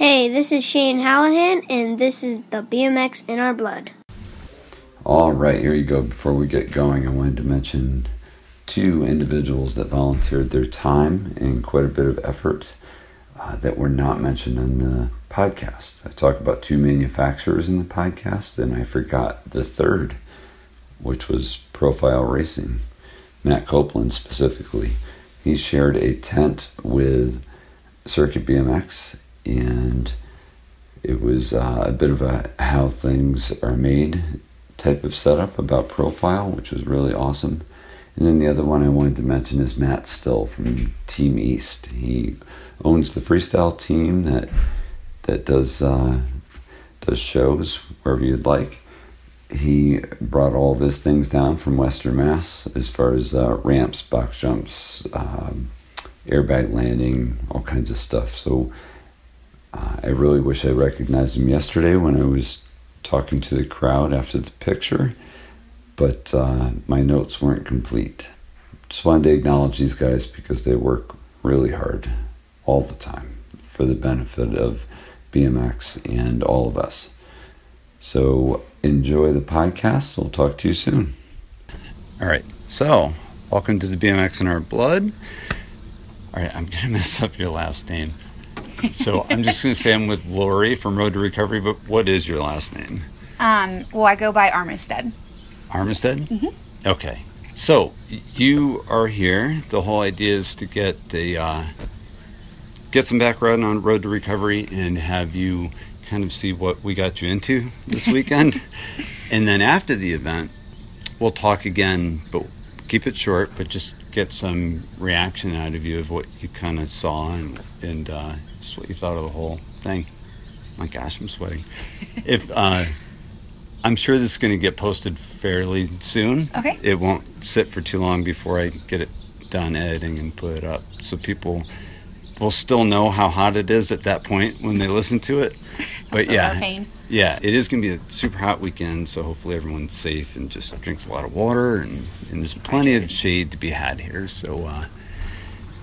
Hey, this is Shane Hallahan, and this is the BMX in our blood. All right, here you go. Before we get going, I wanted to mention two individuals that volunteered their time and quite a bit of effort uh, that were not mentioned in the podcast. I talked about two manufacturers in the podcast, and I forgot the third, which was Profile Racing. Matt Copeland specifically. He shared a tent with Circuit BMX, and it was uh, a bit of a how things are made type of setup about Profile, which was really awesome. And then the other one I wanted to mention is Matt Still from Team East. He owns the freestyle team that that does uh, does shows wherever you'd like. He brought all of his things down from Western Mass as far as uh, ramps, box jumps, um, airbag landing, all kinds of stuff. So uh, I really wish I recognized him yesterday when I was talking to the crowd after the picture, but uh, my notes weren't complete. Just wanted to acknowledge these guys because they work really hard all the time for the benefit of BMX and all of us. So enjoy the podcast. We'll talk to you soon. All right. So, welcome to the BMX in our blood. All right, I'm going to mess up your last name. So, I'm just going to say I'm with Lori from Road to Recovery, but what is your last name? Um, well, I go by Armistead. Armistead? Mm-hmm. Okay. So, you are here. The whole idea is to get the uh, get some background on Road to Recovery and have you kind of see what we got you into this weekend. and then after the event, we'll talk again, but keep it short, but just get some reaction out of you of what you kind of saw and, and uh, just what you thought of the whole thing. My gosh, I'm sweating. if uh, I'm sure this is going to get posted fairly soon. Okay. It won't sit for too long before I get it done editing and put it up, so people will still know how hot it is at that point when they listen to it. But yeah, yeah, it is going to be a super hot weekend, so hopefully everyone's safe and just drinks a lot of water, and, and there's plenty of shade to be had here. So, uh,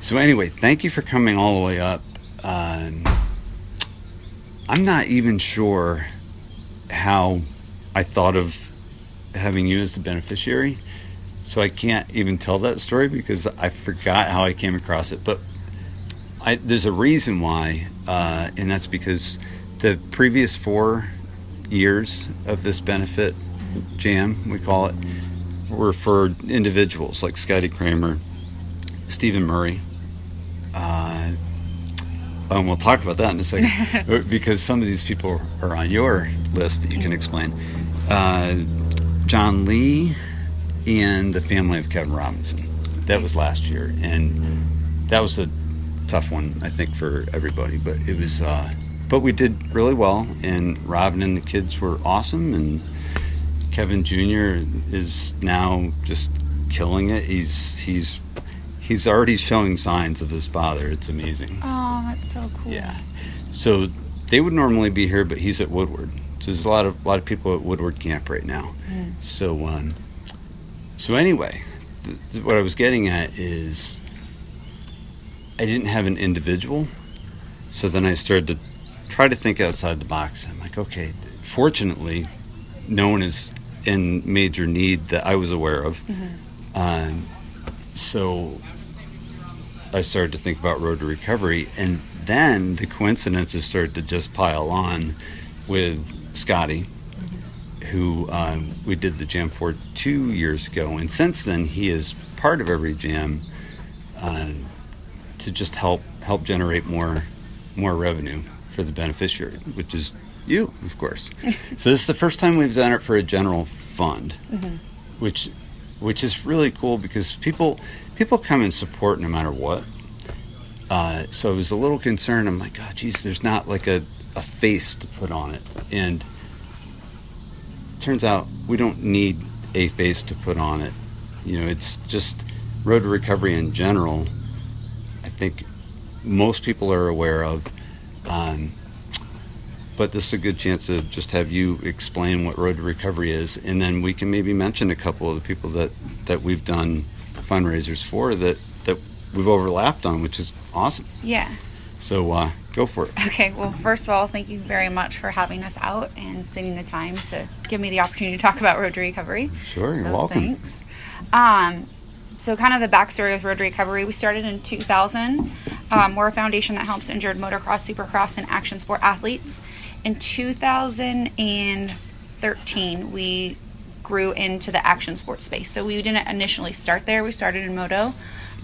so anyway, thank you for coming all the way up. Um, I'm not even sure how I thought of having you as the beneficiary, so I can't even tell that story because I forgot how I came across it. But I, there's a reason why, uh, and that's because the previous four years of this benefit jam, we call it, were for individuals like Scotty Cranmer, Stephen Murray. Uh, and we'll talk about that in a second because some of these people are on your list that you can explain. Uh, John Lee and the family of Kevin Robinson. That was last year, and that was a tough one, I think, for everybody. But it was, uh, but we did really well, and Robin and the kids were awesome, and Kevin Jr. is now just killing it. He's he's he's already showing signs of his father. It's amazing. Oh, that's so cool. Yeah. So they would normally be here, but he's at Woodward. So there's a lot of a lot of people at Woodward Camp right now. Mm. So um, so anyway, th- th- what I was getting at is I didn't have an individual. So then I started to try to think outside the box. I'm like, okay, fortunately, no one is in major need that I was aware of. Mm-hmm. Um, so I started to think about road to recovery, and then the coincidences started to just pile on with Scotty, who um, we did the jam for two years ago, and since then he is part of every jam. Uh, to just help help generate more more revenue for the beneficiary, which is you, of course. so this is the first time we've done it for a general fund, mm-hmm. which which is really cool because people people come and support no matter what. Uh, so I was a little concerned. I'm like, God, geez, there's not like a, a face to put on it, and turns out we don't need a face to put on it. You know, it's just road to recovery in general I think most people are aware of. Um, but this is a good chance to just have you explain what Road to Recovery is, and then we can maybe mention a couple of the people that, that we've done fundraisers for that, that we've overlapped on, which is awesome. Yeah. So uh, Go for it. Okay, well, first of all, thank you very much for having us out and spending the time to give me the opportunity to talk about road to recovery. Sure, you're So welcome. Thanks. Um, so, kind of the backstory with Road to Recovery, we started in 2000. Um, we're a foundation that helps injured motocross, supercross, and action sport athletes. In 2013, we grew into the action sports space. So, we didn't initially start there, we started in moto.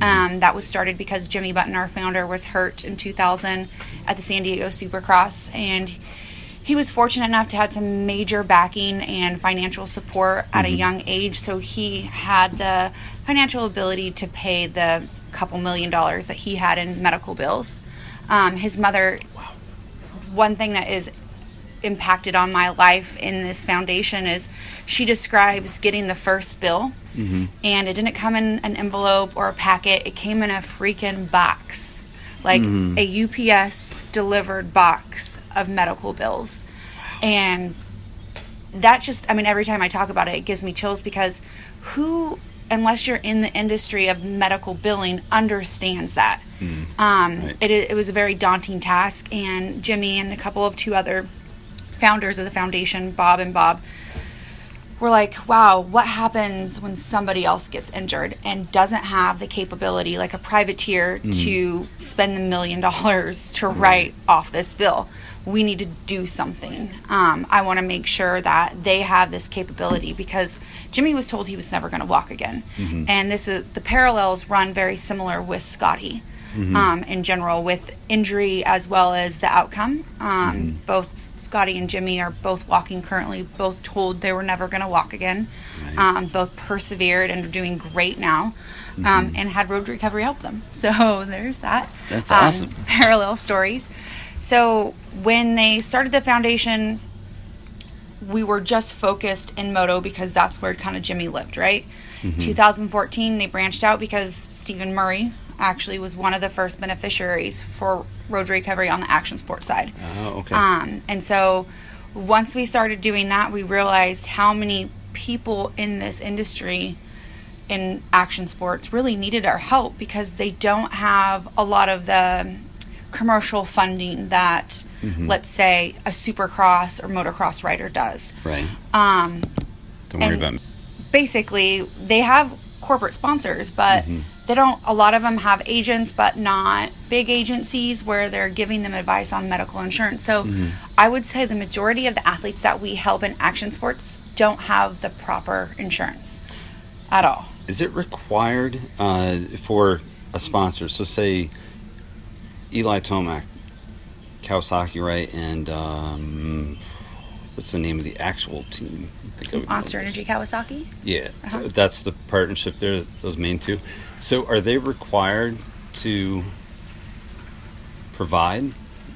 Um, that was started because Jimmy Button, our founder, was hurt in 2000 at the San Diego Supercross, and he was fortunate enough to have some major backing and financial support at a young age. So he had the financial ability to pay the couple million dollars that he had in medical bills. Um, his mother, wow. one thing that is impacted on my life in this foundation is she describes getting the first bill. Mm-hmm. And it didn't come in an envelope or a packet. It came in a freaking box. Like mm-hmm. a ups delivered box of medical bills. And that just i mean every time i talk about it it gives me chills because who unless you're in the industry of medical billing understands that. Mm. Um, Right. it, it was a very daunting task. And jimmy and a couple of two other founders of the foundation bob and bob were like wow what happens when somebody else gets injured and doesn't have the capability like a privateer to spend the million dollars to write off this bill? We need to do something. Um, i want to make sure that they have this capability because jimmy was told he was never going to walk again. And this is the parallels run very similar with scotty um, in general with injury as well as the outcome. Um, both scotty and jimmy are both walking currently both told they were never going to walk again Right. um, both persevered and are doing great now um, and had road recovery help them so there's that That's Um, awesome. parallel stories so when they started the foundation we were just focused in moto because that's where kind of Jimmy lived, right? 2014, they branched out because Stephen Murray actually was one of the first beneficiaries for road recovery on the action sports side. Oh, okay. Um, and so once we started doing that, we realized how many people in this industry in action sports really needed our help because they don't have a lot of the commercial funding that, let's say, a supercross or motocross rider does. right. Um, Don't worry about me. basically they have corporate sponsors but they don't a lot of them have agents but not big agencies where they're giving them advice on medical insurance so i would say the majority of the athletes that we help in action sports don't have the proper insurance at all Is it required uh, for a sponsor? So, say Eli Tomac, Kawasaki, right? And um, what's the name of the actual team? I think I would know monster this. energy kawasaki Yeah, Uh-huh. so that's the partnership there. Those main two. So, are they required to provide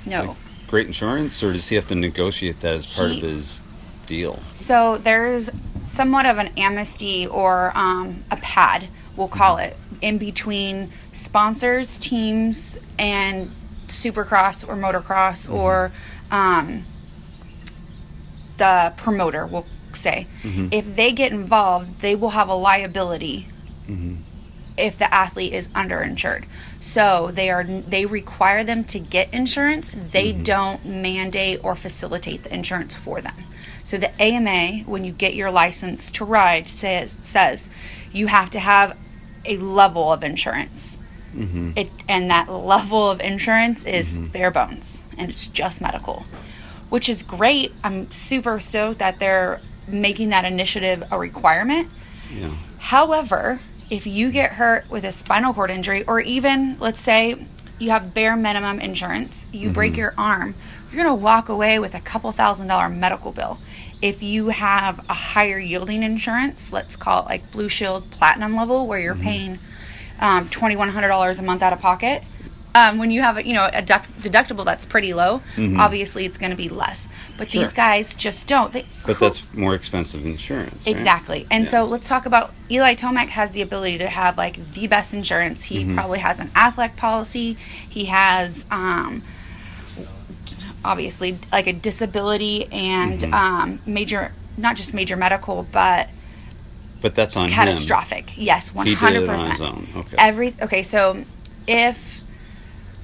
no like, great insurance, or does he have to negotiate that as part He- of his deal? So there's somewhat of an amnesty or um, a pad, we'll call it, in between sponsors, teams, and supercross or motocross or um, the promoter, we'll say. Mm-hmm. If they get involved, they will have a liability mm-hmm. if the athlete is underinsured. So they are they require them to get insurance. They mm-hmm. don't mandate or facilitate the insurance for them. So the AMA, when you get your license to ride, says says you have to have a level of insurance. It and that level of insurance is bare bones, and it's just medical, which is great. I'm super stoked that they're making that initiative a requirement. Yeah. However, if you get hurt with a spinal cord injury, or even let's say you have bare minimum insurance, you break your arm, you're going to walk away with a couple thousand dollar medical bill. If you have a higher yielding insurance, let's call it like Blue Shield Platinum level, where you're paying um, twenty one hundred dollars a month out of pocket. Um, when you have a, you know a deduct- deductible that's pretty low, obviously it's going to be less. But these guys just don't. They, But that's more expensive insurance. right? Exactly. And Yeah. so let's talk about Eli Tomac has the ability to have like the best insurance. He Mm-hmm. probably has an Aflac policy. He has um obviously like a disability and Mm-hmm. um major not just major medical but But that's on him. catastrophic. Yes, 100%. He did it on his own. Okay. Every okay, so if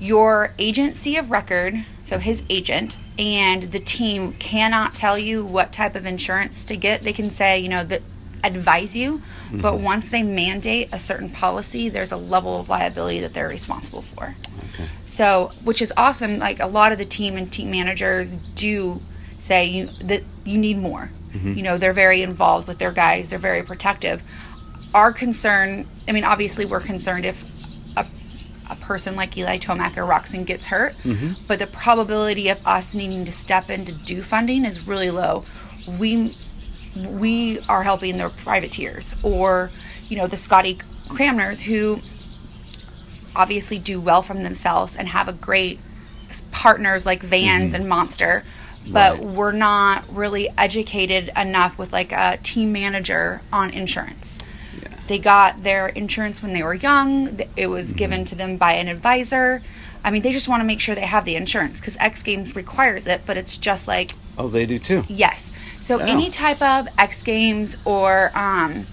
your agency of record, so his agent, and the team cannot tell you what type of insurance to get. They can say, you know, that advise you, but mm-hmm. once they mandate a certain policy, there's a level of liability that they're responsible for. Okay. So, which is awesome. Like a lot of the team and team managers do say you that you need more. Mm-hmm. You know, they're very involved with their guys. They're very protective. Our concern, I mean, obviously, we're concerned if a, person like Eli Tomac or Roczen gets hurt, mm-hmm. but the probability of us needing to step in to do funding is really low. We we are helping the privateers or you know the Scotty Cranmers who obviously do well from themselves and have a great partners like Vans mm-hmm. and Monster, but Right. we're not really educated enough with like a team manager on insurance. They got their insurance when they were young. It was given to them by an advisor. I mean, they just want to make sure they have the insurance because X Games requires it, but it's just like Oh, they do too. Yes. So Oh. any type of X Games or um,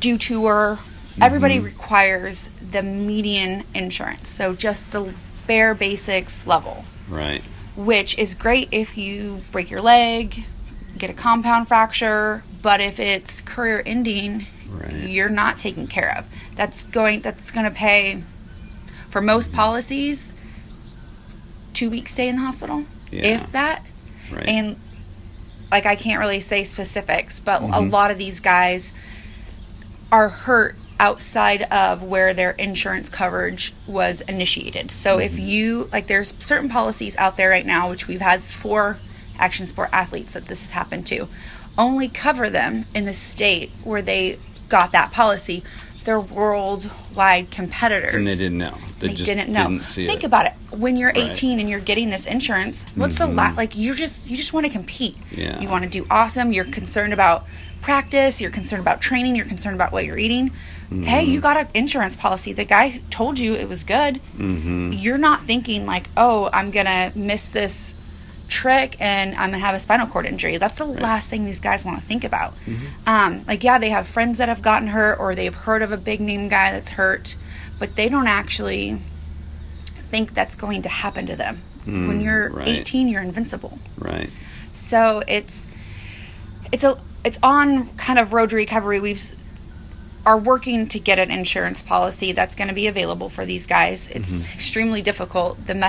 Dew Tour, everybody requires the median insurance. So just the bare basics level, Right. which is great if you break your leg, get a compound fracture, but if it's career ending, Right. you're not taken care of. That's going that's going to pay for most policies 2 weeks stay in the hospital. Yeah. If that Right. and like I can't really say specifics, but a Mhm. lot of these guys are hurt outside of where their insurance coverage was initiated. So if you like there's certain policies out there right now which we've had four action sport athletes that this has happened to only cover them in the state where they got that policy. They're worldwide competitors and they didn't know. They, they just didn't know. see Think it. about it. When you're Right. Mm-hmm. 18 and you're getting this insurance, what's the la- like? You just you just want to compete. Yeah. You want to do awesome. You're concerned about practice. You're concerned about training. You're concerned about what you're eating. Hey, Mm-hmm. you got an insurance policy. The guy told you it was good. Mm-hmm. You're not thinking like, oh, I'm gonna miss this trick and I'm gonna have a spinal cord injury. That's the last thing these guys want to think about. Mm-hmm. Um, like, yeah, they have friends that have gotten hurt or they've heard of a big name guy that's hurt, but they don't actually think that's going to happen to them. when Mm, you're right. 18, you're invincible. Right. So it's it's a it's on kind of road recovery. We've are working to get an insurance policy that's going to be available for these guys. It's extremely difficult. The me-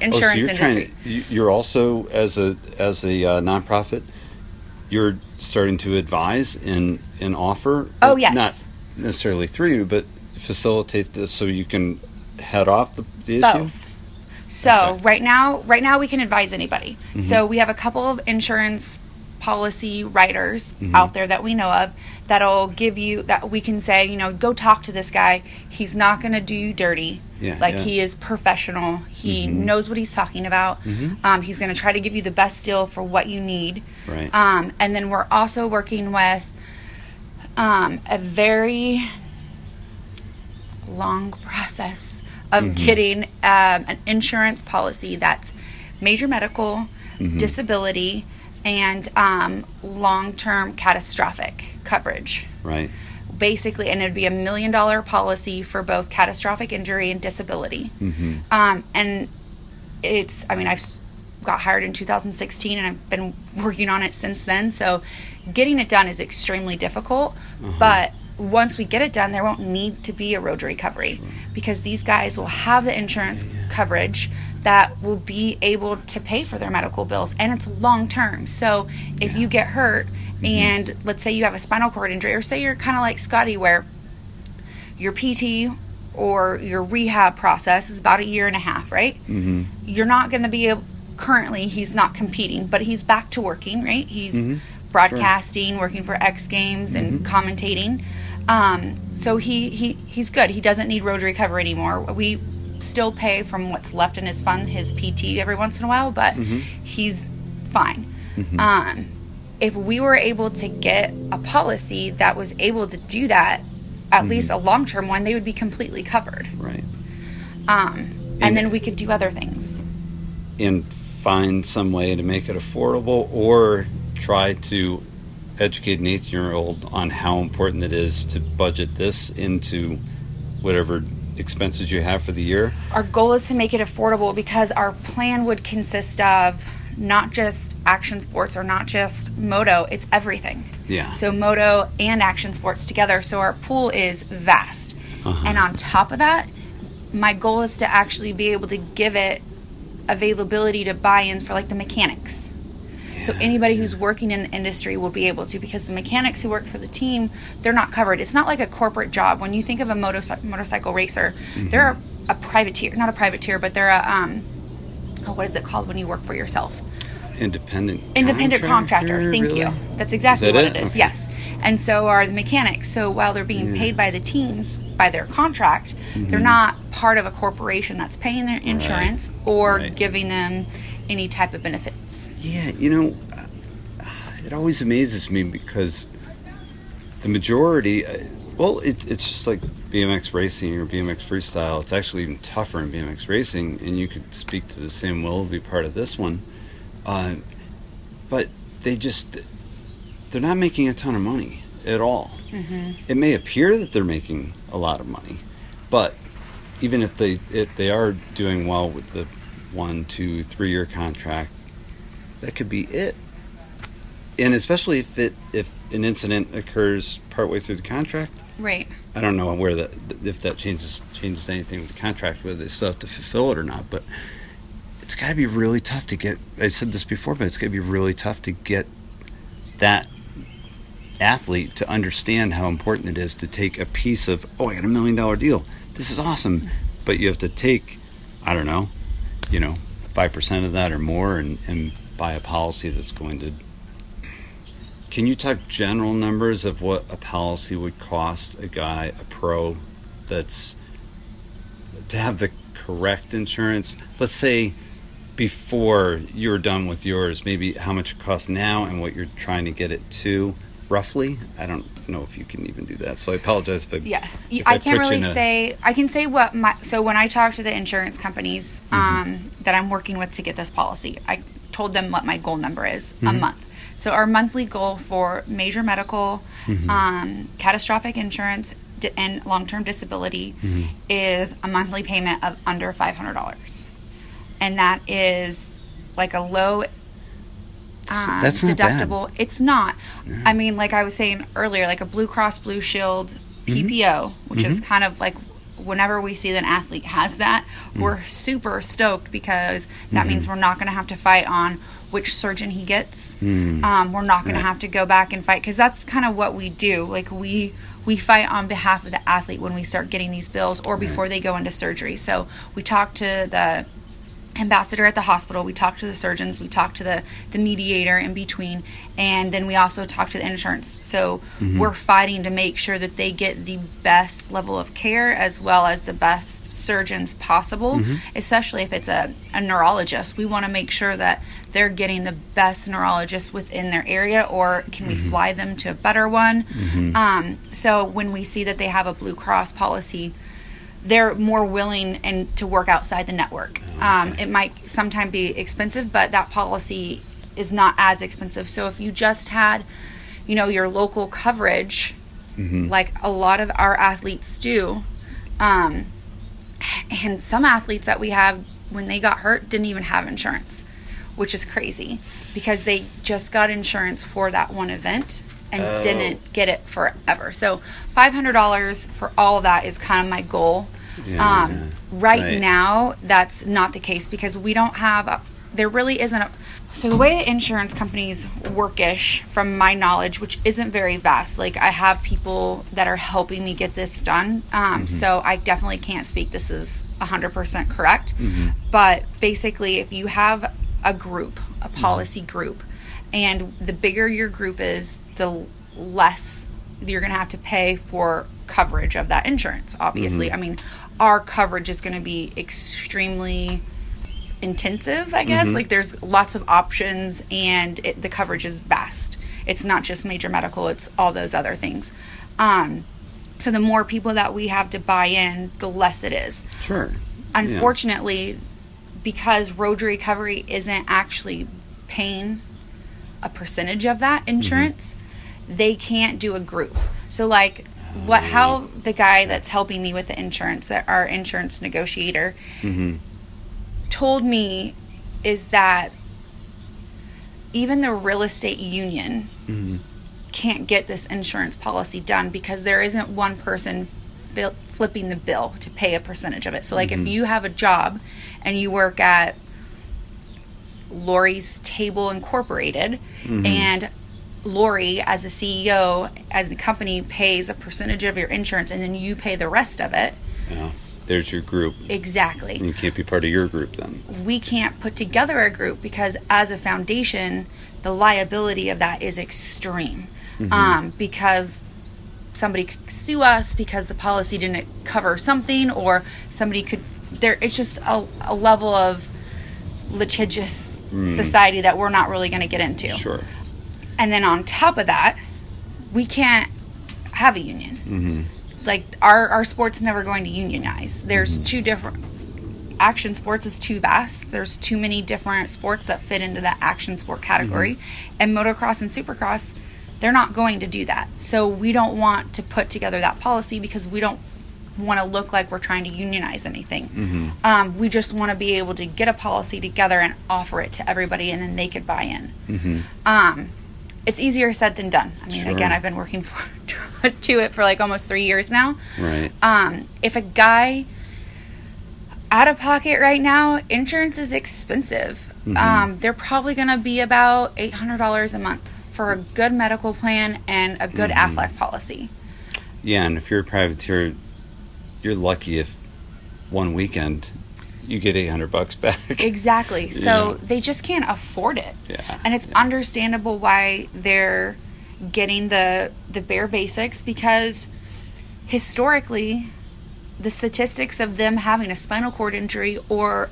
insurance Mm-hmm. oh, so you're industry. trying. you- You're also as a as a uh, nonprofit. You're starting to advise and and offer. Oh, yes. Not necessarily through you, but facilitate this so you can head off the, the issue. Both. So Okay. Mm-hmm. right now, right now we can advise anybody. So we have a couple of insurance policy writers Mm-hmm. out there that we know of that'll give you that we can say, you know, go talk to this guy. He's not going to do you dirty. Yeah, like yeah. he is professional. He Mhm. knows what he's talking about. Mhm. Um, he's going to try to give you the best deal for what you need. Right. Um, and then we're also working with um, a very long process of Mm-hmm. getting um, an insurance policy that's major medical, Mm-hmm. disability, and um, long term catastrophic coverage. Right. Basically, and it'd be a million dollar policy for both catastrophic injury and disability. Mm-hmm. Um, and it's, I mean, I've got hired in 2016 and I've been working on it since then. So getting it done is extremely difficult. But once we get it done, there won't need to be a road recovery because these guys will have the insurance coverage that will be able to pay for their medical bills and it's long term. So if you get hurt and let's say you have a spinal cord injury or say you're kind of like Scotty where your PT or your rehab process is about a year and a half, right? Mm-hmm. You're not going to be able, currently he's not competing, but he's back to working, right? He's Mhm. broadcasting, working for X Games and commentating. Um, so he, he he's good. He doesn't need road recovery anymore. We still pay from what's left in his fund, his PT every once in a while, but he's fine. Um, if we were able to get a policy that was able to do that, at least a long term one, they would be completely covered. Right. Um, And- and then we could do other things. and find some way to make it affordable or try to educate an 18 year old on how important it is to budget this into whatever expenses you have for the year. Our goal is to make it affordable because our plan would consist of not just action sports or not just moto, it's everything. Yeah. So moto and action sports together. So our pool is vast. Uh-huh. And on top of that, my goal is to actually be able to give it availability to buy-ins for like the mechanics. So anybody who's working in the industry will be able to because the mechanics who work for the team, they're not covered. It's not like a corporate job. When you think of a motorcy- motorcycle racer, they're a, a privateer, not a privateer, but they're a um, oh, what is it called when you work for yourself? Independent. Independent contractor. Thank really? you. That's exactly Is what it it? is. Okay. Yes. And so are the mechanics. So while they're being paid by the teams by their contract, they're Mm-hmm. not part of a corporation that's paying their insurance or Right. giving them any type of benefits. Yeah, you know, it always amazes me because the majority, uh, well, it, it's just like BMX racing or BMX freestyle. It's actually even tougher in BMX racing, and you could speak to the same will be part of this one. Uh, but they just, they're not making a ton of money at all. It may appear that they're making a lot of money, but even if they if they are doing well with the one, two, three year contract, that could be it. And especially if it if an incident occurs partway through the contract, Right. I don't know where that if that changes changes anything with the contract, whether they still have to fulfill it or not. But it's got to be really tough to get. I said this before, but it's got to be really tough to get that athlete to understand how important it is to take a piece of. Oh, I got a million dollar deal. This is awesome, but you have to take, I don't know, you know, five percent of that or more, and and buy a policy that's going to can you talk general numbers of what a policy would cost a guy, a pro, that's to have the correct insurance? Let's say before you're done with yours, maybe how much it costs now and what you're trying to get it to, roughly. I don't know if you can even do that, so I apologize if I. Yeah, if I I can't really say. I can say what my. So when I talk to the insurance companies Mm-hmm. um, that I'm working with to get this policy, I told them what my goal number is a Mm-hmm. month. So our monthly goal for major medical, Mm-hmm. um, catastrophic insurance, and long-term disability Mm-hmm. is a monthly payment of under five hundred dollars, and that is like a low. Um, that's not bad. deductible. It's not. I mean, like I was saying earlier, like a Blue Cross Blue Shield PPO, which is kind of like whenever we see that an athlete has that, hmm. we're super stoked because that hmm. means we're not going to have to fight on which surgeon he gets. Hmm. Um, we're not going to have to go back and fight because that's kind of what we do. Like we we fight on behalf of the athlete when we start getting these bills or before they go into surgery. So we talk to the ambassador at the hospital. We talk to the surgeons we talk to the the mediator in between and then we also talk to the insurance so mm-hmm. we're fighting to make sure that they get the best level of care as well as the best surgeons possible mm-hmm. especially if it's a, a neurologist. We want to make sure that they're getting the best neurologist within their area or can we mm-hmm. fly them to a better one? Um, so when we see that they have a blue cross policy they're more willing and to work outside the network. Um, it might sometimes be expensive, but that policy is not as expensive. So if you just had, you know, your local coverage, like a lot of our athletes do, um, and some athletes that we have when they got hurt didn't even have insurance, which is crazy because they just got insurance for that one event and Oh. didn't get it forever. So five hundred dollars for all of that is kind of my goal. Yeah, um, yeah. Right, Right. now, that's not the case because we don't have. A, there really isn't a. So the way insurance companies workish, from my knowledge, which isn't very vast, like I have people that are helping me get this done. Um, So I definitely can't speak. This is hundred percent correct. But basically, if you have a group, a policy group, and the bigger your group is, the less you're going to have to pay for coverage of that insurance. Obviously, I mean, our coverage is going to be extremely intensive, I guess. Like there's lots of options and it, the coverage is vast. It's not just major medical, it's all those other things. Um, so the more people that we have to buy in, the less it is. Sure. Unfortunately, because road recovery isn't actually paying a percentage of that insurance, they can't do a group. So like what how the guy that's helping me with the insurance, that our insurance negotiator, Mm-hmm. told me is that even the real estate union Mm-hmm. can't get this insurance policy done because there isn't one person flipping the bill to pay a percentage of it. So, like, if you have a job and you work at Lori's Table Incorporated, and Lori, as a CEO, as the company, pays a percentage of your insurance, and then you pay the rest of it. Yeah. There's your group. Exactly You can't be part of your group then. we can't put together a group because as a foundation the liability of that is extreme um, because somebody could sue us because the policy didn't cover something or somebody could there it's just a, a level of litigious Mm. society that we're not really going to get into Sure. and then on top of that we can't have a union Mm-hmm. like our our sport's never going to unionize. There's mm-hmm. two different action sports is too vast. There's too many different sports that fit into that action sport category. Mm-hmm. And motocross and supercross, they're not going to do that. So we don't want to put together that policy because we don't want to look like we're trying to unionize anything. Um, we just want to be able to get a policy together and offer it to everybody, and then they could buy in. Um, it's easier said than done. I mean, Sure. again, I've been working for to it for like almost three years now. Right. Um, if a guy out of pocket right now, insurance is expensive. Um, they're probably going to be about eight hundred dollars a month for a good medical plan and a good Aflac policy. Yeah, and if you're a privateer, you're lucky if one weekend you get 800 bucks back. Exactly. So Yeah. they just can't afford it. Yeah, And it's yeah. understandable why they're getting the the bare basics because historically the statistics of them having a spinal cord injury or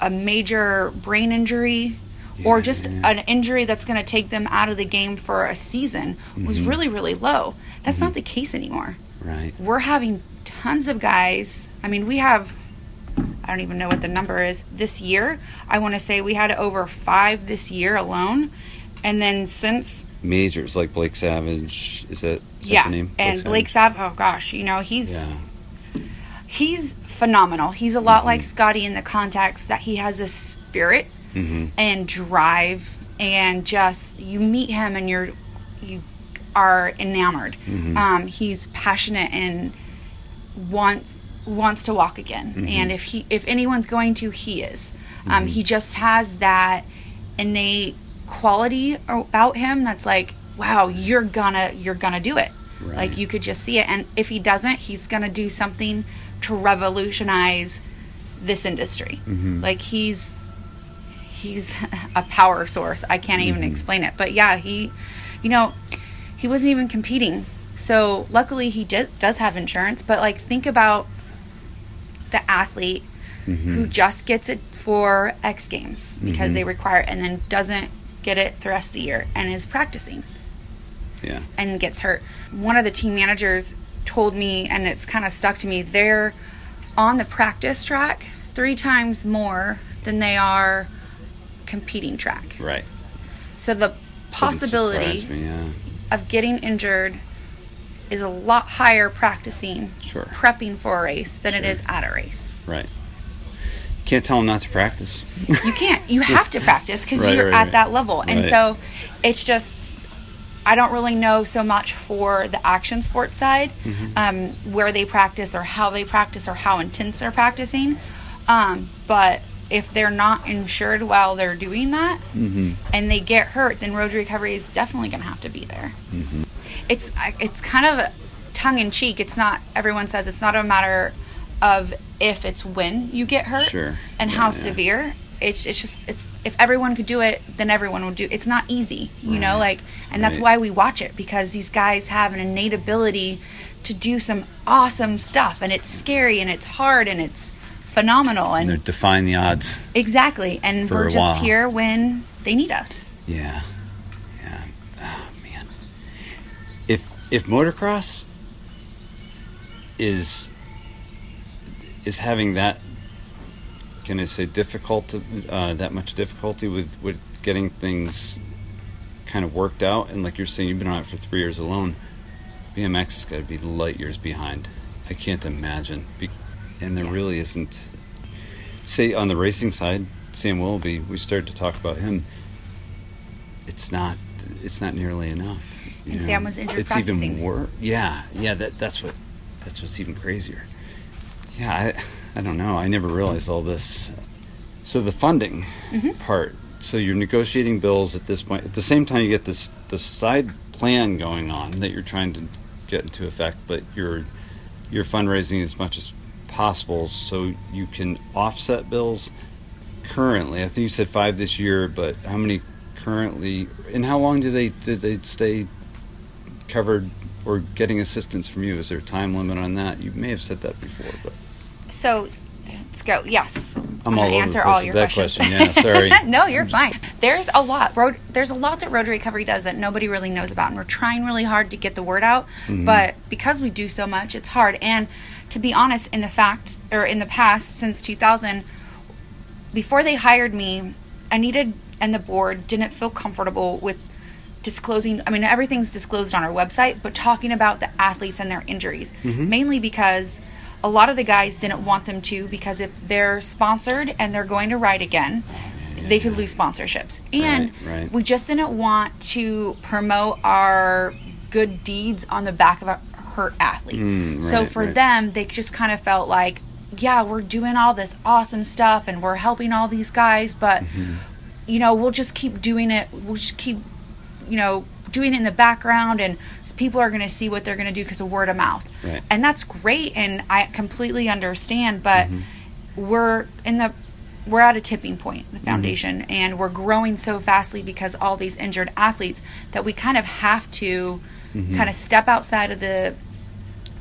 a major brain injury or just Yeah. an injury that's going to take them out of the game for a season was Mm-hmm. really really low. That's not the case anymore Right. we're having tons of guys. I mean, we have, I don't even know what the number is this year. I want to say we had over five this year alone. And then since, Majors like Blake Savage. Is that, is that yeah, the name? and Blake Savage. oh gosh, you know, he's, Yeah. he's phenomenal. He's a lot like Scotty in the context that he has a spirit Mm-hmm. and drive and just you meet him and you're you are enamored. Mm-hmm. Um, he's passionate and wants wants to walk again. Mm-hmm. And if he if anyone's going to, he is. Um, mm-hmm. he just has that innate quality about him that's like, wow, you're gonna you're gonna do it. Right. Like you could just see it. And if he doesn't, he's gonna do something to revolutionize this industry. Like he's he's a power source. I can't even explain it. But yeah, he you know, he wasn't even competing. So luckily he did does have insurance, but like think about the athlete who mm-hmm. just gets it for X games because they mm-hmm. require it and then doesn't get it the rest of the year and is practicing Yeah. and gets hurt. One of the team managers told me, and it's kind of stuck to me, they're on the practice track three times more than they are competing track. Right. So the possibility Me, yeah. Of getting injured is a lot higher practicing, Sure. prepping for a race than it Sure. is at a race. Right. Can't tell them not to practice. You can't. You have to practice because Right, you're right, at right. that level. And so it's just, I don't really know so much for the action sports side, Mm-hmm. um, where they practice or how they practice or how intense they're practicing. Um, but if they're not insured while they're doing that mm-hmm. and they get hurt, then road recovery is definitely going to have to be there. Mm-hmm. It's it's kind of tongue in cheek. It's not everyone says it's not a matter of if it's when you get hurt Sure. and Yeah, how yeah. severe. It's it's just it's if everyone could do it, then everyone would do. It's not easy, you know, like, and that's why we watch it because these guys have an innate ability to do some awesome stuff, and it's scary and it's hard and it's phenomenal And and defying the odds. exactly. And we're just here when they need us. Yeah. Yeah. Oh, man. If if motocross is is having that can I say difficult uh, that much difficulty with with getting things kind of worked out and like you're saying you've been on it for three years alone BMX has got to be light years behind. I can't imagine. Be- and there Yeah. really isn't. Say on the racing side, Sam Willoughby, we started to talk about him. It's not. It's not nearly enough. And know. Sam was injured It's practicing. even worse. Yeah, yeah. That that's what. That's what's even crazier. Yeah, I, I don't know. I never realized all this. So the funding Mhm. part. So you're negotiating bills at this point. At the same time, you get this the side plan going on that you're trying to get into effect, but you're you're fundraising as much as possible so you can offset bills. Currently, I think you said five this year, but how many currently? And how long do they did they stay covered or getting assistance from you? Is there a time limit on that? You may have said that before, but So let's go. Yes. I'm gonna all over answer all your that questions. question. Yeah, sorry. no, you're fine. There's a lot. Road, there's a lot that road recovery does that nobody really knows about, and we're trying really hard to get the word out. Mm-hmm. But because we do so much, it's hard. And to be honest, in the fact or in the past since 2000, before they hired me, I needed and the board didn't feel comfortable with disclosing i mean everything's disclosed on our website but talking about the athletes and their injuries. Mm-hmm. Mainly because a lot of the guys didn't want them to because if they're sponsored and they're going to ride again they could lose sponsorships. And Right, right. we just didn't want to promote our good deeds on the back of a hurt athlete Mm, so for right. them they just kind of felt like yeah we're doing all this awesome stuff and we're helping all these guys but Mm-hmm. you know we'll just keep doing it we'll just keep you know doing it in the background and people are going to see what they're going to do because of word of mouth Right. and that's great and i completely understand but Mm-hmm. we're in the we're at a tipping point the mm-hmm. foundation and we're growing so fastly because all these injured athletes that we kind of have to mm-hmm. kind of step outside of the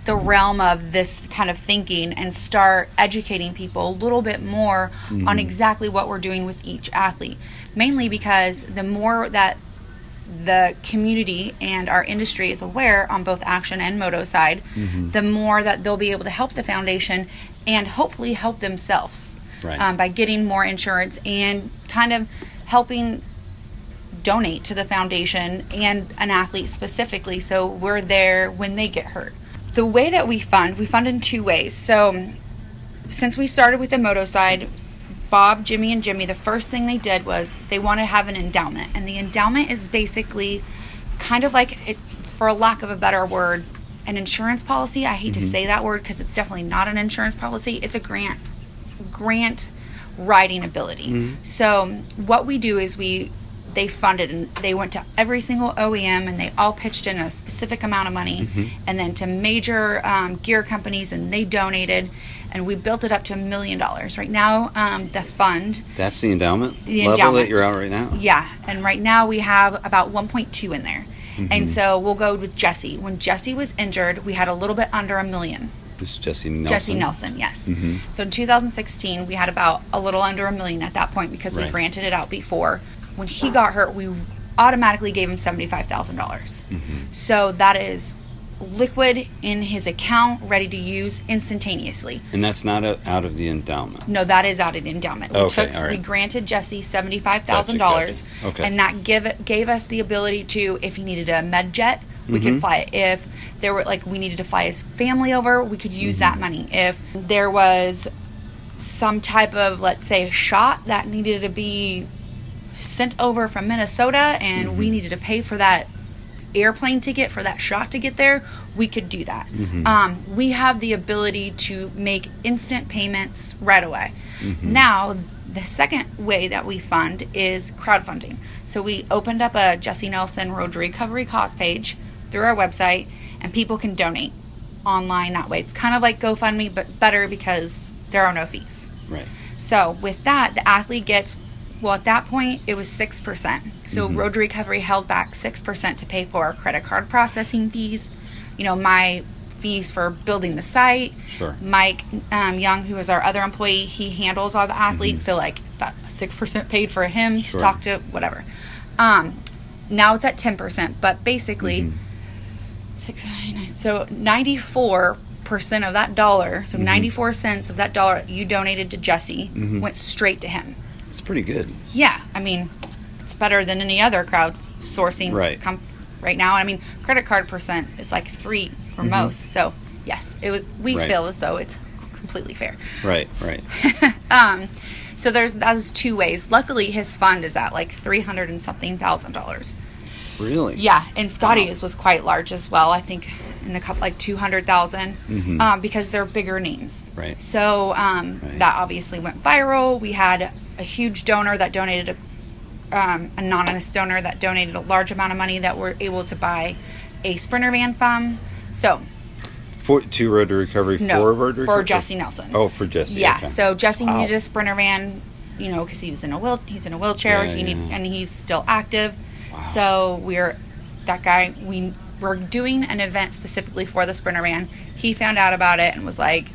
the realm of this kind of thinking and start educating people a little bit more on mm-hmm. exactly what we're doing with each athlete. Mainly because the more that the community and our industry is aware on both action and moto side, the more that they'll be able to help the foundation and hopefully help themselves Right. um, by getting more insurance and kind of helping donate to the foundation and an athlete specifically so we're there when they get hurt. The way that we fund, we fund in two ways. So since we started with the moto side, Bob, Jimmy, and Jimmy, the first thing they did was they want to have an endowment. And the endowment is basically kind of like, it, for lack of a better word, an insurance policy. I hate to say that word because it's definitely not an insurance policy. It's a grant, grant writing ability. So what we do is we they funded and they went to every single OEM and they all pitched in a specific amount of money and then to major um, gear companies and they donated and we built it up to a million dollars. Right now, um, the fund, That's the endowment The level endowment. that you're at right now. yeah, and right now we have about 1.2 in there. And so we'll go with Jesse. When Jesse was injured, we had a little bit under a million. This is Jesse Nelson. Jesse Nelson, yes. So in 2016, we had about a little under a million at that point because we granted it out before. When he got hurt, we automatically gave him $75,000. dollars So that is liquid in his account, ready to use instantaneously. And that's not a, out of the endowment. No, that is out of the endowment. We Okay, took, all right. we granted Jesse seventy five thousand dollars, Gotcha, gotcha. Okay. and that give gave us the ability to, if he needed a med jet, we Mm-hmm. could fly it. If there were like we needed to fly his family over, we could use Mm-hmm. that money. If there was some type of let's say shot that needed to be sent over from Minnesota, and Mm-hmm. we needed to pay for that airplane ticket for that shot to get there, we could do that. Mm-hmm. Um, we have the ability to make instant payments right away. Mm-hmm. Now, the second way that we fund is crowdfunding. So we opened up a Jesse Nelson Road Recovery cost page through our website, and people can donate online that way. It's kind of like GoFundMe, but better because there are no fees. Right. So with that, the athlete gets well at that point it was six percent. So Mm-hmm. Road Recovery held back six percent to pay for our credit card processing fees. You know, my fees for building the site. Sure. Mike um, Young, who is our other employee, he handles all the athletes. So like that six percent paid for him Mm-hmm. Sure. to talk to whatever. Um, now it's at ten percent, but basically Mm-hmm. Six ninety nine. So ninety four percent of that dollar, Mm-hmm. so four cents of that dollar you donated to Jesse went straight to him. It's pretty good. Yeah, I mean, it's better than any other crowd sourcing Right. com- right now. I mean, credit card percent is like three for most. So yes, it was. We Right. feel as though it's completely fair. Right, right. Um, so there's those two ways. Luckily, his fund is at like three hundred and something thousand dollars. Really? Yeah, and Scotty's Wow. was quite large as well. I think in the couple like two Mhm. um, because they're bigger names. Right. So um, Right. that obviously went viral. We had a huge donor that donated a um, anonymous donor that donated a large amount of money that we're able to buy a sprinter van from. So For two road to recovery no, for road to for? Jesse Nelson. Oh, for Jesse. Yeah. okay. So Jesse Wow. needed a sprinter van, you know, because he was in a wheel. He's in a wheelchair. Yeah, he need, and he's still active. Wow. So we're that guy. We were doing an event specifically for the sprinter Man. He found out about it and was like,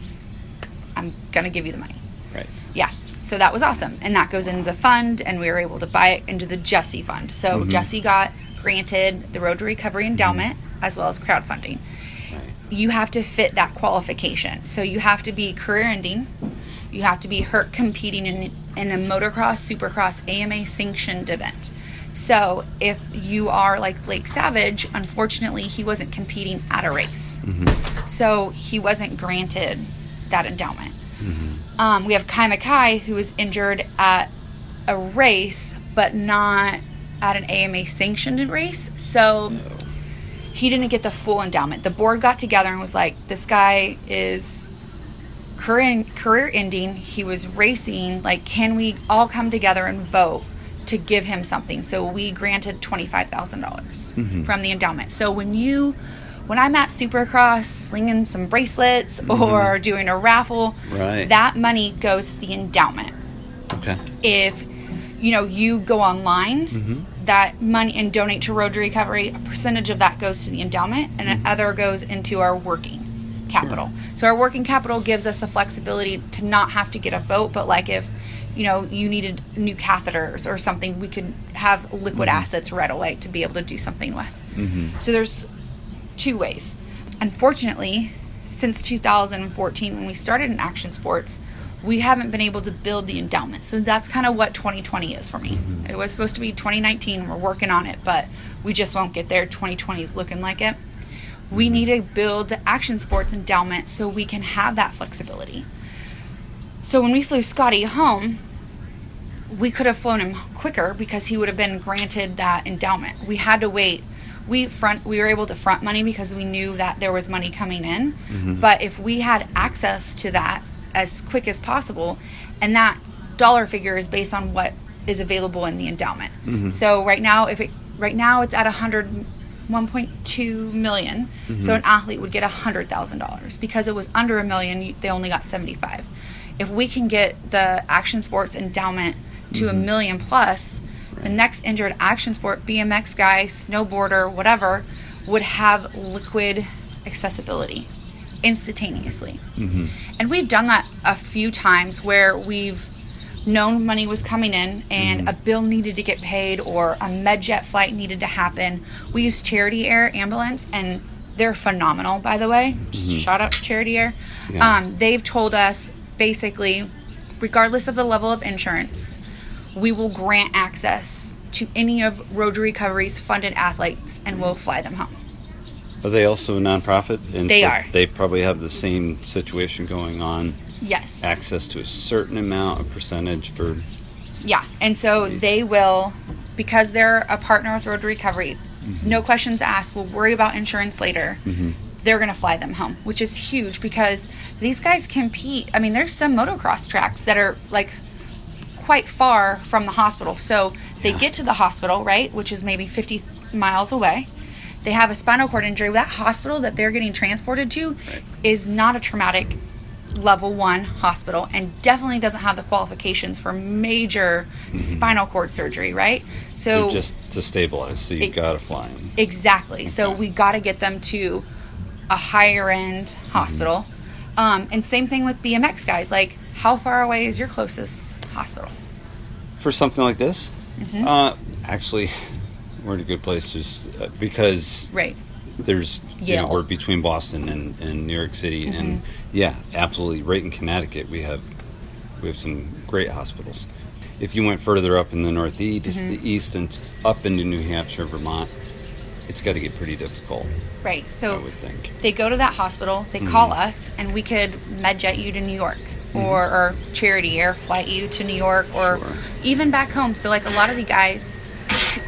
"I'm gonna give you the money." Right. Yeah. So that was awesome, and that goes into the fund, and we were able to buy it into the Jesse fund. So Mm-hmm. Jesse got granted the Road to Recovery endowment as well as crowdfunding Right. you have to fit that qualification. So you have to be career ending. You have to be hurt competing in, in a motocross, supercross, AMA sanctioned event. So if you are like Blake Savage, unfortunately, he wasn't competing at a race. So he wasn't granted that endowment. Um, we have Kai Mackay, who was injured at a race, but not at an AMA sanctioned race. So he didn't get the full endowment. The board got together and was like, "This guy is career career ending. He was racing. Like, can we all come together and vote to give him something?" So we granted $25,000 from the endowment. So when you when I'm at Supercross slinging some bracelets or doing a raffle, Right. that money goes to the endowment Okay. if you know you go online Mm-hmm. that money and donate to road to recovery a percentage of that goes to the endowment and Mm-hmm. another goes into our working capital so our working capital gives us the flexibility to not have to get a vote but like if you know you needed new catheters or something we could have liquid Mm-hmm. assets right away to be able to do something with mm-hmm. so there's two ways. Unfortunately, since 2014, when we started in action sports, we haven't been able to build the endowment. So that's kind of what 2020 is for me. Mm-hmm. It was supposed to be 2019. We're working on it, but we just won't get there. 2020 is looking like it. We mm-hmm. need to build the action sports endowment so we can have that flexibility. So when we flew Scotty home, we could have flown him quicker because he would have been granted that endowment. We had to wait. We front we were able to front money because we knew that there was money coming in. Mm-hmm. But if we had access to that as quick as possible and that dollar figure is based on what is available in the endowment. Mm-hmm. So right now if it right now it's at 100 1.2 million. So mm-hmm. an athlete would get $100,000 because it was under a million they only got 75. If we can get the action sports endowment to a mm-hmm. million plus, the next injured action sport, BMX guy, snowboarder, whatever, would have liquid accessibility instantaneously. Mm-hmm. And we've done that a few times where we've known money was coming in and a mm-hmm. bill needed to get paid or a medjet flight needed to happen. We use Charity Air ambulance and they're phenomenal by the way. Shout out to Charity Air. Yeah. Um, they've told us basically regardless of the level of insurance, we will grant access to any of Road to Recovery's funded athletes and we'll fly them home. Are they also a nonprofit? And They so are. They probably have the same situation going on. Yes. Access to a certain amount, a percentage for. Yeah, and so they will, because they're a partner with Road to Recovery, mm-hmm. no questions asked. We'll worry about insurance later. Mm-hmm. They're going to fly them home, which is huge because these guys compete. I mean, there's some motocross tracks that are like quite far from the hospital. So they Yeah. get to the hospital, right, which is maybe 50 miles away. They have a spinal cord injury. That hospital that they're getting transported to is not a traumatic level one hospital and definitely doesn't have the qualifications for major mm-hmm. spinal cord surgery, right? So just to stabilize, so you've got to fly them. Exactly. So we got to get them to a higher end hospital. Um, and same thing with BMX guys. Like, how far away is your closest hospital? For something like this, Mm-hmm. uh, actually, we're in a good place just uh, because Right. there's you know, Mm-hmm. we're between Boston and, and New York City, and yeah, absolutely. Right in Connecticut, we have we have some great hospitals. If you went further up in the Northeast, Mm-hmm. the east, and up into New Hampshire, Vermont, it's got to get pretty difficult. Right. I So would think. they go to that hospital, they hmm. call us, and we could medjet you to New York. Hmm. Or, or charity air flight you to New York or Sure. even back home. So like a lot of the guys,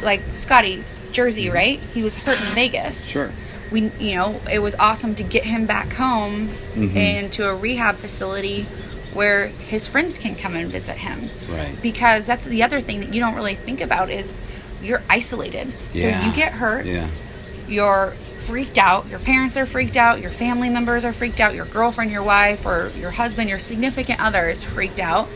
like Scotty Jersey, hmm. right? He was hurt in Vegas. Sure. We, you know, it was awesome to get him back home Mhm. into a rehab facility where his friends can come and visit him. Right. Because that's the other thing that you don't really think about is you're isolated. So you get hurt, Yeah. you're freaked out, your parents are freaked out, your family members are freaked out, your girlfriend, your wife, or your husband, your significant other is freaked out.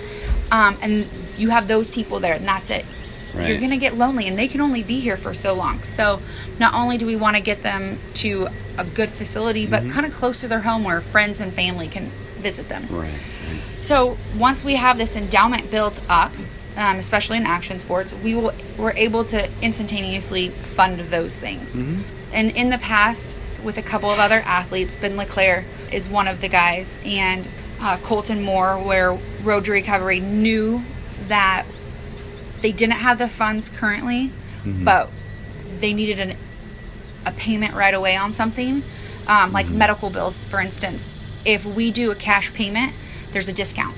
Um, and you have those people there, and that's it. Right. You're going to get lonely, and they can only be here for so long. So, not only do we want to get them to a good facility, but Mm-hmm. kind of close to their home where friends and family can visit them. Right. right. So once we have this endowment built up, um, especially in action sports, we will we're able to instantaneously fund those things. And in the past, with a couple of other athletes, Ben Leclerc is one of the guys, and uh, Colton Moore, where Road to Recovery knew that they didn't have the funds currently, but they needed an, a payment right away on something, um, like medical bills, for instance. If we do a cash payment, there's a discount.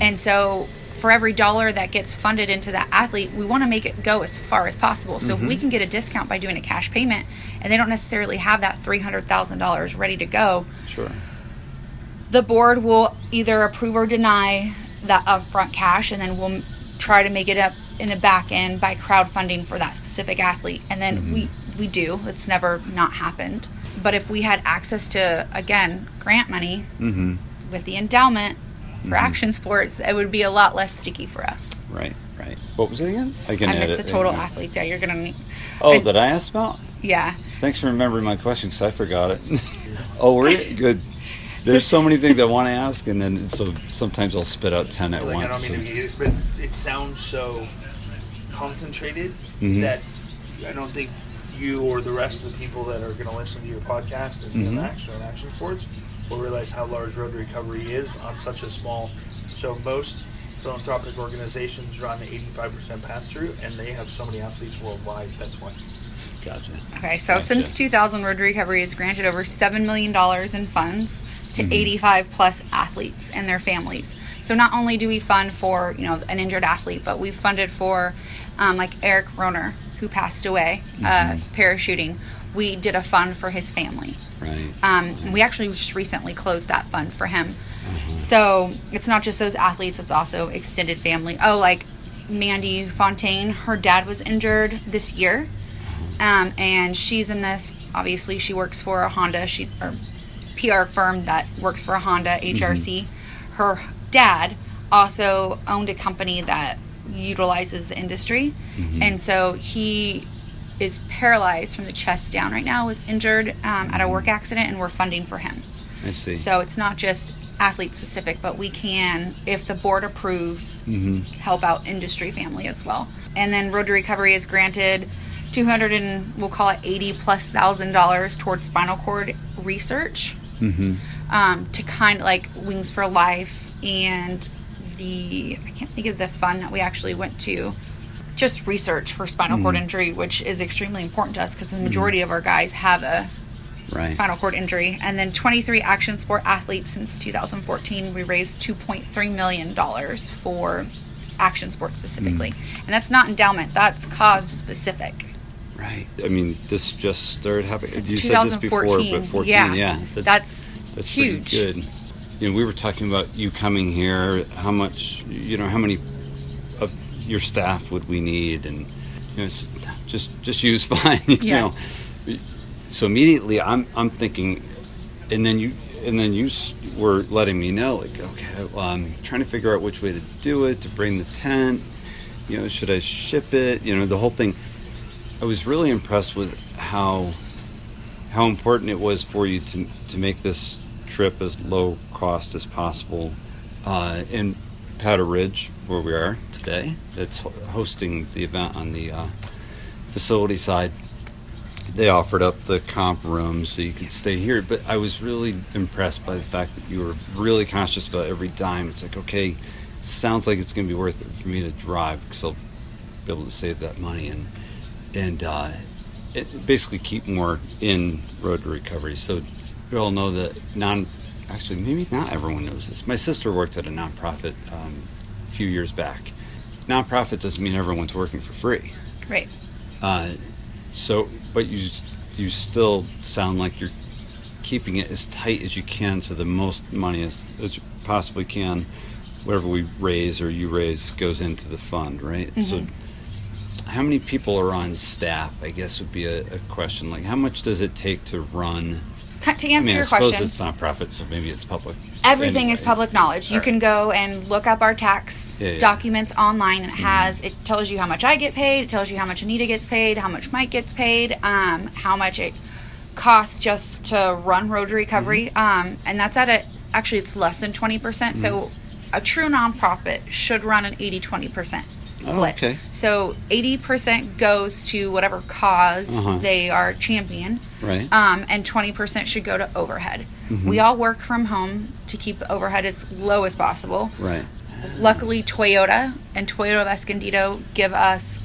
And so for every dollar that gets funded into that athlete, we want to make it go as far as possible. So if we can get a discount by doing a cash payment and they don't necessarily have that $300,000 ready to go, Sure. the board will either approve or deny that upfront cash and then we'll try to make it up in the back end by crowdfunding for that specific athlete and then we we do it's never not happened but if we had access to again grant money Mm-hmm. with the endowment for action sports it would be a lot less sticky for us Right. Right. What was it again? I can i missed the it. total athletes yeah you're gonna need Oh, I- that I asked about. yeah Thanks for remembering my question because I forgot it. oh, we're good. There's so many things I want to ask, and then so sometimes I'll spit out ten at like, I once. don't mean to so- be, but it sounds so concentrated Mhm. that I don't think you or the rest of the people that are going to listen to your podcast and. BMX or Action Sports will realize how large road recovery is on such a small. So most philanthropic organizations run the 85% pass through, and they have so many athletes worldwide. That's why. Gotcha. Okay, so Gotcha. since 2000, Road Recovery has granted over $7 million in funds to Mm-hmm. 85 plus athletes and their families. So not only do we fund for, you know, an injured athlete, but we've funded for, um, like Erik Roner, who passed away Mm-hmm. uh, parachuting. We did a fund for his family. Right. Um, we actually just recently closed that fund for him. Mm-hmm. So it's not just those athletes; it's also extended family. Oh, like Mandy Fontaine, her dad was injured this year, um, and she's in this. Obviously, she works for a Honda, she or PR firm that works for a Honda HRC. Her dad also owned a company that utilizes the industry, and so he is paralyzed from the chest down right now. Was injured um, at a work accident, and we're funding for him. I see. So it's not just athlete specific, but we can, if the board approves, Mhm. help out industry family as well. And then Road to Recovery is granted 200 and we'll call it 80 plus thousand dollars towards spinal cord research Mm-hmm. um, to kind of like Wings for Life and the I can't think of the fund that we actually went to. Just research for spinal cord mm-hmm. injury, which is extremely important to us because the majority of our guys have a Right. spinal cord injury. And then 23 action sport athletes since 2014. We raised 2.3 million dollars for action sports specifically, mm. and that's not endowment. That's cause specific. Right. I mean, this just started happening. Since You said this before, 2014. but 14, yeah, yeah. that's, That's huge. good. You know, we were talking about you coming here. How much, you know, how many of your staff would we need, and you know, just just use fine. You Yeah. know, so immediately I'm I'm thinking, and then you and then you were letting me know like, okay, well, I'm trying to figure out which way to do it to bring the tent. You know, should I ship it? You know, the whole thing. I was really impressed with how how important it was for you to to make this trip as low cost as possible uh, in Powder Ridge, where we are today. It's hosting the event on the uh, facility side. They offered up the comp room so you could stay here, but I was really impressed by the fact that you were really conscious about every dime. It's like, okay, sounds like it's going to be worth it for me to drive because I'll be able to save that money and and uh, basically keep more in road to recovery. So we all know that non. Actually, maybe not everyone knows this. My sister worked at a nonprofit um, a few years back. Nonprofit doesn't mean everyone's working for free. Right. Uh, so, but you you still sound like you're keeping it as tight as you can, so the most money as, as you possibly can, whatever we raise or you raise goes into the fund, right? So, how many people are on staff? I guess would be a, a question. Like, how much does it take to run? To I answer mean, I your suppose question, it's nonprofit, so maybe it's public. everything is public knowledge. You right. can go and look up our tax Yeah, yeah. documents online, and it has it tells you how much I get paid. It tells you how much Anita gets paid, how much Mike gets paid, um, how much it costs just to run Road Recovery, Mm-hmm. um, and that's at a actually it's less than twenty percent. So a true nonprofit should run an 80-20 percent split. Oh, okay. So eighty percent goes to whatever because Uh-huh. they are champion Right. um, and 20% should go to overhead. Mm-hmm. We all work from home to keep overhead as low as possible. right. Luckily, Toyota and Toyota of Escondido give us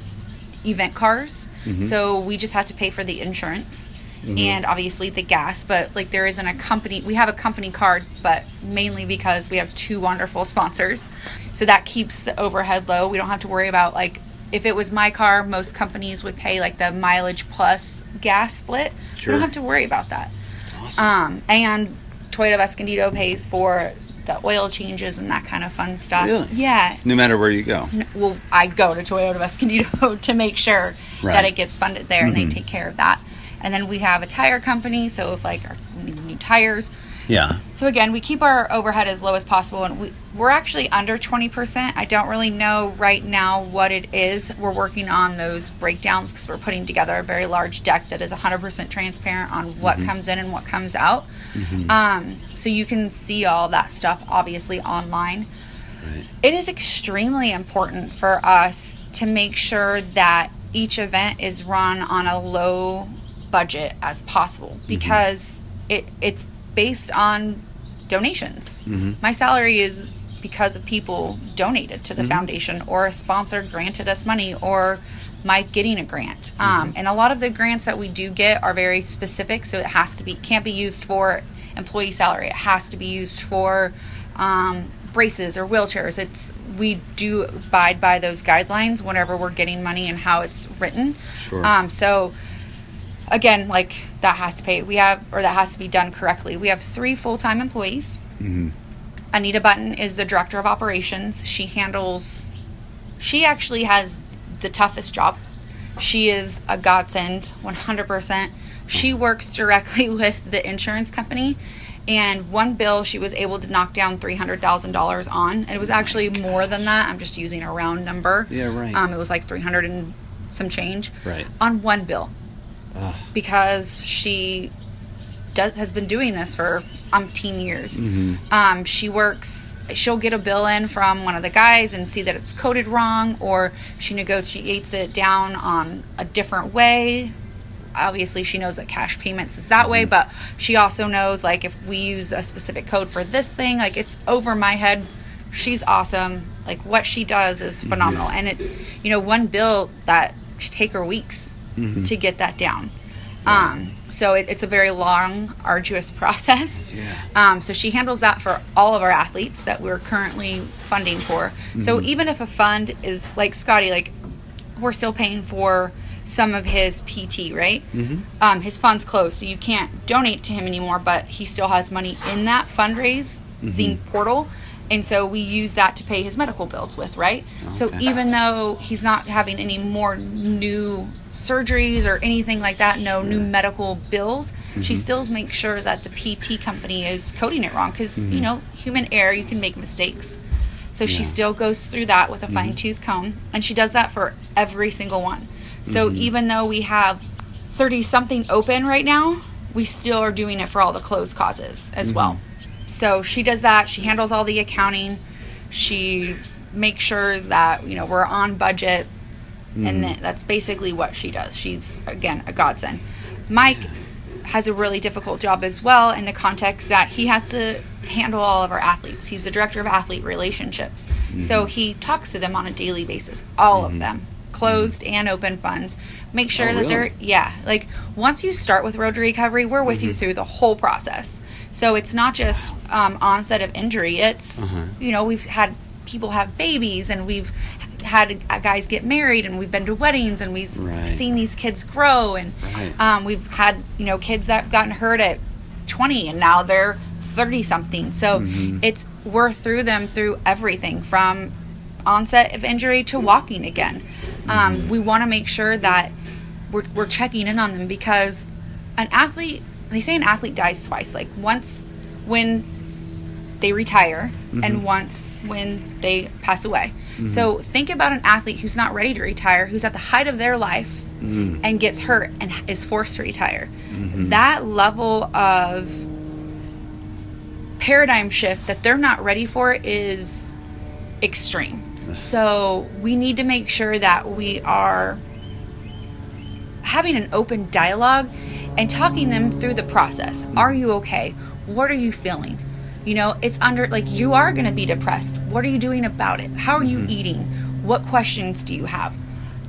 event cars, Mm-hmm. so we just have to pay for the insurance and obviously the gas. But like, there isn't a company. We have a company card, but mainly because we have two wonderful sponsors, so that keeps the overhead low. We don't have to worry about like. If it was my car, most companies would pay like the mileage plus gas split. We don't have to worry about that. It's awesome. Um, and Toyota of Escondido pays for the oil changes and that kind of fun stuff. Really? Yeah. no matter where you go. N- Well, I go to Toyota of Escondido to make sure that it gets funded there, and they take care of that. And then we have a tire company, so if like our, we need new tires. Yeah. So again, we keep our overhead as low as possible, and we, we're actually under twenty percent. I don't really know right now what it is. We're working on those breakdowns because we're putting together a very large deck that is hundred percent transparent on what comes in and what comes out. Um, so you can see all that stuff obviously online. Right. It is extremely important for us to make sure that each event is run on a low budget as possible because it it's based on donations. My salary is because of people donated to the foundation or a sponsor granted us money or my getting a grant. Um, and a lot of the grants that we do get are very specific, so it has to be can't be used for employee salary. It has to be used for um, braces or wheelchairs. It's we do abide by those guidelines whenever we're getting money and how it's written. Sure. Um, so again, like that has to pay. We have or that has to be done correctly. We have three full time employees. Anita Button is the director of operations. She handles. She actually has the toughest job. She is a godsend, one hundred percent. She works directly with the insurance company, and one bill she was able to knock down three hundred thousand dollars on. And it was actually more than that. I'm just using a round number. Yeah, right. Um, it was like three hundred and some change. Right. On one bill Ugh. because she does, has been doing this for umpteen years. Mm-hmm. Um, she works. She'll get a bill in from one of the guys and see that it's coded wrong, or she negotiates it down on a different way. Obviously, she knows that cash payments is that Mm-hmm. way, but she also knows like if we use a specific code for this thing, like it's over my head. She's awesome. Like what she does is phenomenal, and it, you know, one bill that should take her weeks to get that down. Um, so it, it's a very long, arduous process. Yeah. Um, so she handles that for all of our athletes that we're currently funding for. So even if a fund is like Scotty, like we're still paying for some of his PT, right? Mm-hmm. Um, his fund's closed, so you can't donate to him anymore. But he still has money in that fundraise zine portal, and so we use that to pay his medical bills with, right? So even though he's not having any more new surgeries or anything like that, no new medical bills, she mm-hmm. still makes sure that the PT company is coding it wrong because you mm-hmm. know human error, you can make mistakes. So she still goes through that with a mm-hmm. fine tooth comb, and she does that for every single one. So even though we have 30 something open right now, we still are doing it for all the closed causes as well. So she does that. She handles all the accounting. She makes sure that, you know, we're on budget. And that- that's basically what she does. She's, again, a godsend. Mike has a really difficult job as well in the context that he has to handle all of our athletes. He's the director of athlete relationships. So he talks to them on a daily basis, all of them. closed and open funds. Make sure Oh, that they're yeah, like once you start with Road to Recovery, we're with you Mm-hmm. through the whole process. So it's not just um, onset of injury. It's Uh-huh. you know we've had people have babies and we've had uh, guys get married and we've been to weddings and we've Right. seen these kids grow and Right. um, we've had you know kids that have gotten hurt at 20 and now they're 30 something so Mm-hmm. it's we're through them through everything from onset of injury to walking again um, Mm-hmm. we want to make sure that we're, we're checking in on them because an athlete they say an athlete dies twice like once when they retire Mm-hmm. and once when they pass away so think about an athlete who's not ready to retire who's at the height of their life Mm. and gets hurt and is forced to retire. Mm-hmm. That level of paradigm shift that they're not ready for is extreme. So we need to make sure that we are having an open dialogue and talking them through the process. Are you okay? What are you feeling? You know, it's under like you are going to be depressed. What are you doing about it? How are you mm-hmm. eating? What questions do you have?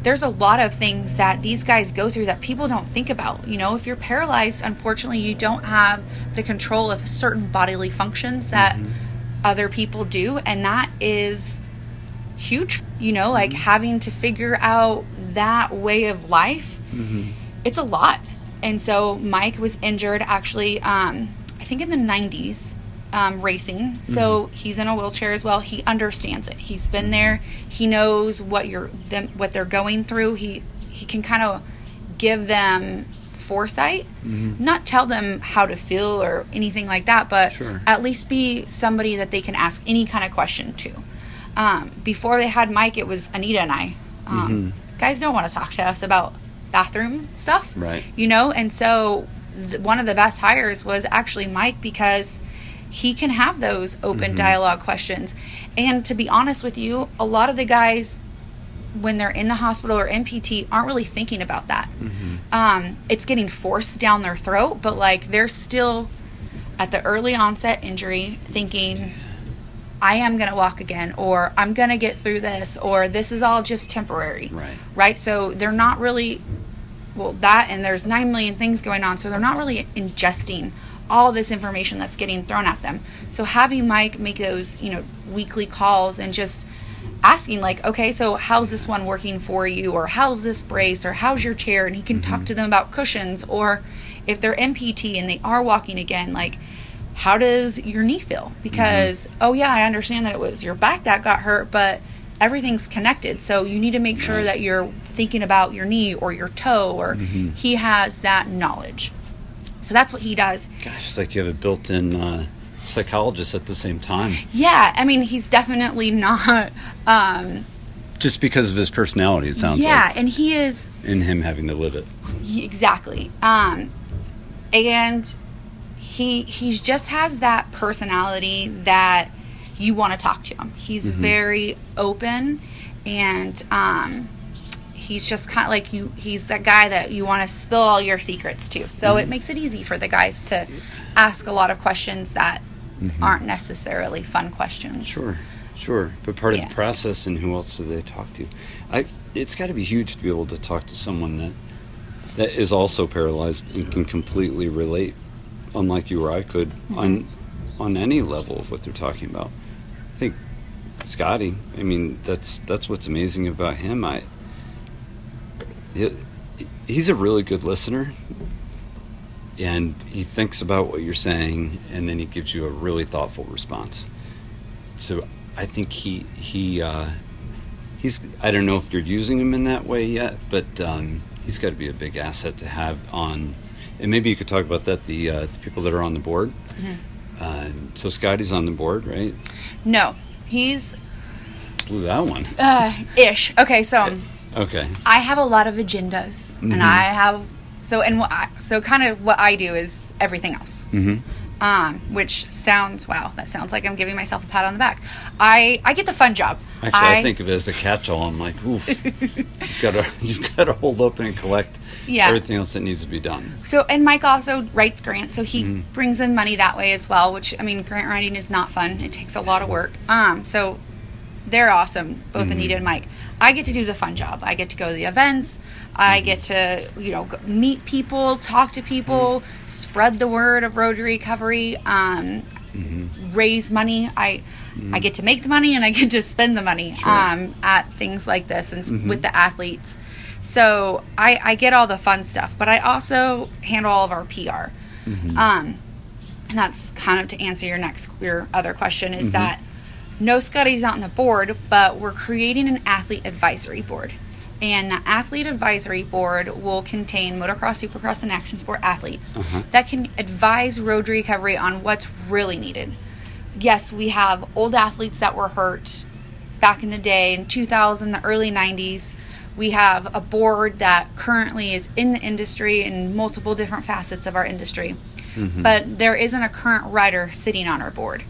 There's a lot of things that these guys go through that people don't think about. You know, if you're paralyzed, unfortunately, you don't have the control of certain bodily functions that mm-hmm. other people do, and that is huge. You know, like mm-hmm. having to figure out that way of life it's a lot. And so Mike was injured actually, um, I think in the 90s, um, racing. So he's in a wheelchair as well. He understands it. He's been there. He knows what you're them, what they're going through. He he can kind of give them foresight, not tell them how to feel or anything like that, but Sure. at least be somebody that they can ask any kind of question to. Um, before they had Mike, it was Anita and I. Um, Guys don't want to talk to us about bathroom stuff, Right. You know, and so th- one of the best hires was actually Mike because he can have those open dialogue questions. And to be honest with you, a lot of the guys when they're in the hospital or MPT aren't really thinking about that. Um, it's getting forced down their throat, but like they're still at the early onset injury thinking, I am going to walk again, or I'm going to get through this, or this is all just temporary. Right. Right? So they're not really, well, that and there's 9 million things going on, so they're not really ingesting all this information that's getting thrown at them. So having Mike make those, you know, weekly calls and just asking like, okay, so how's this one working for you or how's this brace or how's your chair and he can talk mm-hmm. to them about cushions or if they're MPT and they are walking again, like how does your knee feel? Mm-hmm. Because oh yeah, I understand that it was your back that got hurt, but everything's connected. So you need to make sure that you're thinking about your knee or your toe or mm-hmm. he has that knowledge. So that's what he does. Gosh, it's like you have a built-in uh, psychologist at the same time, Yeah, I mean, he's definitely not. Um, just because of his personality. It sounds yeah, like, and he is in him having to live it. he- exactly. Um, and he he's just has that personality that you want to talk to him. He's very open, and um, he's just kind of like you. He's that guy that you want to spill all your secrets to. So it mm-hmm. makes it easy for the guys to ask a lot of questions that mm-hmm. aren't necessarily fun questions. Sure, sure. But part of the process, and who else do they talk to? I. It's got to be huge to be able to talk to someone that that is also paralyzed and can completely relate, unlike you or I could, mm-hmm. on on any level of what they're talking about. I think Scotty. I mean, that's that's what's amazing about him. I. He, he's a really good listener and he thinks about what you're saying and then he gives you a really thoughtful response so i think he he uh, he's i don't know if you're using him in that way yet but um, he's got to be a big asset to have on and maybe you could talk about that the, uh, the people that are on the board uh, so scotty's on the board right No, he's blew that one uh, ish. Okay, so. Okay I have a lot of agendas, and I have so and what I, so kind of what I do is everything else. Mhm. Um, which sounds wow, that sounds like I'm giving myself a pat on the back. I I get the fun job. actually I, think of it as a catch-all i'm like oof you've got to you've got to hold open and collect Yeah. everything else that needs to be done so. And Mike also writes grants, so he Mm-hmm. brings in money that way as well. Which I mean, grant writing is not fun. It takes a lot of work. Um, so they're awesome, both Anita mm-hmm. and Mike. I get to do the fun job. I get to go to the events. I mm-hmm. get to, you know, meet people, talk to people, mm-hmm. spread the word of road recovery, um, raise money. I I get to make the money and I get to spend the money um, at things like this and with the athletes. So I, I get all the fun stuff, but I also handle all of our PR. Um, and that's kind of to answer your next your other question is that no Scotty's not on the board, but we're creating an athlete advisory board. And the athlete advisory board will contain motocross, supercross, and action sport athletes uh-huh. that can advise road recovery on what's really needed. Yes, we have old athletes that were hurt back in the day in 2000, the early 90s. We have a board that currently is in the industry in multiple different facets of our industry. Mm-hmm. But there isn't a current rider sitting on our board.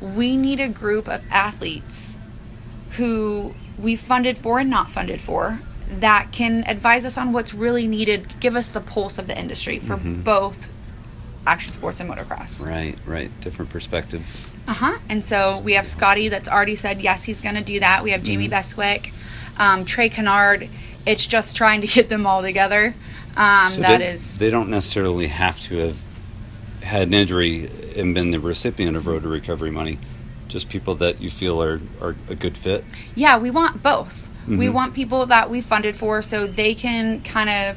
We need a group of athletes who we funded for and not funded for that can advise us on what's really needed, give us the pulse of the industry for both action sports and motocross. Right, right. Different perspective. Uh huh. And so we have Scotty that's already said yes, he's going to do that. We have Jamie Mm-hmm. Bestwick, um, Trey Canard. It's just trying to get them all together. Um, So that they, is, They don't necessarily have to have had an injury and been the recipient of road to recovery money. Just people that you feel are, are a good fit. yeah, we want both. We Mhm. want people that we funded for so they can kind of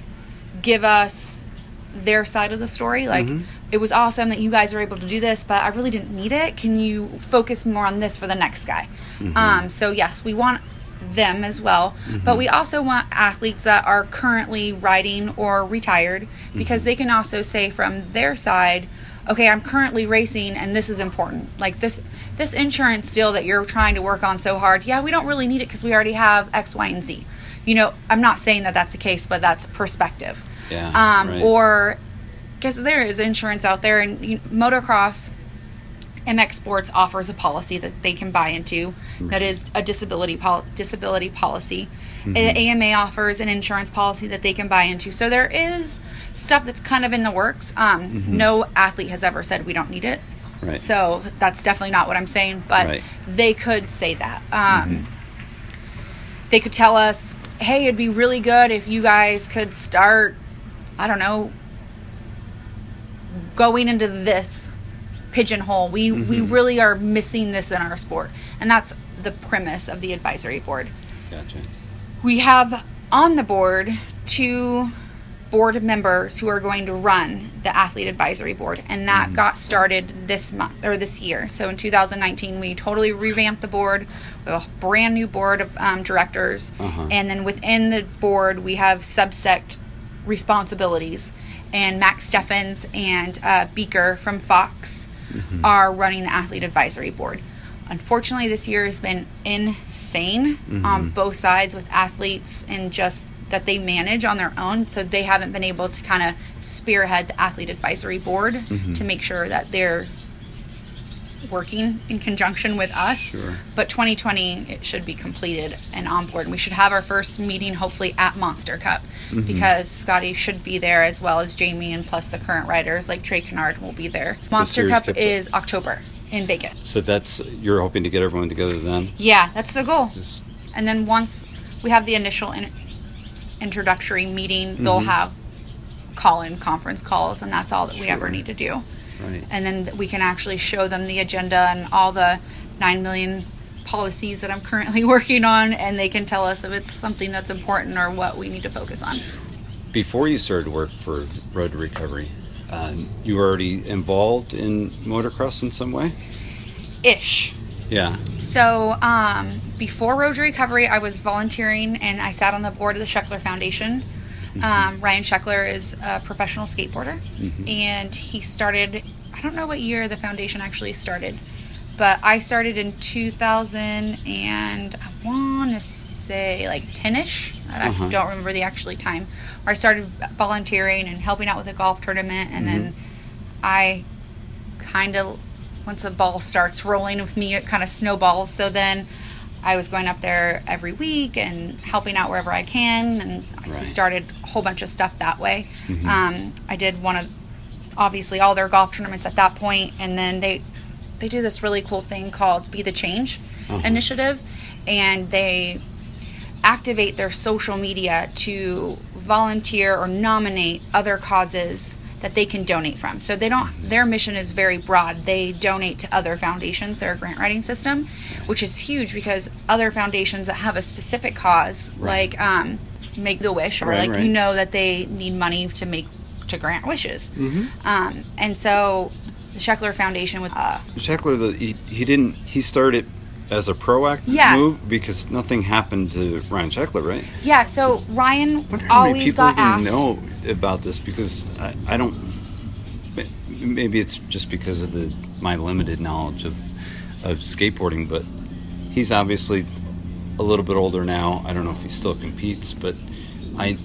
give us their side of the story. Like, Mhm. it was awesome that you guys were able to do this, but I really didn't need it. Can you focus more on this for the next guy? Um, so, yes, we want them as well, but we also want athletes that are currently riding or retired because they can also say from their side, okay, I'm currently racing and this is important. Like this this insurance deal that you're trying to work on so hard, yeah, we don't really need it because we already have X, Y, and Z. You know, I'm not saying that that's the case, but that's perspective. Yeah. Um, right. Or because there is insurance out there, and you, motocross, MX Sports offers a policy that they can buy into that is a disability pol- disability policy. Mm-hmm. AMA offers an insurance policy that they can buy into. So there is stuff that's kind of in the works. Um, No athlete has ever said we don't need it. Mm-hmm. Right. So that's definitely not what I'm saying, but Right. they could say that. Um, They could tell us, hey, it'd be really good if you guys could start, I don't know, going into this pigeonhole. We we really are missing this in our sport, and that's the premise of the advisory board. Gotcha. We have on the board two board members who are going to run the athlete advisory board, and that got started this month or this year. So in 2019, we totally revamped the board. We have a brand new board of um, directors, Uh-huh. and then within the board, we have subsect responsibilities. And Max Steffens and uh, Beaker from Fox are running the athlete advisory board. Unfortunately, this year has been insane on both sides with athletes and just that they manage on their own. So they haven't been able to kind of spearhead the athlete advisory board to make sure that they're working in conjunction with us. Sure. But 2020 it should be completed and on board. And we should have our first meeting hopefully at Monster Cup because Scotty should be there as well as Jamie and plus the current riders like Trey Canard will be there. Monster Cup is October So that's you're hoping to get everyone together then. Yeah, that's the goal. Just And then once we have the initial in- introductory meeting, they'll Mm-hmm. have call-in conference calls, and that's all that we ever need to do. right. And then we can actually show them the agenda and all the nine million policies that I'm currently working on, and they can tell us if it's something that's important or what we need to focus on. Before you started work for Road to Recovery, um, you were already involved in motocross in some way. Ish. Yeah. So, um, before Road to Recovery, I was volunteering and I sat on the board of the Sheckler Foundation. Um, Ryan Sheckler is a professional skateboarder, and he started. I don't know what year the foundation actually started, but I started in 2000 and I want to say like 10ish. I Uh-huh. don't remember the actually time. I started volunteering and helping out with a golf tournament, and then I kind of once the ball starts rolling with me it kind of snowballs so then i was going up there every week and helping out wherever i can and I Right. started a whole bunch of stuff that way um, i did one of obviously all their golf tournaments at that point and then they they do this really cool thing called be the change Uh-huh. initiative and they activate their social media to volunteer or nominate other causes that they can donate from. So they don't their mission is very broad. They donate to other foundations, their grant writing system, which is huge because other foundations that have a specific cause Right. like um make the wish or Right, like right. you know that they need money to make to grant wishes. Mm-hmm. Um and so the Sheckler Foundation with uh Sheckler, the, he, he didn't. He started as a proactive Yeah. move because nothing happened to Ryan Sheckler, right? yeah, so Ryan how many always got asked know about this because I, I don't. Maybe it's just because of the my limited knowledge of of skateboarding, but he's obviously a little bit older now. I don't know if he still competes, but I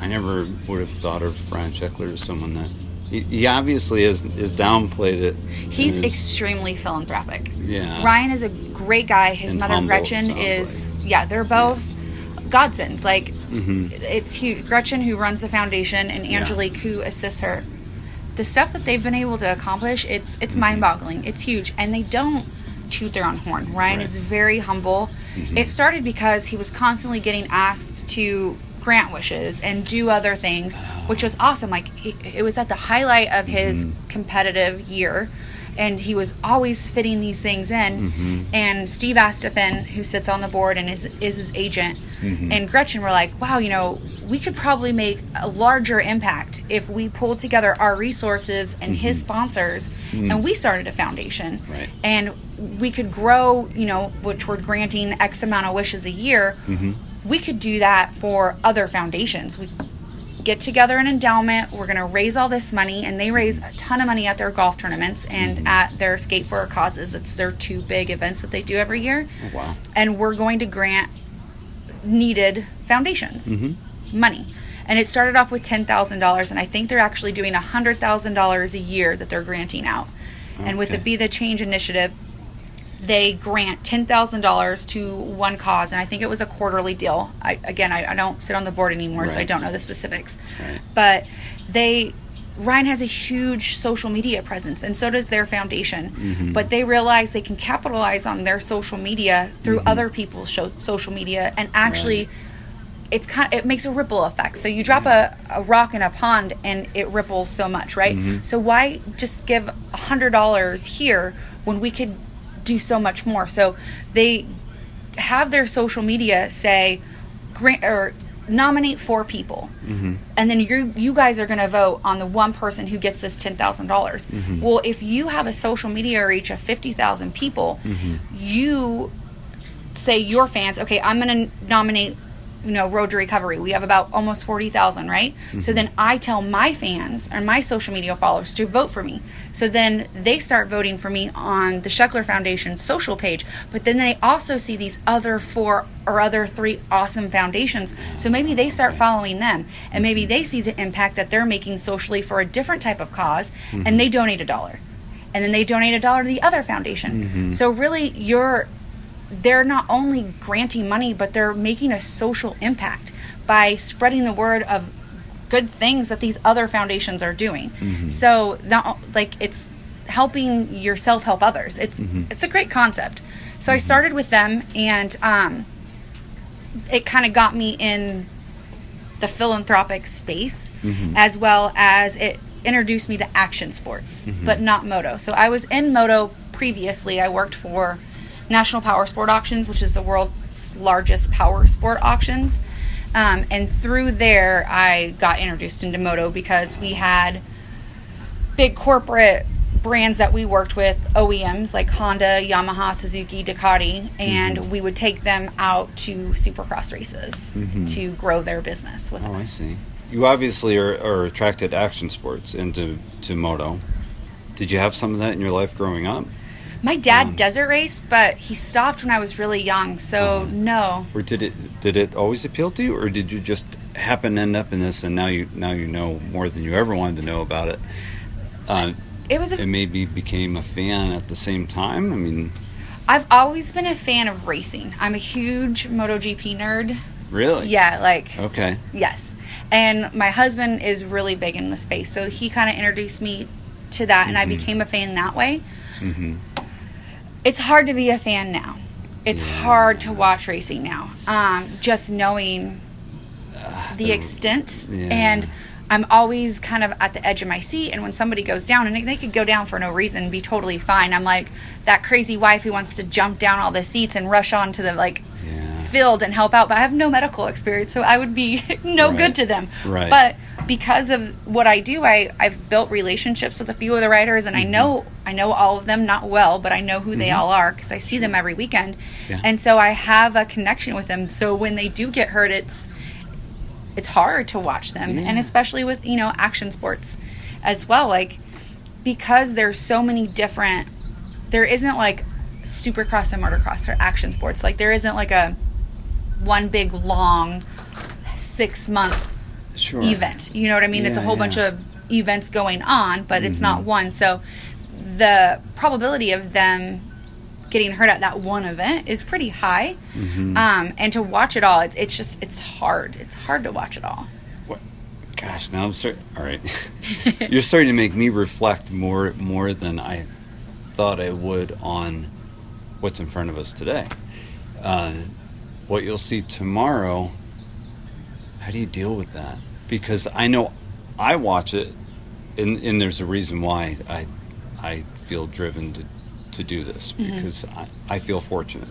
I never would have thought of Ryan Sheckler as someone that he, he obviously is is downplayed it. He's and is- extremely philanthropic. Yeah. Ryan is a great guy. His And mother humble, Gretchen is yeah, they're both godsends. Like Mhm. it's huge. Gretchen who runs the foundation and Yeah. Angelique who assists her. The stuff that they've been able to accomplish, it's it's Mm-hmm. mind-boggling. It's huge and they don't toot their own horn. Ryan Right. Mm-hmm. is very humble. It started because he was constantly getting asked to grant wishes and do other things, which was awesome. Like he, it was at the highlight of his Mm-hmm. competitive year, and he was always fitting these things in. Mm-hmm. And Steve Astephen, who sits on the board and is is his agent, Mm-hmm. and Gretchen were like, "Wow, you know." We could probably make a larger impact if we pulled together our resources and his sponsors and we started a foundation Mm-hmm. Right. and we could grow, you know, which we're granting X amount of wishes a year. We could do that for other foundations. We get together an endowment. We're going to raise all this money, and they raise a ton of money at their golf tournaments and Mm-hmm. at their skate for a causes. It's their two big events that they do every year. Oh, wow. And we're going to grant needed foundations Mm-hmm. money. And it started off with ten thousand dollars, and I think they're actually doing hundred thousand dollars a year that they're granting out. And with the Be the Change initiative, they grant ten thousand dollars to one cause, and I think it was a quarterly deal. I again, I, I don't sit on the board anymore, so I don't know the specifics. Right. But they, Ryan has a huge social media presence, and so does their foundation. Mm-hmm. But they realize they can capitalize on their social media through Mm-hmm. other people's show, social media, and actually. It's kind. It makes a ripple effect. So you drop a, a rock in a pond, and it ripples so much, right? Mm-hmm. So why just give a hundred dollars here when we could do so much more? So they have their social media say grant or nominate four people mm-hmm. and then you you guys are going to vote on the one person who gets this $10,000. dollars mm-hmm. Well, if you have a social media reach of 50,000 people, mm-hmm. you say your fans, okay, I'm going to nominate you know road to recovery. We have about almost 40,000 right? So mm-hmm. then i tell my fans and my social media followers to vote for me. So then they start voting for me on the Sheckler Foundation social page but then they also see these other four or other three awesome foundations. So maybe they start following them and maybe they see the impact that they're making socially for a different type of because and mm-hmm. they donate a dollar. And then they donate a dollar to the other foundation. Mm-hmm. So really you're they're not only granting money, but they're making a social impact by spreading the word of good things that these other foundations are doing. Mm-hmm. So not like it's helping yourself help others. It's mm-hmm. it's a great concept. So I mm-hmm. started with them, and um, it kind of got me in the philanthropic space, as well as it introduced me to action sports, but not moto. So I was in moto previously. I worked for National Power Sport Auctions, which is the world's largest power sport auctions. Um, and through there, I got introduced into moto because we had big corporate brands that we worked with, OEMs like Honda, Yamaha, Suzuki, Ducati, and we would take them out to supercross races to grow their business with Oh, I see. You obviously are, are attracted to action sports into to moto. Did you have some of that in your life growing up, My dad Um, desert raced, but he stopped when I was really young, so Uh-huh. no. or did it did it always appeal to you, or did you just happen to end up in this and now you now you know more than you ever wanted to know about it? Uh, It was a and maybe became a fan at the same time. I mean, I've always been a fan of racing. I'm a huge MotoGP nerd. really? Yeah, like Okay. yes. And my husband is really big in the space, so he kind of introduced me to that, and I became a fan that way. hmm It's hard to be a fan now. it's hard to watch racing now. Um, just knowing the the- extent yeah. and I'm always kind of at the edge of my seat and when somebody goes down and they could go down for no reason be totally fine. I'm like that crazy wife who wants to jump down all the seats and rush onto the like Yeah. field and help out, but I have no medical experience, so I would be no Right. good to them. Right. But because of what I do, I I've built relationships with a few of the riders, and I Mm-hmm. know I know all of them not well, but I know who they all are because I see them every weekend, Yeah. and so I have a connection with them. So when they do get hurt, it's it's hard to watch them, and especially with you know action sports as well, like because there's so many different. There isn't like supercross and motocross or action sports. Like there isn't like a one big long six month Sure. event. You know what I mean? it's a Yeah, whole bunch of events going on, but it's Mm-hmm. not one. So the probability of them getting hurt at that one event is pretty high. Mm-hmm. Um, and to watch it all, it's, it's just it's hard. It's hard to watch it all. What? Gosh, now I'm starting. All right, you're starting to make me reflect more more than I thought I would on what's in front of us today. Uh, what you'll see tomorrow. How do you deal with that? Because I know I watch it, and, and there's a reason why I I feel driven to to do this mm-hmm. because I, I feel fortunate.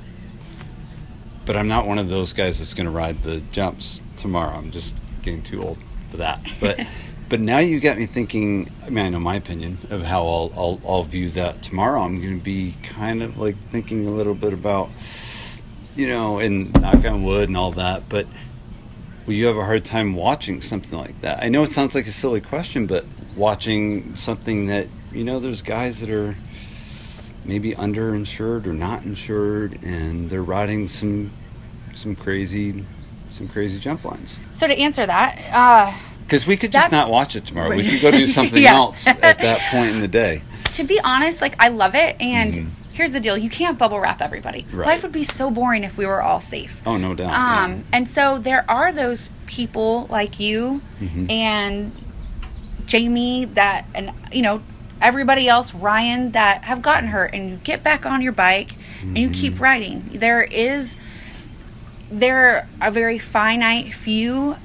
But I'm not one of those guys that's going to ride the jumps tomorrow. I'm just getting too old for that. But but now you got me thinking. I mean, I know my opinion of how I'll I'll, I'll view that tomorrow. I'm going to be kind of like thinking a little bit about, you know, and knock on wood and all that. But will you have a hard time watching something like that? I know it sounds like a silly question, but watching something that you know, there's guys that are maybe underinsured or not insured, and they're riding some some crazy some crazy jump lines. So to answer that, uh, Because we could just not watch it tomorrow. We could go do something Yeah. else at that point in the day. to be honest, like I love it, and here's the deal: you can't bubble wrap everybody. Mm-hmm. Right. Life would be so boring if we were all safe. Oh, no doubt. Um, and so there are those people like you Mm-hmm. and Jamie that, and you know, everybody else, Ryan, that have gotten hurt, and you get back on your bike and you Mm-hmm. keep riding. There is, there are a very finite few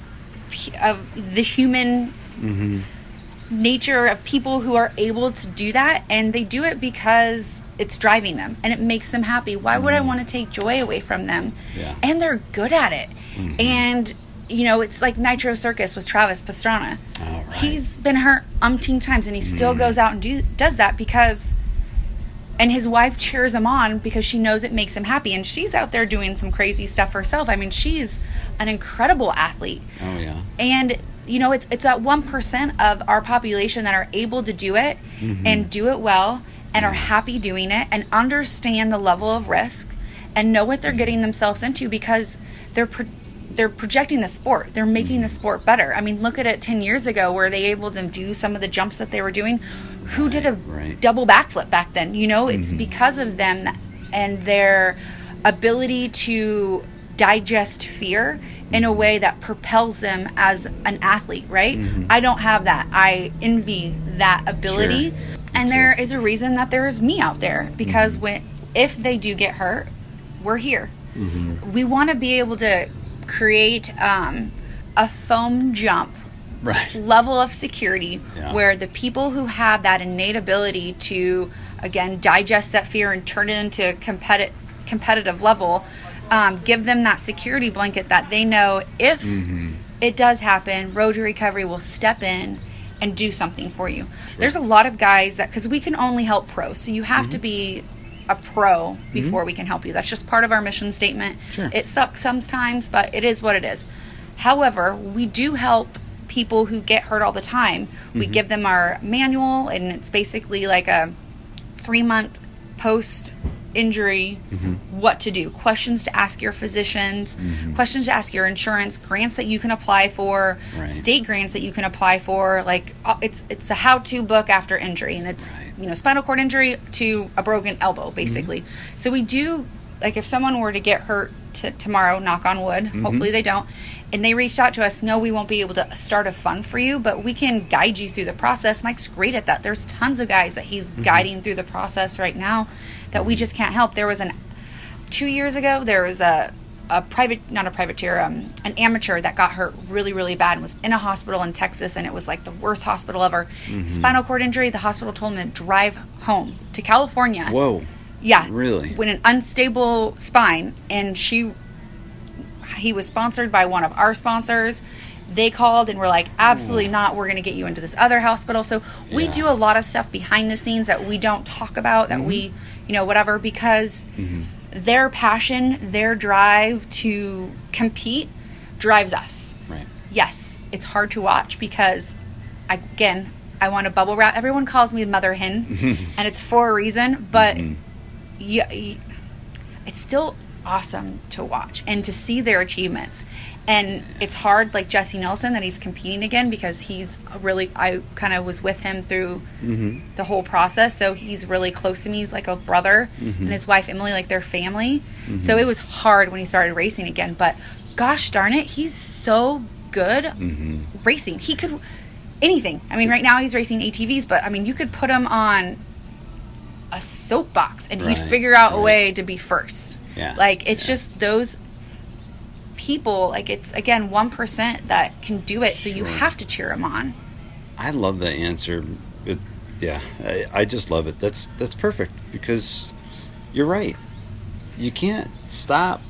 of the human Mm-hmm. nature of people who are able to do that and they do it because it's driving them and it makes them happy why would i want to take joy away from them Mm-hmm. Yeah. and they're good at it Mm-hmm. and you know it's like nitro circus with travis pastrana right. Mm-hmm. he's been hurt umpteen times and he still goes out and do, does that because and his wife cheers him on because she knows it makes him happy and she's out there doing some crazy stuff herself i mean she's an incredible athlete oh yeah. and you know it's it's at one percent of our population that are able to do it Mm-hmm. and do it well and are happy doing it and understand the level of risk and know what they're getting themselves into because they're pro- they're projecting the sport they're making Mm-hmm. the sport better i mean look at it 10 years ago were they able to do some of the jumps that they were doing who did a right. Mm-hmm. double backflip back then you know it's because of them and their ability to digest fear in a way that propels them as an athlete, right? I don't have that. I envy that ability. Sure. And there is a reason that there is me out there because when if they do get hurt, we're here. We want to be able to create um, a foam jump Right. level of security Yeah. where the people who have that innate ability to again digest that fear and turn it into a competi- competitive level um, give them that security blanket that they know if it does happen road to recovery will step in and do something for you. There's a lot of guys that because we can only help pros so you have to mm-hmm. be a pro mm-hmm. before we can help you. That's just part of our mission statement. Sure. it sucks sometimes but it is what it is. However, we do help people who get hurt all the time. We mm-hmm. give them our manual, and it's basically like a three month post injury mm-hmm. what to do, questions to ask your physicians, mm-hmm. questions to ask your insurance, grants that you can apply for, Right. state grants that you can apply for. Like uh, it's it's a how to book after injury, and it's Right. you know spinal cord injury to a broken elbow, mm-hmm. basically. So we do like if someone were to get hurt t- tomorrow, knock on wood, hopefully they don't, and they reached out to us, no, we won't be able to start a fund for you, but we can guide you through the process. Mike's great at that. There's tons of guys that he's guiding through the process right now that we just can't help. There was an two years ago there was a a private not a privateer um, an amateur that got hurt really really bad and was in a hospital in texas and it was like the worst hospital ever spinal cord injury the hospital told him to drive home to california Whoa. yeah Really? with an unstable spine and she he was sponsored by one of our sponsors. They called and were like absolutely hmm. not. We're going to get you into this other hospital. So we Yeah. do a lot of stuff behind the scenes that we don't talk about that we Mm-hmm. you know whatever because mm-hmm. their passion their drive to compete drives us. Right. yes it's hard to watch because again i want to bubble wrap. Everyone calls me mother hen and it's for a reason but mm-hmm. yeah, y- it's still awesome to watch and to see their achievements. And it's hard, like Jesse Nelson, that he's competing again because he's really. I kind of was with him through mm-hmm. the whole process, so he's really close to me. He's like a brother, mm-hmm. and his wife Emily, like their family. So mm-hmm. it was hard when he started racing again. But gosh darn it, he's so good racing. He could anything. I mean, right now he's racing ATVs, but I mean, you could put him on a soapbox and he'd figure out a way to be first. Yeah, Like it's yeah. just those people, like it's again 1% that can do it, so you have to cheer them on. I love that answer. It, yeah, I, I just love it. That's that's perfect because you're right. You can't stop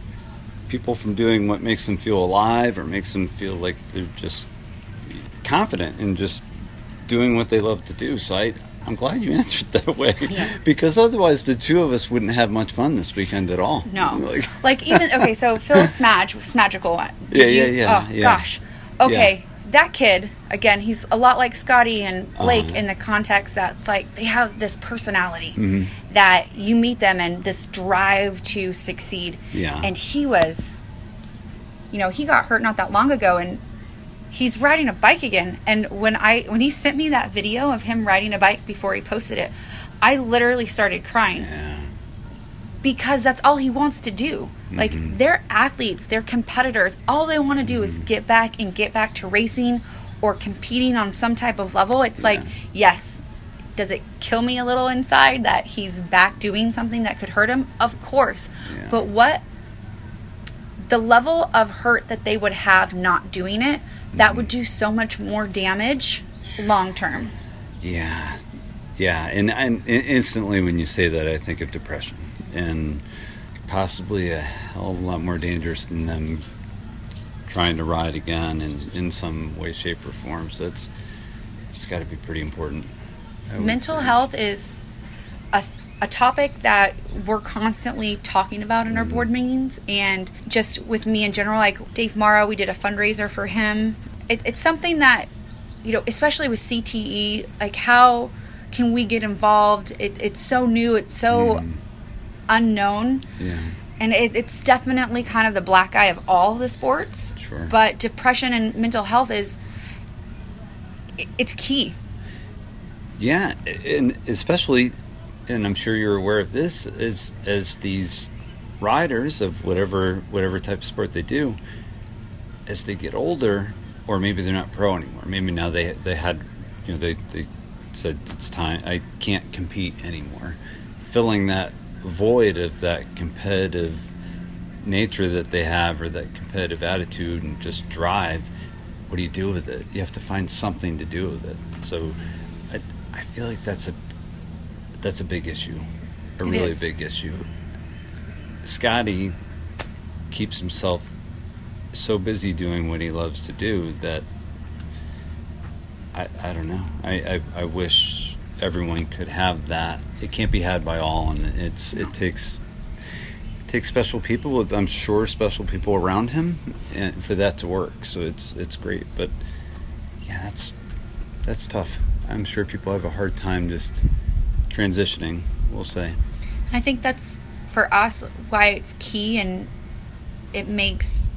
people from doing what makes them feel alive or makes them feel like they're just confident in just doing what they love to do. So I, I'm glad you answered that way Yeah. because otherwise the two of us wouldn't have much fun this weekend at all. No. Like, Like even okay, so Phil Smadge was magical. Did Yeah, yeah, yeah, Oh yeah. gosh. Okay, that kid again. He's a lot like Scotty and Blake Uh-huh. in the context that it's like they have this personality Mhm. that you meet them and this drive to succeed. Yeah. And he was, you know, he got hurt not that long ago and. He's riding a bike again, and when I when he sent me that video of him riding a bike before he posted it, I literally started crying yeah. because that's all he wants to do. Like mm-hmm. they're athletes, they're competitors. All they want to do is mm-hmm. get back and get back to racing or competing on some type of level. It's like, yes, does it kill me a little inside that he's back doing something that could hurt him? Of course. Yeah. But what the level of hurt that they would have not doing it, that would do so much more damage long term. Yeah, yeah, and, and in- instantly when you say that, I think of depression, and possibly a hell of a lot more dangerous than them trying to ride again in, in some way, shape, or form. So it's it's got to be pretty important. Mental think. health is a, a topic that we're constantly talking about in our board mm-hmm. meetings and just with me in general like dave Mirra, we did a fundraiser for him. It, it's something that you know especially with cte like how can we get involved? It, it's so new it's so mm-hmm. unknown. Yeah, and it, it's definitely kind of the black eye of all the sports. Sure. but depression and mental health is it- it's key. Yeah, and especially, and I'm sure you're aware of this, as as these riders of whatever whatever type of sport they do, as they get older, or maybe they're not pro anymore. Maybe now they they had, you know, they they said it's time. I can't compete anymore. Filling that void of that competitive nature that they have, or that competitive attitude and just drive. What do you do with it? You have to find something to do with it. So, I I feel like that's a that's a big issue, a It really is. big issue. Scotty keeps himself so busy doing what he loves to do that I, I don't know. I, I, I wish everyone could have that. It can't be had by all, and it's it takes it takes special people with I'm sure special people around him and for that to work. So it's it's great, but yeah, that's that's tough. I'm sure people have a hard time just transitioning. We'll say. I think that's for us why it's key and it makes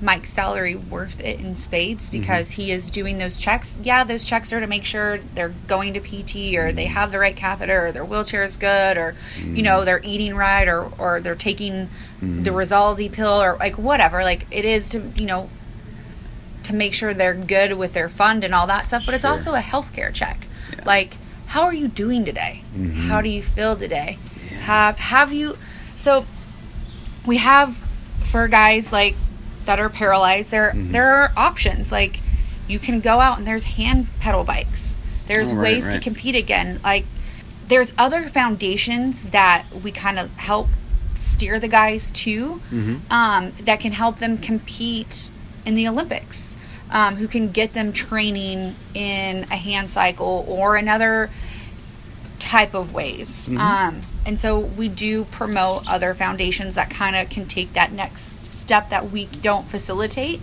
Mike's salary worth it in spades mm-hmm. because he is doing those checks. Yeah, those checks are to make sure they're going to PT or they mm-hmm. have the right catheter or their wheelchair is good or you know mm-hmm. they're eating right or or they're taking the Rizalzi pill or like whatever. Like it is to you know to make sure they're good with their fund and all that stuff. But it's also a healthcare check. Like how are you doing today? How do you feel today? Have have you so we have for guys like that are paralyzed there Mm-hmm. there are options like you can go out and there's hand pedal bikes there's Oh, right, ways to compete again like there's other foundations that we kind of help steer the guys to Mm-hmm. um, that can help them compete in the olympics um, who can get them training in a hand cycle or another type of ways. Um, and so we do promote other foundations that kind of can take that next step that we don't facilitate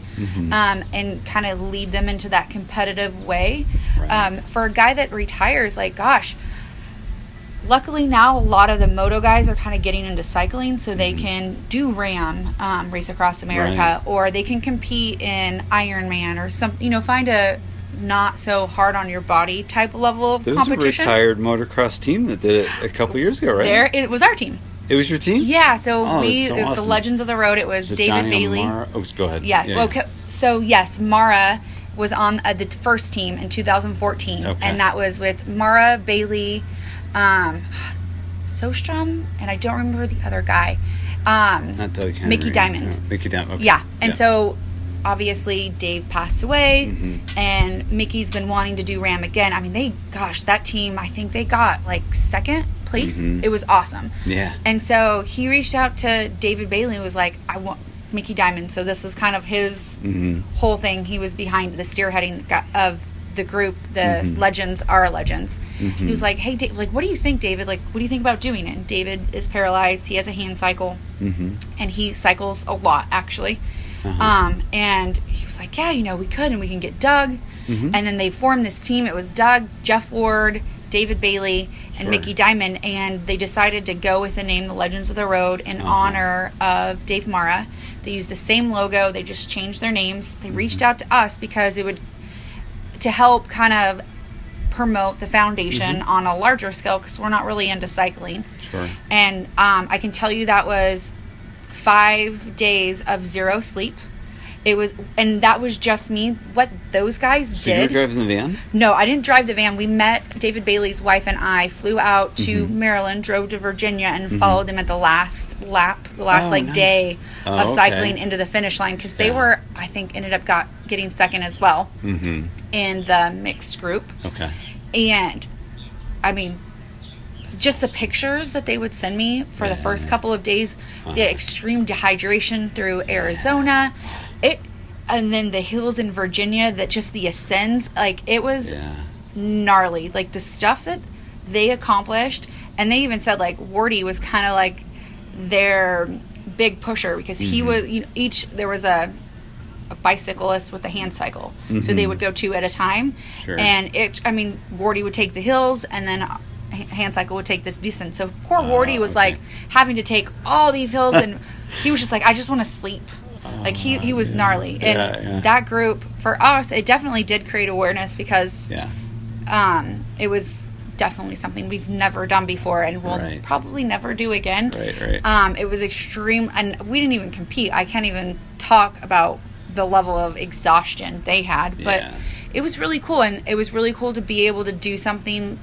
um, and kind of lead them into that competitive way. Right. Um, for a guy that retires, like, gosh, luckily now a lot of the moto guys are kind of getting into cycling so they can do RAAM um, race across america Right. or they can compete in ironman or some you know find a not so hard on your body type level of There was a retired motocross team that did it a couple years ago, right? there it was our team It was your team? yeah so Oh, we so awesome. the legends of the road it was Was david Johnny bailey? Oh, go ahead. yeah, okay so yes mara was on uh, the first team in 2014 Okay. and that was with mara bailey um Sostrom, and I don't remember the other guy. Um, Not Doug Henry. Mickey Dymond. No, Mickey Dymond. okay. yeah, and so obviously Dave passed away, Mm-hmm. and Mickey's been wanting to do RAAM again. I mean, they, gosh, that team, I think they got like second place. Mm-hmm. It was awesome. Yeah. And so he reached out to David Bailey and was like, I want Mickey Dymond. So this is kind of his Mhm. whole thing. He was behind the steerheading of the group, the Mm-hmm. legends are legends. He was like, "Hey, like, what do you think, David? Like, what do you think about doing it?" And David is paralyzed. He has a hand cycle, Mhm. and he cycles a lot actually. Uh-huh. Um, and he was like, "Yeah, you know, we could, and we can get Doug." Mm-hmm. And then they formed this team. It was Doug, Jeff Ward, David Bailey, and Sure. Mickey Dymond, and they decided to go with the name The Legends of the Road in Uh-huh. honor of Dave Mirra. They used the same logo. They just changed their names. They reached Mm-hmm. out to us because it would to help kind of promote the foundation Mm-hmm. on a larger scale because we're not really into cycling. Sure. And um, I can tell you that was five days of zero sleep. It was, and that was just me. What those guys So you were did. driving the van? No, I didn't drive the van. We met David Bailey's wife and I flew out to Mm-hmm. Maryland, drove to Virginia, and followed him at the last lap, the last Oh, like nice. day Oh, of okay. cycling into the finish line because they Yeah. were, I think, ended up got getting second as well Mm-hmm. in the mixed group. Okay. And I mean, just the pictures that they would send me for the first couple of days, the extreme dehydration through Arizona, it, and then the hills in Virginia that just the ascends, like it was Yeah. gnarly. Like the stuff that they accomplished, and they even said like Wardy was kind of like their big pusher because he Mm-hmm. was you know, each there was a a bicyclist with a hand cycle, so Mm-hmm. they would go two at a time. Sure. And it, I mean, Wardy would take the hills, and then hand cycle would take this descent. So poor Oh, Wardy was okay. like having to take all these hills, and he was just like, I just want to sleep. Like he, he was gnarly, and Yeah, yeah. that group for us, it definitely did create awareness because Yeah. um, it was definitely something we've never done before and will Right. probably never do again. Right, right. Um, it was extreme, and we didn't even compete. I can't even talk about the level of exhaustion they had, but Yeah. it was really cool, and it was really cool to be able to do something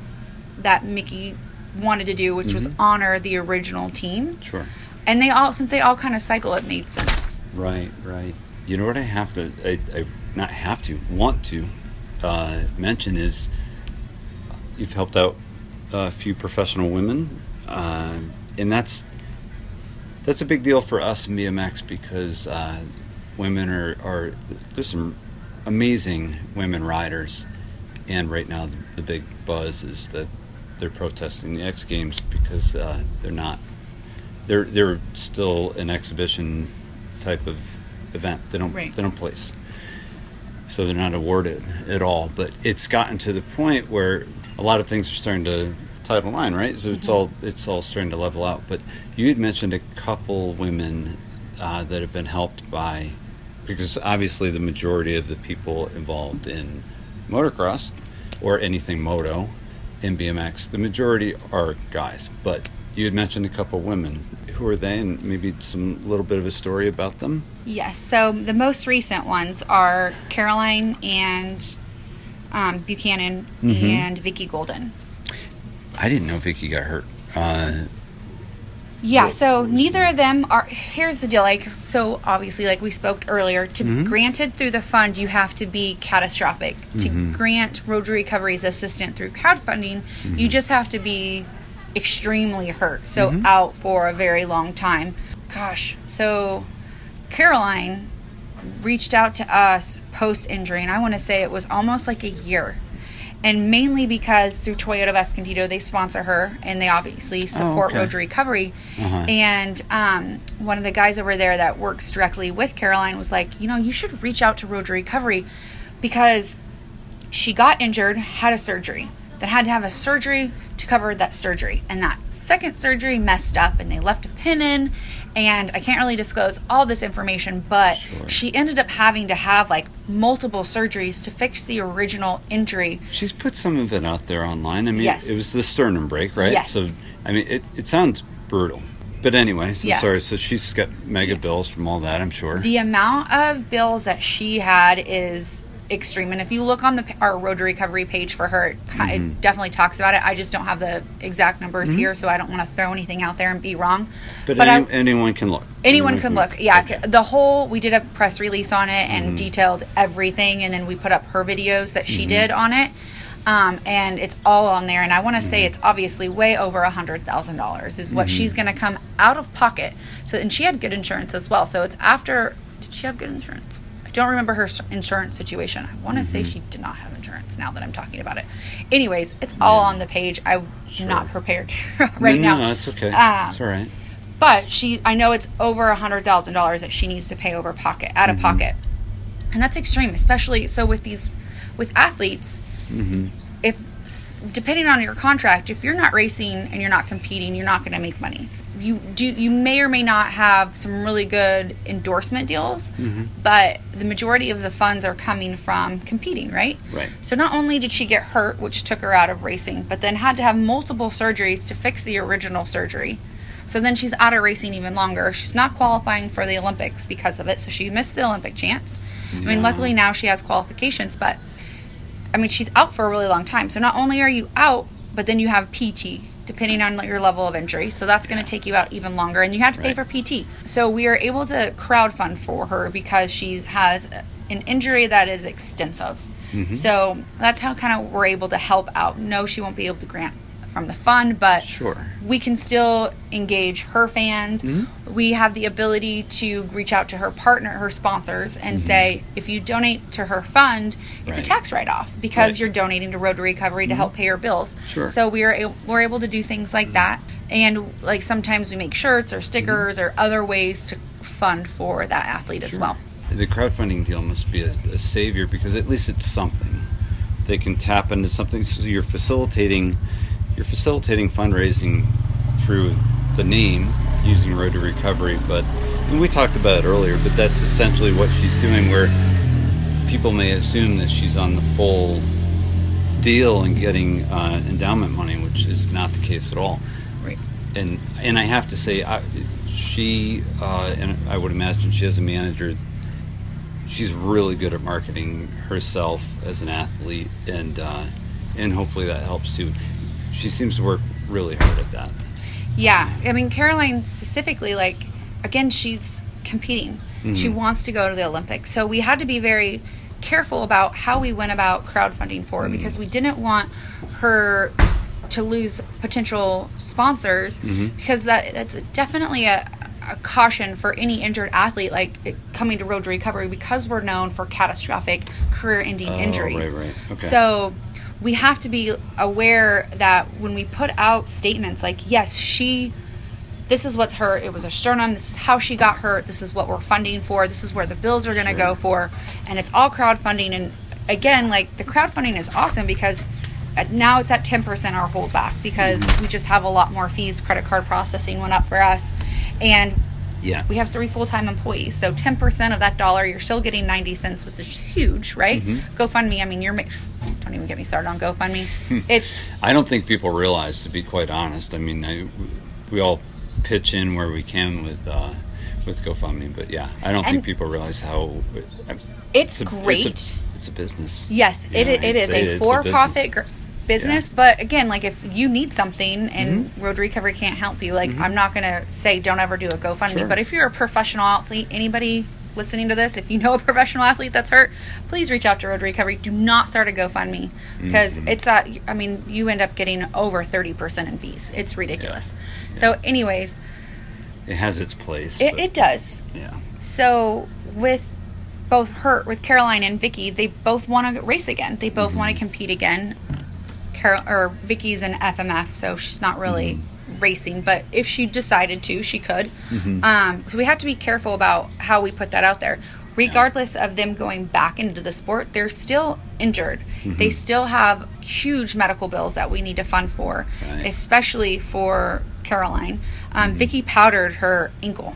that Mickey wanted to do, which was Mm-hmm. honor the original team. Sure. And they all, since they all kind of cycle, it made sense. Right, right. You know what I have to, I, I not have to, want to uh, mention is you've helped out a few professional women, uh, and that's that's a big deal for us in BMX because uh, women are, are there's some amazing women riders, and right now the, the big buzz is that they're protesting the X Games because uh, they're not they're they're still an exhibition type of event. They don't Right. they don't place, so they're not awarded at all. But it's gotten to the point where a lot of things are starting to title line, right? So it's all it's all starting to level out. But you had mentioned a couple women uh, that have been helped by because obviously the majority of the people involved in motocross or anything moto in BMX, the majority are guys. But you had mentioned a couple women. Who are they, and maybe some little bit of a story about them? Yes. So the most recent ones are Caroline and um, Buchanan Mhm. and Vicki Golden. I didn't know Vicki got hurt. Uh, Yeah, so neither of them are. Here's the deal. Like, so obviously, like we spoke earlier, to Mm-hmm. granted through the fund, you have to be catastrophic. To Mm-hmm. grant Road to Recovery's assistant through crowdfunding, Mm-hmm. you just have to be extremely hurt. So Mm-hmm. out for a very long time. Gosh, so Caroline reached out to us post injury, and I want to say it was almost like a year. And mainly because through Toyota of Escondido, they sponsor her and they obviously support okay. Road to Recovery. Uh-huh. And um, one of the guys over there that works directly with Caroline was like, you know, you should reach out to Road to Recovery because she got injured, had a surgery, then had to have a surgery to cover that surgery. And that second surgery messed up and they left a pin in. And I can't really disclose all this information, but Sure. she ended up having to have like multiple surgeries to fix the original injury. She's put some of it out there online. I mean, Yes. it was the sternum break, right? Yes. So, I mean, it, it sounds brutal. But anyway, so Yeah. sorry. So she's got mega bills from all that, I'm sure. The amount of bills that she had is extreme. And if you look on the our Road to Recovery page for her, it, Mm-hmm. it definitely talks about it. I just don't have the exact numbers here, so I don't want to throw anything out there and be wrong. but but I- anyone can look. Anyone can look. Yeah, Okay. Mm-hmm. the whole we did a press release on it and detailed everything, and then we put up her videos that Mm-hmm. she did on it, um, and it's all on there. And I want to say Mm-hmm. it's obviously way over a hundred thousand dollars is what she's going to come out of pocket. So, and she had good insurance as well. So it's after. Did she have good insurance? Don't remember her insurance situation. I want to say Mm-hmm. she did not have insurance. Now that I'm talking about it, anyways, it's all on the page. I'm not prepared right no, now. No, it's okay. Um, it's all right. But she, I know it's over a hundred thousand dollars that she needs to pay over pocket, out of pocket, and that's extreme, especially so with these, with athletes. If depending on your contract, if you're not racing and you're not competing, you're not going to make money. You do, you may or may not have some really good endorsement deals, mm-hmm. but the majority of the funds are coming from competing, right? Right. So not only did she get hurt, which took her out of racing, but then had to have multiple surgeries to fix the original surgery. So then she's out of racing even longer. She's not qualifying for the Olympics because of it. So she missed the Olympic chance. I mean, luckily now she has qualifications, but I mean, she's out for a really long time. So not only are you out, but then you have PT, depending on your level of injury. So that's going to take you out even longer, and you have to pay Right. for PT. So we are able to crowdfund for her because she has an injury that is extensive. Mm-hmm. So that's how kind of we're able to help out. No, she won't be able to grant from the fund, but Sure. we can still engage her fans. Mm-hmm. We have the ability to reach out to her partner, her sponsors, and mm-hmm. say, if you donate to her fund, it's a tax write off because Right. you're donating to Road to Recovery to mm-hmm. help pay her bills. Sure. So we are able, we're able to do things like that, and like sometimes we make shirts or stickers or other ways to fund for that athlete as well. The crowdfunding deal must be a, a savior because at least it's something. They can tap into something. So you're facilitating, you're facilitating fundraising through the name using Road to Recovery. But and we talked about it earlier. But that's essentially what she's doing. Where people may assume that she's on the full deal and getting uh, endowment money, which is not the case at all Right. and and I have to say, I, she uh, and I would imagine she has a manager. She's really good at marketing herself as an athlete, and uh, and hopefully that helps too. She seems to work really hard at that. Yeah, I mean Caroline specifically, like again, she's competing. She mm-hmm. wants to go to the Olympics, so we had to be very careful about how we went about crowdfunding for her mm-hmm. because we didn't want her to lose potential sponsors mm-hmm. because that that's definitely a, a caution for any injured athlete like coming to road to recovery because we're known for catastrophic career-ending Oh, injuries. right, right. Okay. So we have to be aware that when we put out statements like yes she this is what's hurt it was a sternum this is how she got hurt this is what we're funding for this is where the bills are going to go for and it's all crowdfunding and again like the crowdfunding is awesome because uh, now it's at 10% our holdback because mm-hmm. we just have a lot more fees credit card processing went up for us and Yeah. we have three full-time employees so 10% of that dollar you're still getting 90 cents which is huge right mm-hmm. gofundme i mean you're ma- don't even get me started on gofundme hmm. it's I don't think people realize, to be quite honest. I mean, I, we all pitch in where we can with uh, with GoFundMe, but yeah, I don't think people realize how uh, it's, a, great It's a, it's a business. Yes, it, it is it's it's a for-profit. Business. business. But again, like if you need something and mm-hmm. Road Recovery can't help you, like mm-hmm. I'm not gonna say don't ever do a GoFundMe. Sure. But if you're a professional athlete, anybody listening to this, if you know a professional athlete that's hurt, please reach out to Road Recovery. Do not start a GoFundMe because mm-hmm. it's a. I mean, you end up getting over thirty percent in fees. It's ridiculous. So, anyways, It has its place. it, it does. yeah. So with both her, with Caroline and Vicki, they both want to race again. They both want to compete again. Carol or Vicki's an FMF, so she's not really racing. But if she decided to, she could. Um, so we have to be careful about how we put that out there. Regardless of them going back into the sport, they're still injured. They still have huge medical bills that we need to fund for, Right. especially for Caroline. Um, Vicki powdered her ankle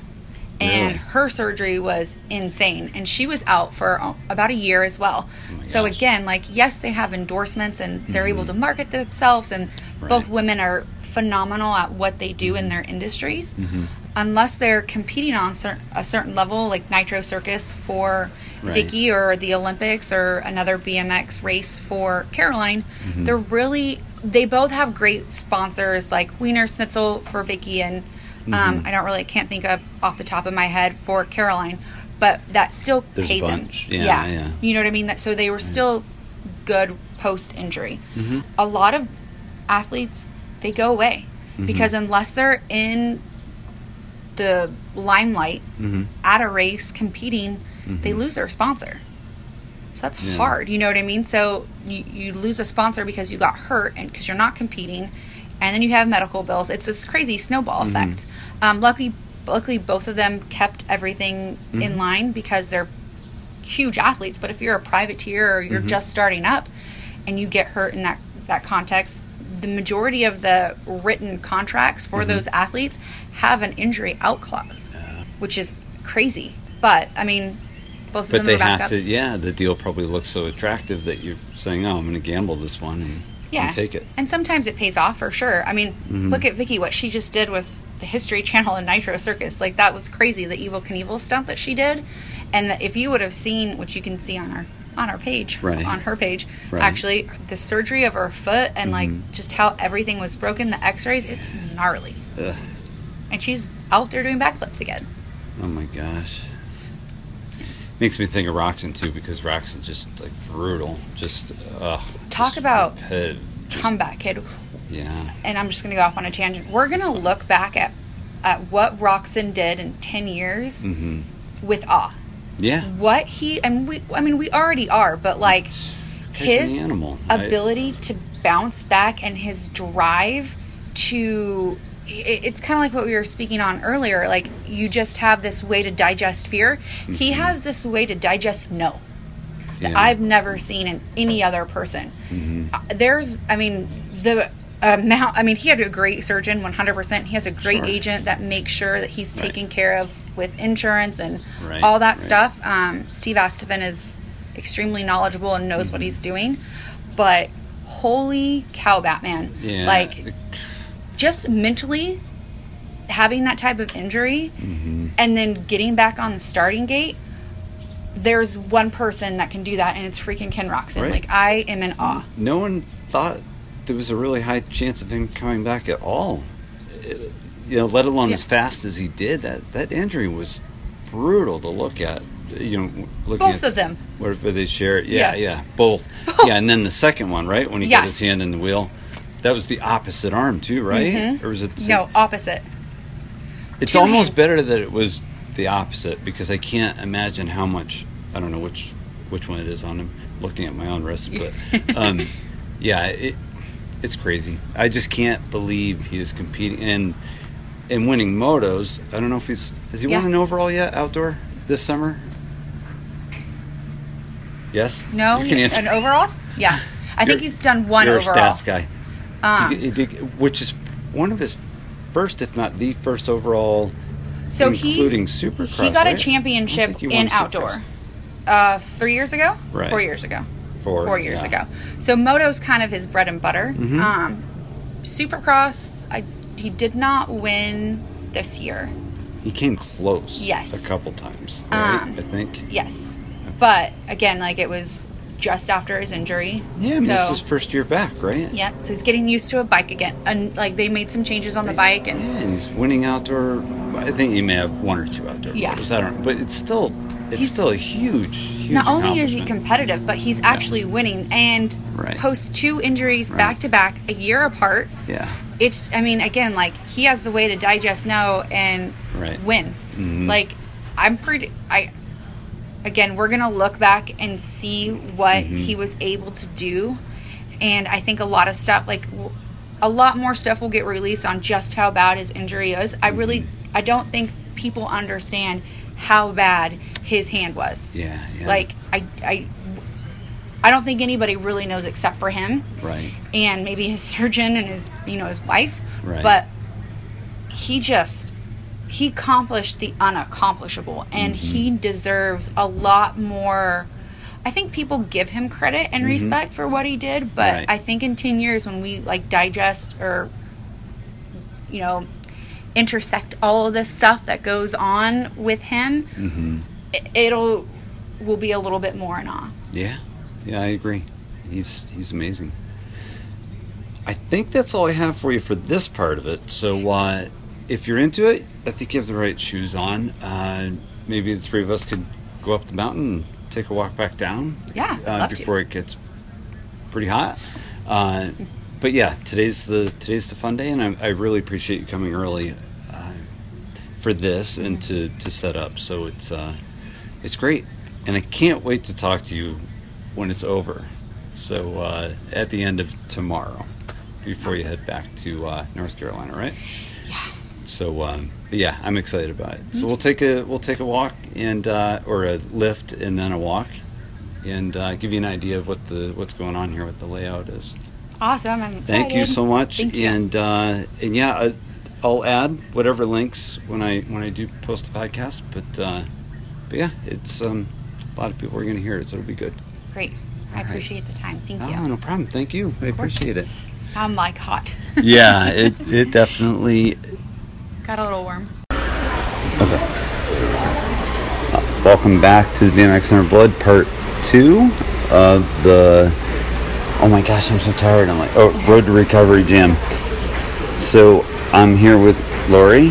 and Really? her surgery was insane and she was out for uh, about a year as well so gosh. again like yes they have endorsements and they're able to market themselves and both women are phenomenal at what they do in their industries Mm-hmm. unless they're competing on cer- a certain level like nitro circus for Right. vicki or the olympics or another bmx race for caroline Mm-hmm. they're really they both have great sponsors like wiener schnitzel for vicki and Mm-hmm. um, I don't really can't think of off the top of my head for Caroline, but that still There's a paid bunch. them. Yeah, yeah. You know what I mean? That so they were still good post injury. Mm-hmm. A lot of athletes they go away Mm-hmm. because unless they're in the limelight Mm-hmm. at a race competing, they lose their sponsor. So that's Yeah. hard. You know what I mean? So you, you lose a sponsor because you got hurt and because you're not competing, and then you have medical bills. It's this crazy snowball Mm-hmm. effect. Um, luckily, luckily both of them kept everything Mm-hmm. in line because they're huge athletes. But if you're a privateer or you're Mm-hmm. just starting up, and you get hurt in that that context, the majority of the written contracts Mm-hmm. for those athletes have an injury out clause, which is crazy. But I mean, both of But them they are back have up. to, yeah, the deal probably looks so attractive that you're saying, oh, I'm going to gamble this one and, yeah. and take it. And sometimes it pays off for sure. I mean, Mm-hmm. look at Vicki, what she just did with the History Channel and Nitro Circus. Like, that was crazy, the Evel Knievel stunt that she did. And that if you would have seen, which you can see on our on our page, Right. on her page, Right. actually, the surgery of her foot and like Mm-hmm. just how everything was broken, the x rays, it's gnarly. Ugh. And she's out there doing backflips again. Oh my gosh. Makes me think of Roczen too because Roczen just like brutal. Just uh Talk about head. Comeback kid. Yeah. and I'm just going to go off on a tangent. We're going to look back at at what Roczen did in 10 years Mm-hmm. with awe. Yeah. What he and we I mean we already are, but like Guy's his an animal. I- ability to bounce back and his drive to it's kind of like what we were speaking on earlier like you just have this way to digest fear he has this way to digest no that Mm-hmm. Yeah. I've never seen in any other person. Mm-hmm. Uh, There's, I mean, the amount. I mean, he had a great surgeon, 100%. He has a great Sure. agent that makes sure that he's Right. taken care of with insurance and Right, all that right. stuff. Um, Steve Astephen is extremely knowledgeable and knows Mm-hmm. what he's doing. But holy cow, Batman! Yeah. Like just mentally having that type of injury Mm-hmm. and then getting back on the starting gate there's one person that can do that and it's freaking ken Roczen Right. like i am in awe no one thought there was a really high chance of him coming back at all. It- you know, let alone Yeah. as fast as he did. That that injury was brutal to look at. You know, looking both at of them where, where they share it. Yeah, Yeah. yeah, both. yeah, and then the second one, right when he Yeah. got his hand in the wheel, that was the opposite arm too, right? Mhm. Or was it? no opposite It's two almost hands. better that it was the opposite because I can't imagine how much I don't know which which one it is on him. Looking at my own wrist, but um, yeah, it it's crazy. I just can't believe he is competing and and winning motos. I don't know if he's has he Yeah. won an overall yet outdoor this summer. Yes. no you can he- answer. an overall yeah i think You're- he's done one You're overall a stats guy. Um, He- he did- which is one of his first, if not the first overall so including Supercross. he got right? A championship he in outdoor uh three years ago Right. four years ago Four, four years yeah. ago. So moto's kind of his bread and butter. Mhm. Um, Supercross, I he did not win this year. He came close. Yes. A couple times, right? Um, I think. Yes, but again, like it was just after his injury. Yeah, I mean, this is his first year back, right? Yep. So he's getting used to a bike again, and like they made some changes on the bike, and Yeah, and he's winning outdoor. I think he may have one or two outdoor Yeah. motos. I don't. But it's still, it's He's- still a huge, huge. not only is he competitive, but he's actually winning and Right. post two injuries Right. back to back, a year apart. Yeah. It's, I mean, again, like he has the way to digest now and Right. win. Mhm. Like I'm pretty, I. Again, we're gonna look back and see what Mhm. he was able to do, and I think a lot of stuff, like w- a lot more stuff, will get released on just how bad his injury is. I really, Mm-hmm. I don't think people understand how bad his hand was. Yeah. Yeah. Like I, I, I don't think anybody really knows except for him Right. and maybe his surgeon and his, you know, his wife. Right. But he just he accomplished the unaccomplishable, and Mm-hmm. he deserves a lot more. I think people give him credit and respect for what he did, but Mm-hmm. Right. I think in ten years when we like digest or, you know, intersect all of this stuff that goes on with him, Mm-hmm. it'll will be a little bit more in awe. Yeah. Yeah, I agree. He's he's amazing. I think that's all I have for you for this part of it. So uh, if you're into it, I think you have the right shoes on. Uh, maybe the three of us could go up the mountain and take a walk back down. Yeah, uh, love to. before it gets pretty hot. Uh, but yeah, today's the today's the fun day, and I, I really appreciate you coming early uh, for this and to, to set up. So it's uh, it's great, and I can't wait to talk to you when it's over. So uh, at the end of tomorrow, before you head back to uh, North Carolina, right? So um, yeah, I'm excited about it. So we'll take a we'll take a walk and uh, or a lift and then a walk, and uh, give you an idea of what the what's going on here, what the layout is. Awesome! I'm excited. Thank you so much, you. and uh, and yeah, I, I'll add whatever links when I when I do post the podcast. But uh, but yeah, it's um, a lot of people are going to hear it, so it'll be good. Great. I All right. appreciate the time. Thank you. Oh, no problem. Thank you. I course. appreciate it. I'm like hot. yeah, it it definitely Got a little warm. Okay. Welcome back to the BMX in Our Blood part two of the. Oh my gosh, I'm so tired. I'm like, oh, Road to Recovery Jam. So I'm here with Lori.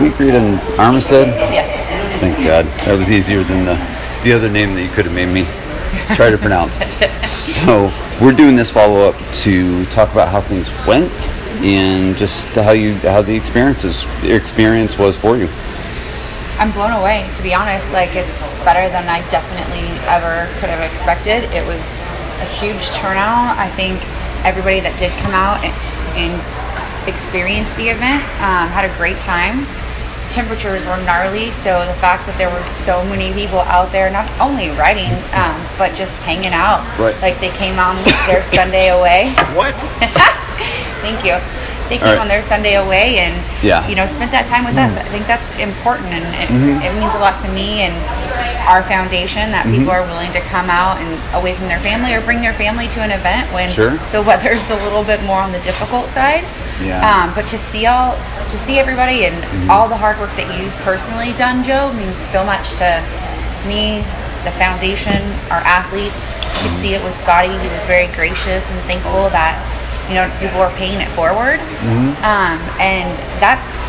We agreed on Armistead. Yes. Thank God. That was easier than the, the other name that you could have made me try to pronounce. So we're doing this follow up to talk about how things went and just how you how the experiences experience was for you. I'm blown away, to be honest. Like, it's better than I definitely ever could have expected. It was a huge turnout. I think everybody that did come out and, and experience the event um, had a great time. Temperatures were gnarly, so the fact that there were so many people out there, not only riding, um, but just hanging out. Right. Like, they came on their Sunday away. what? Thank you. They came right. on their Sunday away and Yeah. Mm. you know spent that time with us. I think that's important and it, it means a lot to me and our foundation that people Mm-hmm. are willing to come out and away from their family or bring their family to an event when Sure. the weather's a little bit more on the difficult side. Yeah. Um, but to see all to see everybody and Mm-hmm. all the hard work that you've personally done, Joe, means so much to me, the foundation, our athletes. You could see it with Scotty. He was very gracious and thankful that you know people are paying it forward. Um, and that's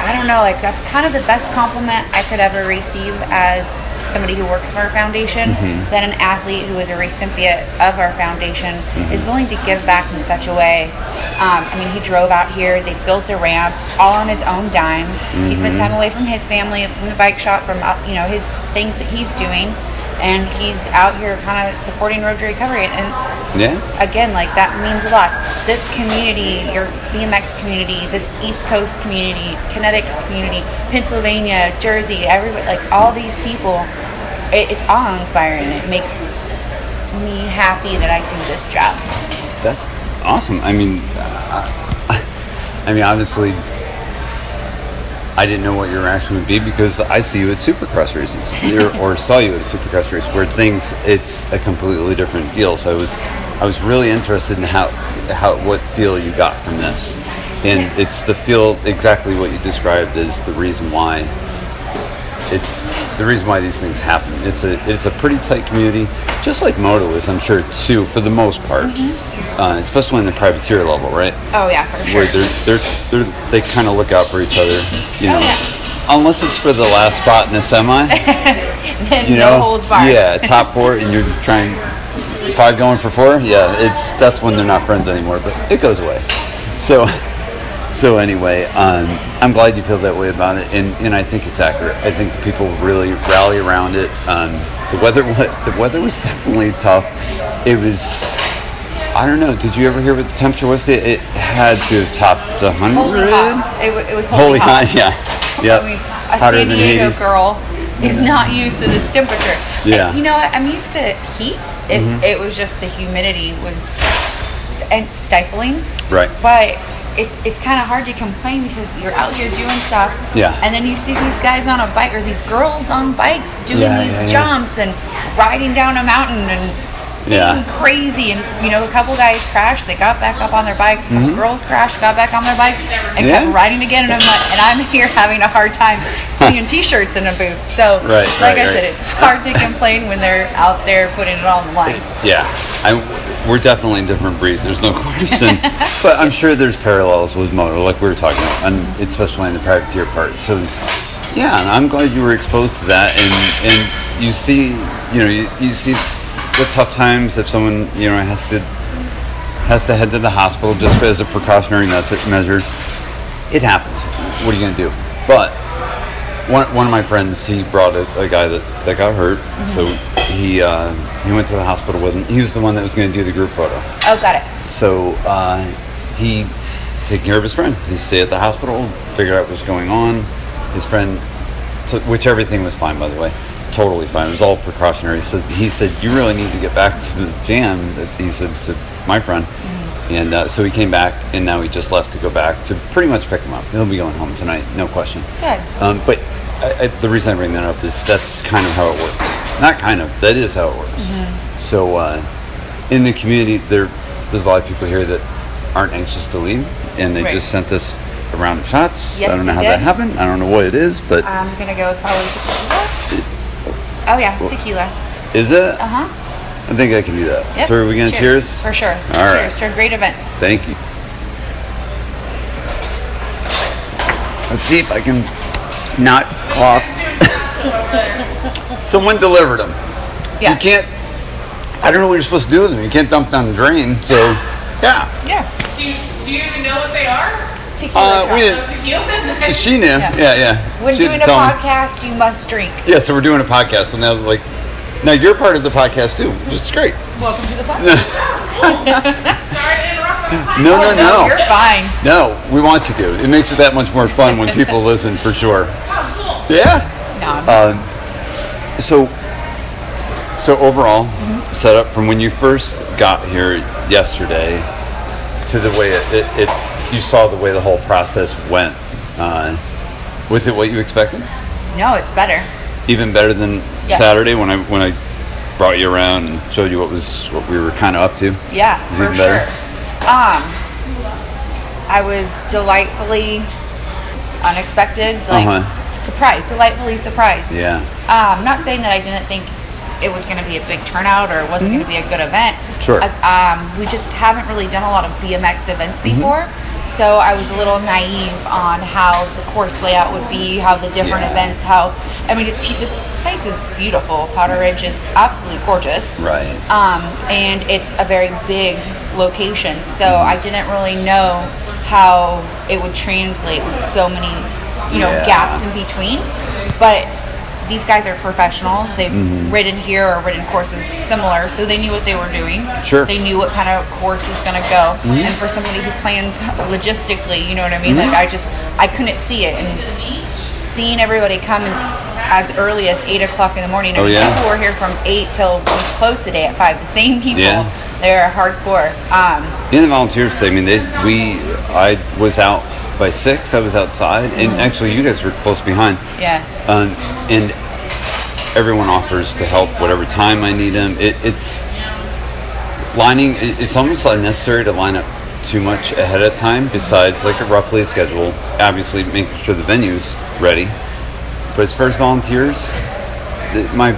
I don't know, like that's kind of the best compliment I could ever receive as somebody who works for our foundation. That an athlete who is a recipient of our foundation is willing to give back in such a way. Um, I mean, he drove out here. They built a ramp all on his own dime. He spent time away from his family, from the bike shop, from uh, you know his things that he's doing, and he's out here kind of supporting Road to Recovery. And Yeah. again, like that means a lot. This community, your BMX community, this East Coast community, Connecticut community, Pennsylvania, Jersey, everybody, like all these people, it, it's awe inspiring. It makes me happy that I do this job. That's awesome. I mean, uh, I mean, obviously, I didn't know what your reaction would be because I see you at Supercross races, or, or saw you at a Supercross race, where things it's a completely different deal. So I was, I was really interested in how, how what feel you got from this, and it's the feel exactly what you described as the reason why it's the reason why these things happen. It's a it's a pretty tight community, just like Moto is, I'm sure too, for the most part, mm-hmm. Uh, especially in the privateer level, right? Oh yeah, for sure. Where they're they're, they're they kind of look out for each other, you know. Oh, Unless it's for the last spot in a semi, you no know. Yeah, top four, and you're trying five going for four. Yeah, it's that's when they're not friends anymore, but it goes away. So. So anyway, um, I'm glad you feel that way about it, and, and I think it's accurate. I think people really rally around it. Um, the weather, the weather was definitely tough. It was, I don't know. Did you ever hear what the temperature was? It, it had to have topped a Holy hundred. hot. It, it was Holy holy, hot. hot, yeah, yeah. I mean, a San Diego girl is not used to this temperature. Yeah. And you know what? I'm used to heat. It, Mm-hmm. it was just the humidity was and stifling. Right. But it, it's kind of hard to complain because you're out here doing stuff. Yeah. And then you see these guys on a bike or these girls on bikes doing Yeah, these yeah, yeah. jumps and riding down a mountain and Yeah. crazy. And you know, a couple guys crashed. They got back up on their bikes. A couple girls crashed, got back on their bikes, and Mm-hmm. Yeah. kept riding again. And I'm, like, and I'm here having a hard time seeing t-shirts in a booth. So, Right, like right, I right. said, it's hard to complain when they're out there putting it on the line. Yeah, I, we're definitely a different breed. There's no question. but I'm sure there's parallels with moto, like we were talking about, and especially in the privateer part. So, yeah, and I'm glad you were exposed to that, and and you see, you know, you, you see the tough times if someone you know has to has to head to the hospital just as a precautionary measure. It happens. What are you gonna do? But one, one of my friends, he brought a, a guy that, that got hurt, so he uh, he went to the hospital with him. He was the one that was going to do the group photo. Oh, got it. So uh, he taking care of his friend. He stayed at the hospital, figured out what was going on. His friend, took, which everything was fine by the way, totally fine. It was all precautionary. So he said, "You really need to get back to the jam." He said to my friend. And uh, so he came back, and now he just left to go back to pretty much pick him up. He'll be going home tonight, no question. Good. Um, but I, I, the reason I bring that up is that's kind of how it works. Not kind of, that is how it works. Mm-hmm. So uh, in the community, there there's a lot of people here that aren't anxious to leave, and they Right. just sent us a round of shots. Yes, I don't know how did. that happened. I don't know what it is, but I'm gonna go with probably. Oh yeah, tequila. is it? Uh huh. I think I can do that. Yep. So are we gonna cheers? For sure. All right. cheers to a great event. Thank you. Let's see if I can not cough. Someone delivered them. Yeah. You can't. I don't know what you're supposed to do with them. You can't dump down the drain. So, yeah. Yeah. Do you, do you even know what they are? Tequila. Uh, we didn't. She knew. Yeah. Yeah, yeah. When She doing a tell me. podcast, you must drink. Yeah, so we're doing a podcast, so now like, now you're part of the podcast too, which is great. Welcome to the podcast. Sorry to interrupt podcast. No, no, no, You're fine. no. We want you to. It makes it that much more fun when people listen, for sure. Oh, cool. Yeah. No, Um, so, so overall, Mm-hmm. setup from when you first got here yesterday to the way it, it, it you saw the way the whole process went. Uh, was it what you expected? no, it's better. Even better than Yes. Saturday when I when I brought you around and showed you what was what we were kind of up to. Yeah, Is for sure. Um, I was delightfully unexpected, like Uh-huh. surprised, delightfully surprised. Yeah. Um, not saying that I didn't think it was going to be a big turnout or it wasn't going to be a good event. Mm-hmm. Sure. Uh, um, we just haven't really done a lot of BMX events Mm-hmm. So I was a little naive on how the course layout would be, how the different Yeah. events, how I mean, it's this place is beautiful. Powder Ridge is absolutely gorgeous Right. um, and it's a very big location. So I didn't really know how it would translate with so many, you know, Yeah. gaps in between. But these guys are professionals. They've Mm-hmm. ridden here or ridden courses similar, so they knew what they were doing. Sure. Mm-hmm. They knew what kind of course is going to go. And for somebody who plans logistically, you know what I mean? Mm-hmm. Like I just I couldn't see it and seeing everybody come as early as eight o'clock in the morning. I Oh, yeah? people were here from eight till we closed today at five. The same people. Yeah. They're hardcore. Um, In the volunteers, I mean, they we I was out by six. I was outside, and actually, you guys were close behind. yeah. Um, and everyone offers to help whatever time I need them. It, it's lining. it- It's almost unnecessary to line up too much ahead of time. Besides, like a roughly schedule, obviously making sure the venue's ready. But as far as volunteers, my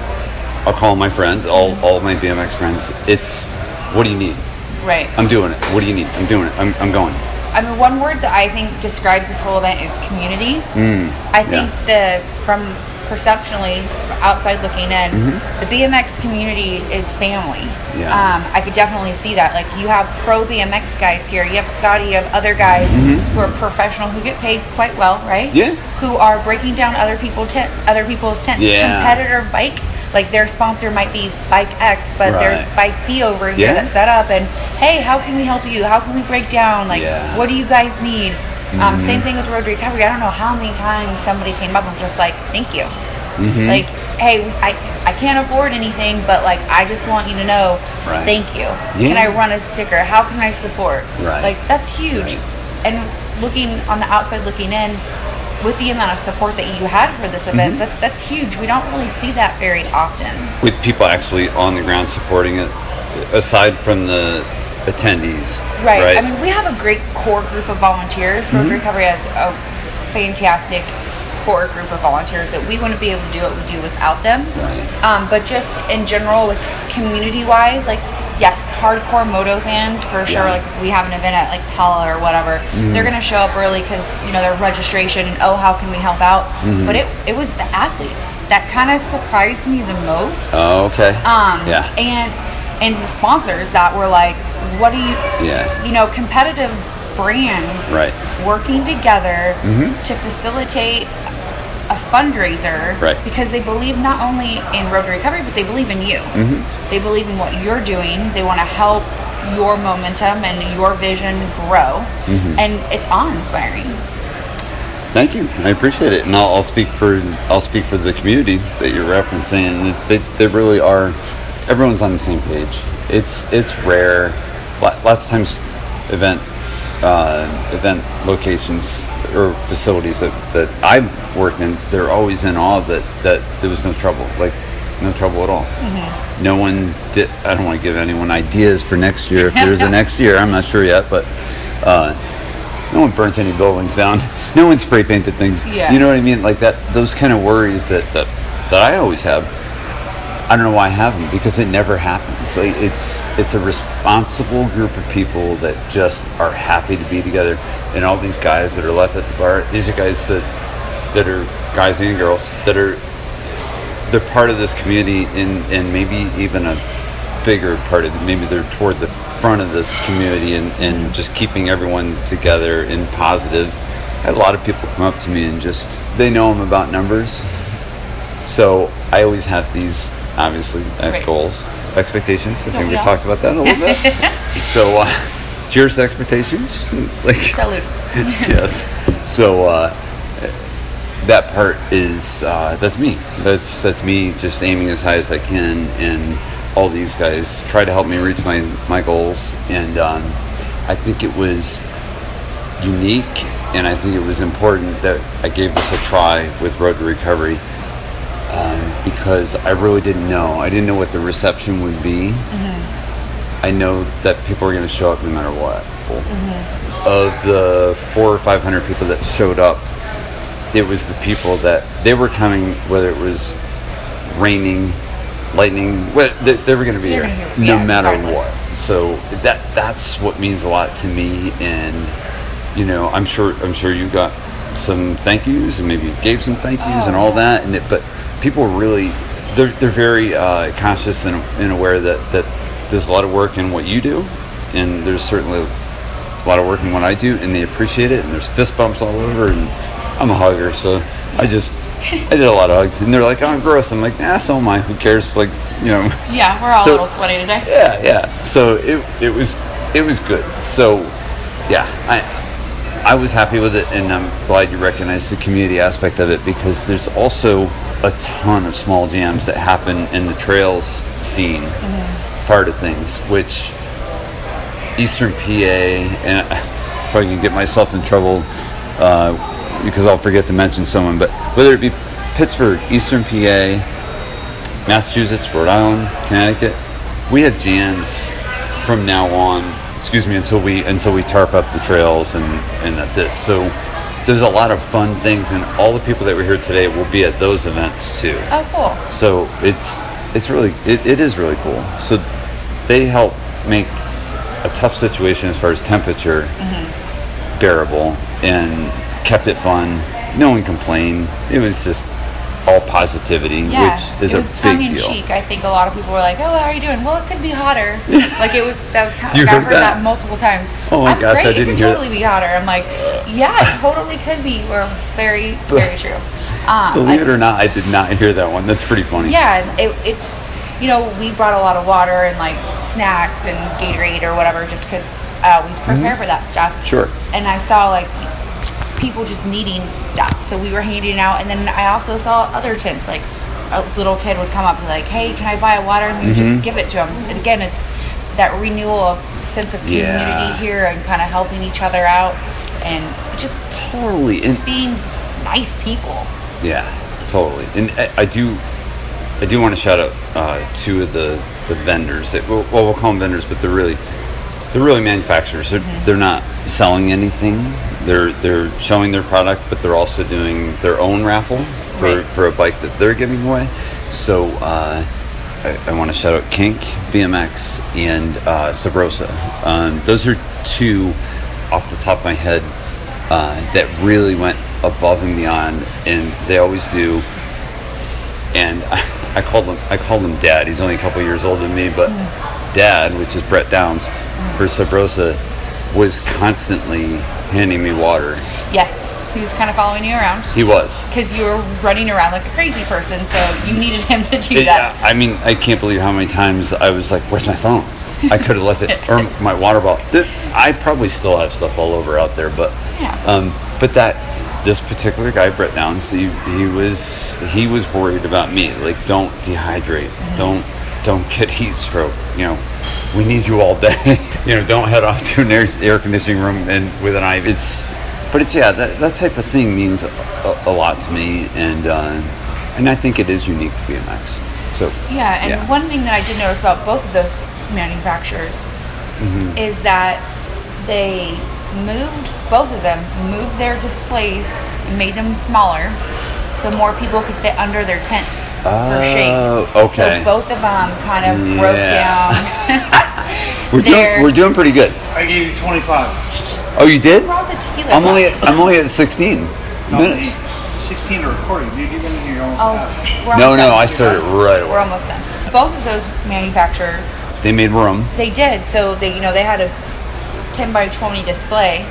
I'll call my friends, all all my BMX friends. It's what do you need? Right. I'm doing it. What do you need? I'm doing it. I'm, I'm going. I mean, one word that I think describes this whole event is community. Mm, I think the from perceptionally outside looking in, mm-hmm. the BMX community is family. Yeah. Um, I could definitely see that. Like you have pro BMX guys here. You have Scotty. You have other guys mm-hmm. who are professional who get paid quite well, right? Yeah. Who are breaking down other people tent, other people's tents. Yeah. Competitor bike. Like their sponsor might be Bike X, but there's Bike B over here Yeah. that's set up. And hey, how can we help you? How can we break down? Like, Yeah. Mm-hmm. what do you guys need? Um, same thing with road recovery. I don't know how many times somebody came up and was just like, "Thank you." Mm-hmm. Like, hey, I I can't afford anything, but like, I just want you to know, Right. thank you. Can I run a sticker? How can I support? Right. Like, that's huge. Right. And looking on the outside, looking in, with the amount of support that you had for this event, Mm-hmm. that, that's huge. We don't really see that very often. With people actually on the ground supporting it, aside from the attendees. Right. Right. I mean, we have a great core group of volunteers. Road Mm-hmm. Recovery has a fantastic core group of volunteers that we wouldn't be able to do what we do without them. Right. Um, but just in general, with community wise, like, yes, hardcore moto fans for sure. Yeah. Like, we have an event at like Pala or whatever, Mm-hmm. they're going to show up early because, you know, their registration and, oh, how can we help out? Mm-hmm. But it, it was the athletes that kind of surprised me the most. oh, okay. Um, yeah. and and the sponsors that were like, what do you, Yeah. you know, competitive brands Right. Mm-hmm. working together to facilitate fundraiser Right. because they believe not only in road to recovery but they believe in you Mm-hmm. they believe in what you're doing they want to help your momentum and your vision grow Mm-hmm. and it's awe-inspiring Thank you. I appreciate it, and I'll, I'll speak for I'll speak for the community that you're referencing. They, they really are. Everyone's on the same page. It's it's rare. Lots of times, event uh, event locations or facilities that, that I've worked in, they're always in awe that that there was no trouble. Like no trouble at all. No one did. I don't want to give anyone ideas for next year. If there's a next year, I'm not sure yet, but. Uh, no one burnt any buildings down. No one spray painted things. Yeah. You know what I mean? Like that. Those kind of worries that that, that I always have. I don't know why I have them because it never happens. So it's it's a responsible group of people that just are happy to be together. And all these guys that are left at the bar, these are guys that that are guys and girls that are they're part of this community and and maybe even a bigger part of maybe they're toward the front of this community and, and just keeping everyone together and positive. I had a lot of people come up to me and just they know I'm about numbers. So I always have these obviously I have Right. goals, expectations. I think we we all? talked about that a little bit. so uh cheers to expectations. like salute yes. So uh, that part is uh, that's me. That's that's me just aiming as high as I can, and all these guys try to help me reach my my goals. And um, I think it was unique, and I think it was important that I gave this a try with Road to Recovery. Um, because I really didn't know. I didn't know what the reception would be. I know that people are going to show up no matter what. Of the four or five hundred people that showed up, it was the people that they were coming, whether it was raining, lightning, what they, they were going to be They're here, no here, matter regardless. what. So that that's what means a lot to me, and you know, I'm sure I'm sure you got some thank yous and maybe gave some thank yous and Oh, all yeah. that, and it, but people really they're they're very uh, conscious and, and aware that that there's a lot of work in what you do, and there's certainly a lot of work in what I do, and they appreciate it. And there's fist bumps all over, and I'm a hugger, so I just I did a lot of hugs, and they're like, "Oh, I'm gross." I'm like, "Nah, so am I. Who cares?" Like, you know. yeah we're all So- a little sweaty today Yeah, yeah. So it it was it was good. So yeah, I I was happy with it, and I'm glad you recognize the community aspect of it because there's also a ton of small jams that happen in the trails scene part of things, which Eastern PA and I probably gonna get myself in trouble uh, because I'll forget to mention someone, but whether it be Pittsburgh, Eastern PA, Massachusetts, Rhode Island, Connecticut, we have jams from now on. Excuse me until we until we tarp up the trails and and that's it. So there's a lot of fun things, and all the people that were here today will be at those events too. Oh, cool. So it's it's really it, it is really cool. So they help make a tough situation as far as temperature mm-hmm. bearable and kept it fun. No one complained. It was just all positivity, Yeah, which is it a tongue big in deal. cheek. I think a lot of people were like, "Oh, how are you doing?" Well, it could be hotter. like it was that was kind of, heard I've heard that? that? multiple times. Oh my I'm gosh, I didn't it hear could that. totally be hotter. I'm like, yeah, it totally could be. We're very, very true. Um, Believe I- it or not, I did not hear that one. That's pretty funny. Yeah, it, it's you know we brought a lot of water and like snacks and Gatorade or whatever just because I always prepare for that stuff. Mm-hmm. Sure. And I saw like people just needing stuff, so we were handing it out. And then I also saw other tents like a little kid would come up and be like, "Hey, can I buy a water?" And we Mm-hmm. just give it to him. And again, it's that renewal of sense of community Yeah. here and kind of helping each other out and just Totally. And being nice people. Yeah, totally. And I, I do, I do want to shout out uh, two of the, the vendors. That, well, well, call them vendors, but they're really, they're really manufacturers. They're, they're not selling anything. They're they're showing their product, but they're also doing their own raffle for, Right. for a bike that they're giving away. So uh, I, I want to shout out Kink, BMX, and uh, Subrosa. Um, those are two off the top of my head uh, that really went above and beyond, and they always do. And I, I called him I called him Dad. He's only a couple years older than me, but Dad, which is Brett Downs, for Subrosa, was constantly handing me water. Yes, he was kind of following you around. He was. because you were running around like a crazy person, so you needed him to do It- that. I mean, I can't believe how many times I was like, "Where's my phone?" I could have left it, or my water bottle. I probably still have stuff all over out there, but Yeah. um, but that this particular guy, Brett Downs, he, he was he was worried about me. Like, don't dehydrate, Mm-hmm. don't don't get heat stroke. You know, we need you all day. you know, don't head off to an air, air conditioning room and with an IV. It's but it's yeah, that, that type of thing means a, a lot to me, and uh, and I think it is unique to BMX. So Yeah, and Yeah. one thing that I did notice about both of those manufacturers Mm-hmm. is that they moved both of them moved their displays made them smaller so more people could fit under their tent for shade. Oh, okay. So both of them kind of broke down. we're doing we're doing pretty good. I gave you 25. Oh, you did? The. I'm only at, I'm only at 16 minutes. 16 are recording. Dude, you've been here oh, almost Oh, half. we're No, no. I started right away. We're almost done. Both of those manufacturers They made room. They did. So they, you know, they had a 10 by 20 display,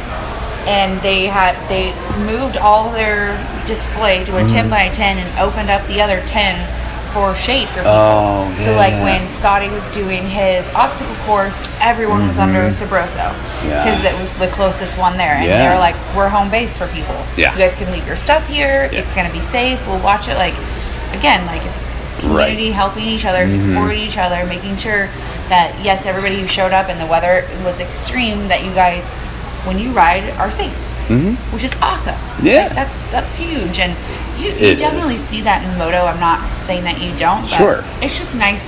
and they had they moved all their display to a 10 by 10 and opened up the other 10 for shade for people. Oh, So like when Scotty was doing his obstacle course, everyone was under a Subrosa Mm-hmm. Yeah. because it was the closest one there, and they Yeah. were like, "We're home base for people. Yeah. You guys can leave your stuff here. Yeah. It's gonna be safe. We'll watch it." Like again, like it's Right. community helping each other, Mm-hmm. supporting each other, making sure that yes, everybody who showed up and the weather was extreme, that you guys, when you ride, are safe, mm-hmm. which is awesome. Yeah. Like, that's that's huge, and you, you definitely is. see that in moto. I'm not saying that you don't. But Sure. It's just nice.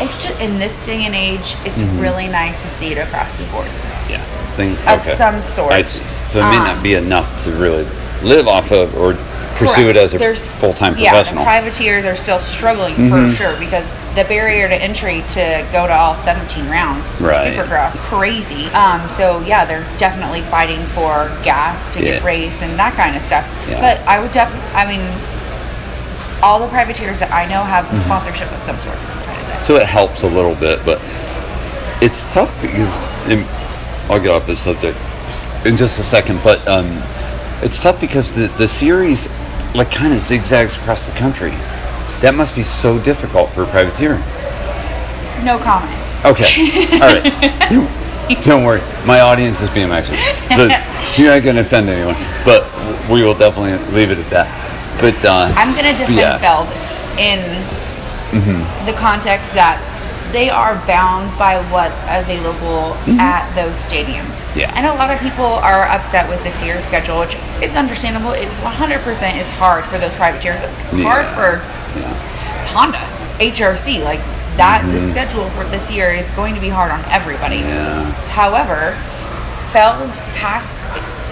It's just in this day and age, it's Mm-hmm. really nice to see it across the board. Yeah. Thing, Of some sort. I see. So it may Um, not be enough to really live off of or pursue it as a There's- full-time Yeah, professional. the privateers are still struggling Mm-hmm. for sure because the barrier to entry to go to all 17 rounds for Right. Supercross crazy. Um, so yeah, they're definitely fighting for gas to get race and that kind of stuff. Yeah. But I would definitely, I mean, all the privateers that I know have a Mm-hmm. sponsorship of some sort. I'm trying to say. so it helps a little bit, but it's tough because and I'll get off this subject in just a second. But um, it's tough because the the series like kind of zigzags across the country. That must be so difficult for a privateer. No comment. Okay. All right. Don't- Don't worry. My audience is BMXers. So you're not going to offend anyone. But we will definitely leave it at that. But uh, I'm gonna defend yeah. Feld in the context that they are bound by what's available mm-hmm. at those stadiums. Yeah. And a lot of people are upset with this year's schedule, which is understandable. It 100% is hard for those privateers. It's hard Yeah. for yeah. Honda, HRC. Like that, the mm-hmm. schedule for this year is going to be hard on everybody. Yeah. However, Feld has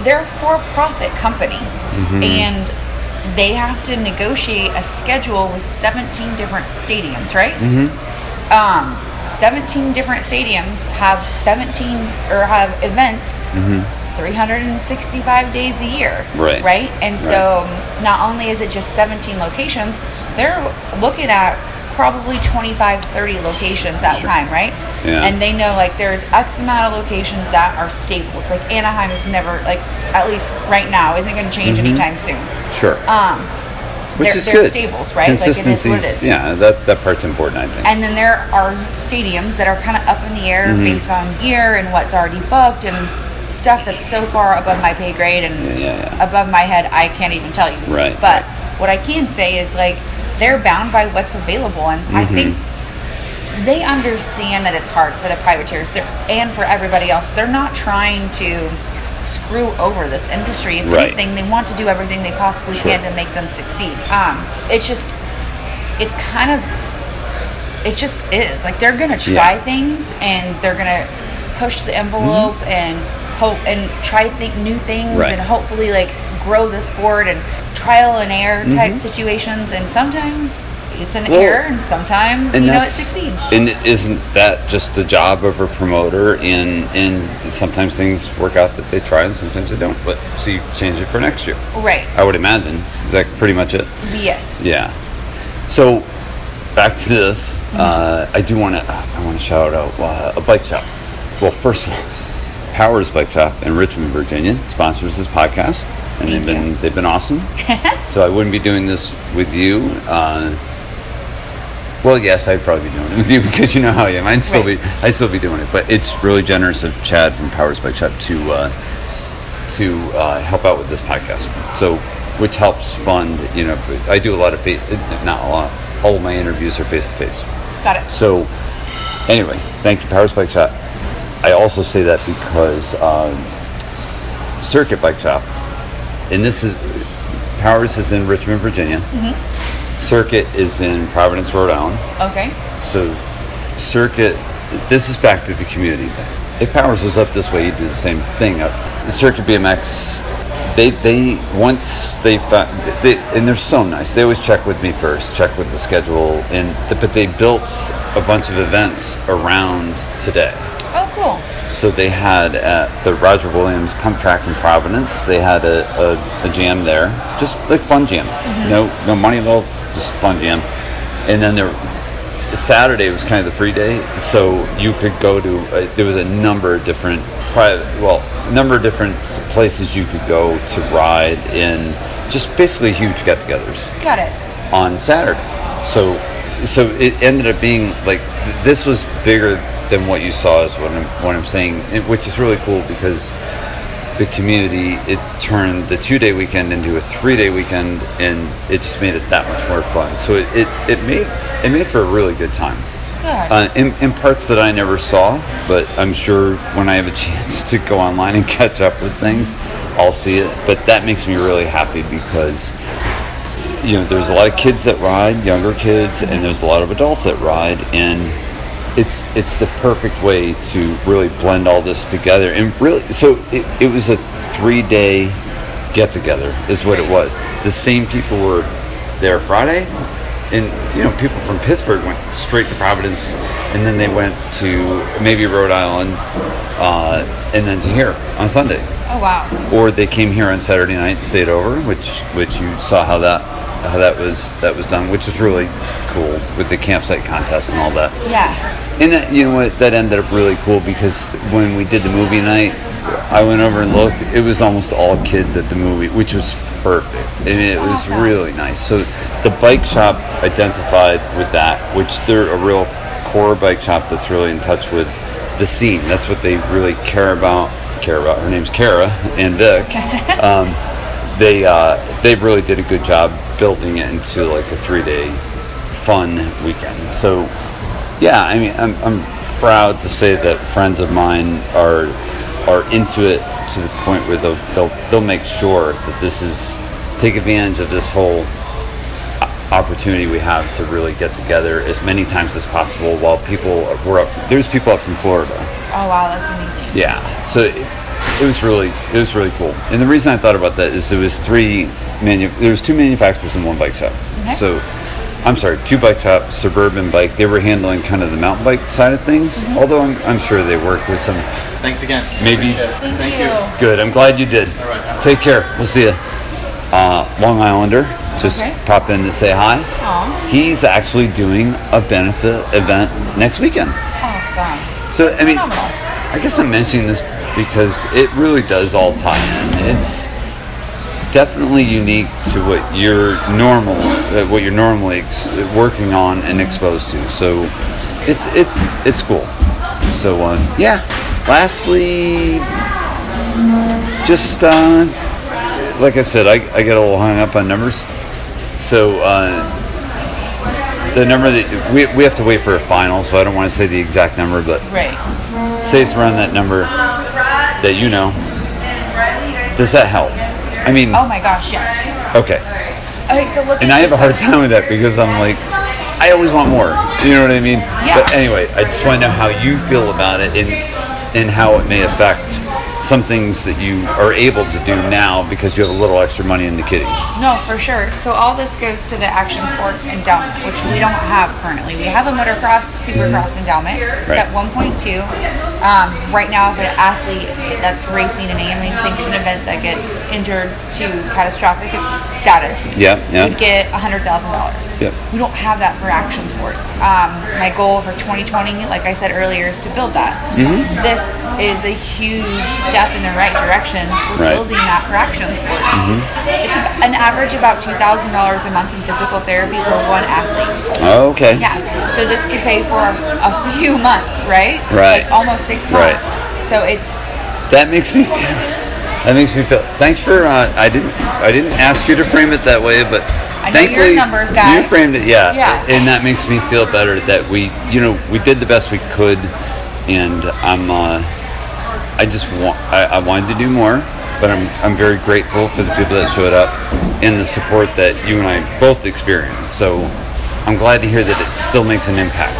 they're a for-profit company, mm-hmm. and they have to negotiate a schedule with 17 different stadiums, right? Um, 17 different stadiums have 17 or have events 365 days a year. Right. Right? And so not only is it just 17 locations, they're looking at probably 25, 30 locations at a time, right? Yeah. And they know like there's X amount of locations that are staples. Like Anaheim is never, like, at least right now, isn't going to change anytime soon. Sure. Um, Which they're, is they're good. stables, right? Like what it Yeah, that, that part's important, I think. And then there are stadiums that are kind of up in the air Mm-hmm. based on year and what's already booked and stuff that's so far above my pay grade and Yeah, yeah, yeah. above my head, I can't even tell you. Right, But what I can say is like they're bound by what's available, and I Mm-hmm. think they understand that it's hard for the privateers and for everybody else. They're not trying to screw over this industry. If Right. anything, they want to do everything they possibly Sure. can to make them succeed. Um, it's just, it's kind of it just is like they're gonna try Yeah. things and they're gonna push the envelope and hope and try think new things Mm-hmm. Right. and hopefully like grow the sport and trial and error type Mm-hmm. situations and sometimes it's an Well, error and sometimes and you know it succeeds And isn't that just the job of a promoter? And and sometimes things work out that they try, and sometimes they don't. But so you change it for next year. right I would imagine. Is that pretty much it? yes Yeah. So back to this, uh, I do want to I want to shout out uh, a bike shop. Well, first of all, Powers Bike Shop in Richmond, Virginia sponsors this podcast, and they've Thank been they've been awesome. so I wouldn't be doing this with you. Uh, well, yes, I'd probably be doing it with you because you know how I am. I'd still Right. be I'd still be doing it, but it's really generous of Chad from Powers Bike Shop to. Uh, to uh, help out with this podcast. So, which helps fund. You know, I do a lot of face, not a lot. All of my interviews are face to face. got it So, anyway, thank you, Powers Bike Shop. I also say that because um, Circuit Bike Shop, and this is Powers is in Richmond, Virginia. Circuit is in Providence, Rhode Island. okay So, Circuit, this is back to the community thing. If Powers was up this way, you'd do the same thing. Uh, Circuit BMX, they they once they found, they, and they're so nice. They always check with me first, check with the schedule, and but they built a bunch of events around today. oh cool So they had at the Roger Williams Pump Track in Providence. They had a, a, a jam there, just like fun jam. No no money though, just fun jam. And then there Saturday was kind of the free day, so you could go to. Uh, there was a number of different private, well, a number of different places you could go to ride in. Just basically huge get-togethers got it on Saturday. So, so it ended up being like this was bigger than what you saw is what I'm what I'm saying, which is really cool because the community it turned the two day weekend into a three day weekend, and it just made it that much more fun. So it it, it made it made for a really good time. Uh, in, in parts that I never saw, but I'm sure when I have a chance to go online and catch up with things, I'll see it. But that makes me really happy because you know there's a lot of kids that ride, younger kids, and there's a lot of adults that ride, and it's it's the perfect way to really blend all this together. And really, so it, it was a three day get together, is what it was. The same people were there Friday, and you know people from Pittsburgh went straight to Providence, and then they went to maybe Rhode Island, uh, and then to here on Sunday oh wow or they came here on Saturday night, stayed over, which which you saw how that how that was that was done, which was really cool with the campsite contest and all that. yeah And that you know what that ended up really cool because when we did the movie night, I went over and looked. It was almost all kids at the movie, which was perfect, and it was really nice. So the bike shop identified with that, which they're a real core bike shop that's really in touch with the scene. That's what they really care about. Care about. Her name's Kara and Vic. um, they uh, they really did a good job building it into like a three day fun weekend. So yeah, I mean, I'm, I'm proud to say that friends of mine are are into it to the point where they'll they'll, they'll make sure that this is take advantage of this whole opportunity we have to really get together as many times as possible while people were up there's people up from Florida oh wow that's amazing yeah. So, it- it was really it was really cool. And the reason I thought about that is there was three manu- there was two manufacturers in one bike shop. Okay. So I'm sorry, two bike shops, suburban bike. They were handling kind of the mountain bike side of things. Mm-hmm. Although I'm, I'm sure they worked with some Thanks again. maybe Thank, you. Good. I'm glad you did. Take care. We'll see you. Uh, Long Islander just Okay. popped in to say hi. Aw. He's actually doing a benefit event next weekend. Awesome. So I mean, phenomenal. I guess I'm mentioning this because it really does all tie in. It's definitely unique to what you're normal, uh, what you're normally ex- working on and exposed to. So it's it's it's cool. So uh, yeah. Lastly, just uh, like I said, I, I get a little hung up on numbers. So uh, the number that we, we have to wait for a final, so I don't want to say the exact number, but Right. say it's around that number that you know. Does that help? I mean, Oh my gosh, yes. okay. Okay, so look And I have a hard time with that because I'm like, I always want more. You know what I mean? Yeah. But anyway, I just want to know how you feel about it and and how it may affect some things that you are able to do now because you have a little extra money in the kitty. No, for sure. So all this goes to the action sports endowment, which we don't have currently. We have a motocross, supercross endowment. It's Right. at 1.2. Um, right now, if an athlete that's racing an AMA sanctioned event that gets injured to catastrophic status, Yep, yep. would get $100,000. Yep. We don't have that for action sports. Um, my goal for 2020, like I said earlier, is to build that. Mm-hmm. This is a huge step in the right direction. We're Right. building that for action sports. It's an average about two thousand dollars a month in physical therapy for one athlete. Okay. Yeah, so this could pay for a, few months, right? Right. Like almost six months. Right. So it's That makes me feel. That makes me feel. Thanks for. Uh, I didn't. I didn't ask you to frame it that way, but I know you're thankfully you framed it. Yeah. Yeah. And that makes me feel better that we, you know, we did the best we could, and I'm. Uh, I just want. I, I wanted to do more, but I'm. I'm very grateful for the people that showed up, and the support that you and I both experienced. So, I'm glad to hear that it still makes an impact.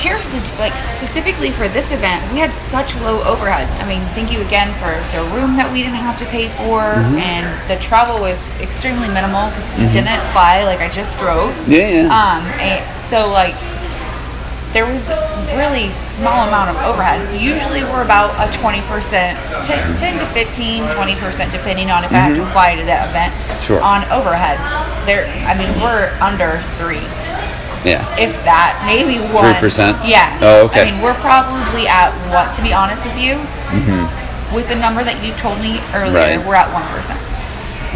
here's the like specifically for this event we had such low overhead i mean thank you again for the room that we didn't have to pay for Mm-hmm. and the travel was extremely minimal because we didn't fly like i just drove Yeah. Yeah. um so like there was really small amount of overhead usually we're about a 20% 10, 10 to 15 20% depending on if i have to fly to that event Mm-hmm. Sure. on overhead there i mean we're under three yeah. if that, maybe one. 3%? Yeah. Oh, okay. I mean, we're probably at what? To be honest with you, with the number that you told me earlier, Right. we're at one percent.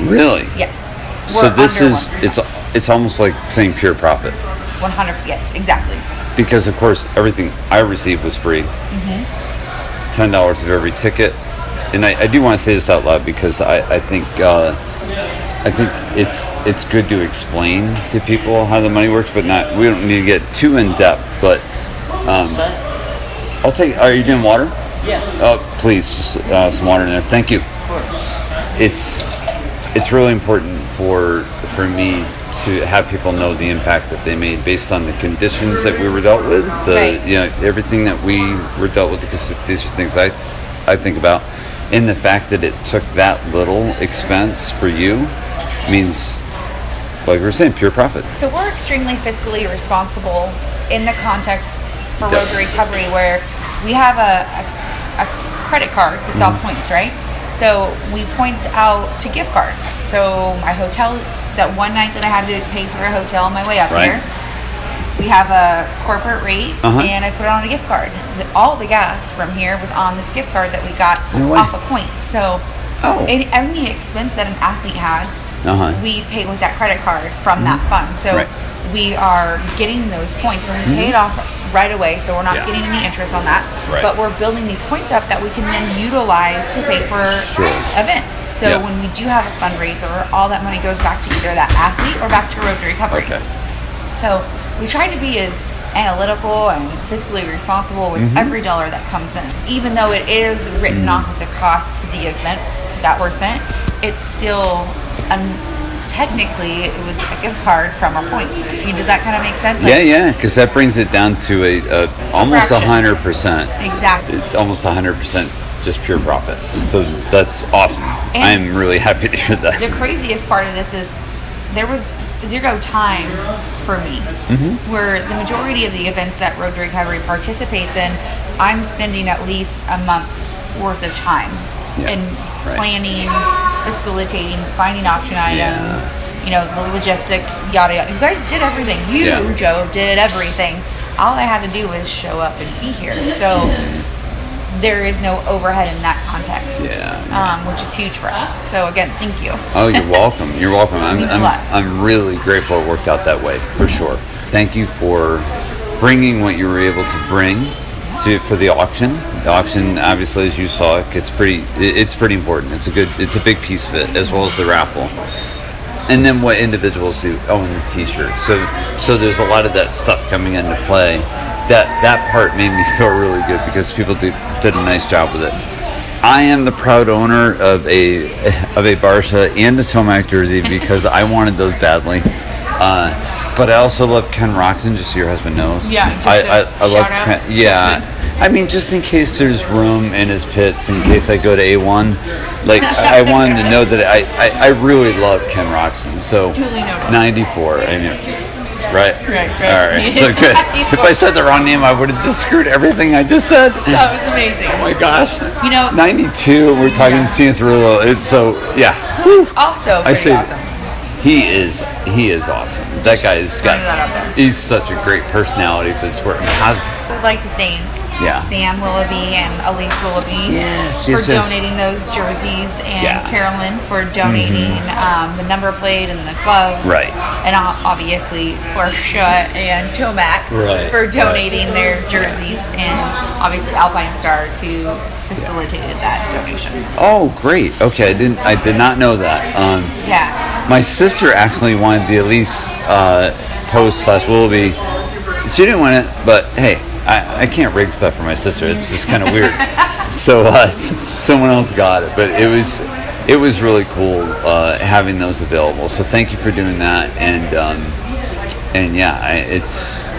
Really. Yes. So We're this under is 1%. it's it's almost like saying pure profit one hundred. Yes, exactly. Because of course everything I received was free. Mm-hmm. Ten dollars of every ticket, and I, I do want to say this out loud because I I think uh, I think it's it's good to explain to people how the money works, but not we don't need to get too in depth. But um, I'll take. Are you doing water? Yeah. Oh, please, just uh, some water in there. Thank you. Of course. It's it's really important for for me to have people know the impact that they made based on the conditions that we were dealt with. The Right. you know everything that we were dealt with because these are things I I think about, and the fact that it took that little expense for you means, like we were saying, pure profit. So we're extremely fiscally responsible in the context for road recovery where we have a, a, a credit card that's Mm-hmm. all points, right? So we point out to gift cards. So my hotel, that one night that I had to pay for a hotel on my way up Right. here, we have a corporate rate Uh-huh. and I put it on a gift card. All the gas from here was on this gift card that we got No off of points. So Oh. any, any expense that an athlete has, Uh-huh. we pay with that credit card from that fund. So Right. we are getting those points and we pay it off right away. So we're not Yeah. getting any interest on that. Right. But we're building these points up that we can then utilize to pay for Sure. events. So Yeah. when we do have a fundraiser, all that money goes back to either that athlete or back to road to recovery. Okay. So we try to be as analytical and fiscally responsible with Mm-hmm. every dollar that comes in. Even though it is written Mm. off as a cost to the event that we're sent, it's still um, technically it was a gift card from our points. I mean, does that kind of make sense? Yeah, yeah, because that brings it down to a, a almost a fraction. hundred percent. Exactly. almost 100% just pure profit. So that's awesome. And- I'm really happy to hear that. the craziest part of this is there was zero time for me Mm-hmm. where the majority of the events that road recovery participates in i'm spending at least a month's worth of time Yeah, in right. planning facilitating finding auction Yeah. items you know the logistics yada yada you guys did everything you Yeah. joe did everything all i had to do was show up and be here so there is no overhead in that context Yeah, Um, which is huge for us so again thank you Oh, you're welcome. You're welcome. I'm, I'm. I'm really grateful it worked out that way, for sure. Thank you for bringing what you were able to bring to for the auction. The auction, obviously, as you saw, it gets pretty. it- It's pretty important. It's a good. It's a big piece of it, as well as the raffle. And then what individuals do? Oh, and the T-shirts. So, so there's a lot of that stuff coming into play. That that part made me feel really good because people did did a nice job with it. I am the proud owner of a of a Barcia and a Tomac jersey because I wanted those badly. Uh, but I also love Ken Roczen, just so your husband knows. Yeah, I, I, I love Ken. Yeah, Justin. I mean, just in case there's room in his pits, in case I go to A1, like I I wanted to know that I, I, I really love Ken Roczen. So Duly noted. 94. I mean, right? Right, right. All right. So good. if I said the wrong name, I would have just screwed everything I just said. That was amazing. Oh my gosh. You know, 92. We're talking Yeah. Cirillo. It's so yeah. also I say awesome. he is he is awesome. That guy's got that he's such a great personality for. And has I would like to thank Yeah. Sam Willoughby and Elise Willoughby Yes, for yes, yes. donating those jerseys and Yeah. Mm-hmm. Carolyn for donating um, the number plate and the gloves. Right. And obviously Barcia and Tomac Right, for donating their jerseys and obviously Alpinestars who facilitated that donation. oh great. Okay, I didn't I did not know that. Um, Yeah. My sister actually wanted the Elise uh, post slash Willoughby. She didn't want it, but hey, I, I can't rig stuff for my sister. It's just kind of weird. so uh, someone else got it, but it was it was really cool uh, having those available. So thank you for doing that, and um, and yeah, I, it's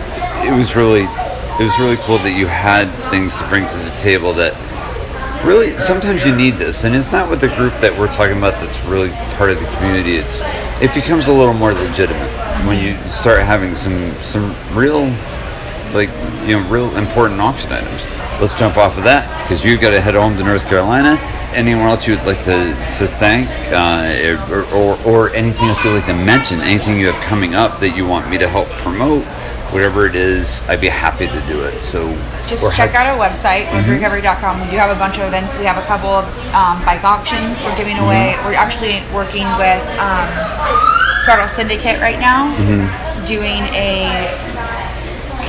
it was really it was really cool that you had things to bring to the table that really sometimes you need this and it's not with the group that we're talking about that's really part of the community it's it becomes a little more legitimate when you start having some some real like you know real important auction items. Let's jump off of that because you've got to head home to north carolina. Anyone else you'd like to, to thank uh, or, or, or anything else you'd like to mention? Anything you have coming up that you want me to help promote? Whatever it is i'd be happy to do it so Just check happy- out our website, roadrecovery.com. We do have a bunch of events. We have a couple of um, bike auctions we're giving away. We're actually working with um, Throttle Syndicate right now, doing a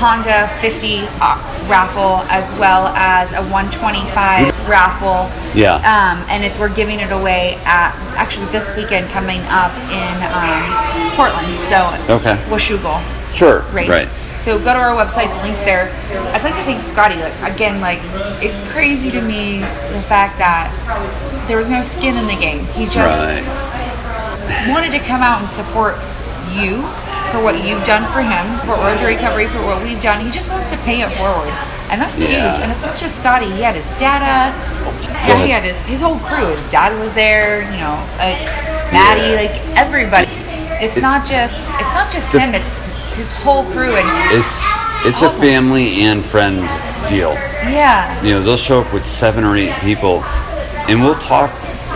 Honda 50 uh, raffle as well as a 125 raffle. Yeah. Um, and if we're giving it away at actually this weekend coming up in um, Portland. So Okay. Washougal sure race. right So go to our website, the link's there. I'd like to thank Scotty. Like again, like it's crazy to me the fact that there was no skin in the game. He just right wanted to come out and support you for what you've done for him, for to Recovery, for what we've done. He just wants to pay it forward. And that's Yeah. huge. And it's not just Scotty. He had his dada. Yeah, he had his, his whole crew. His dad was there, you know, like Maddie, Yeah. like everybody. It's not just it's not just him, it's his whole crew and It's it's a family and friend deal. yeah. You know, they'll show up with seven or eight people, and we'll talk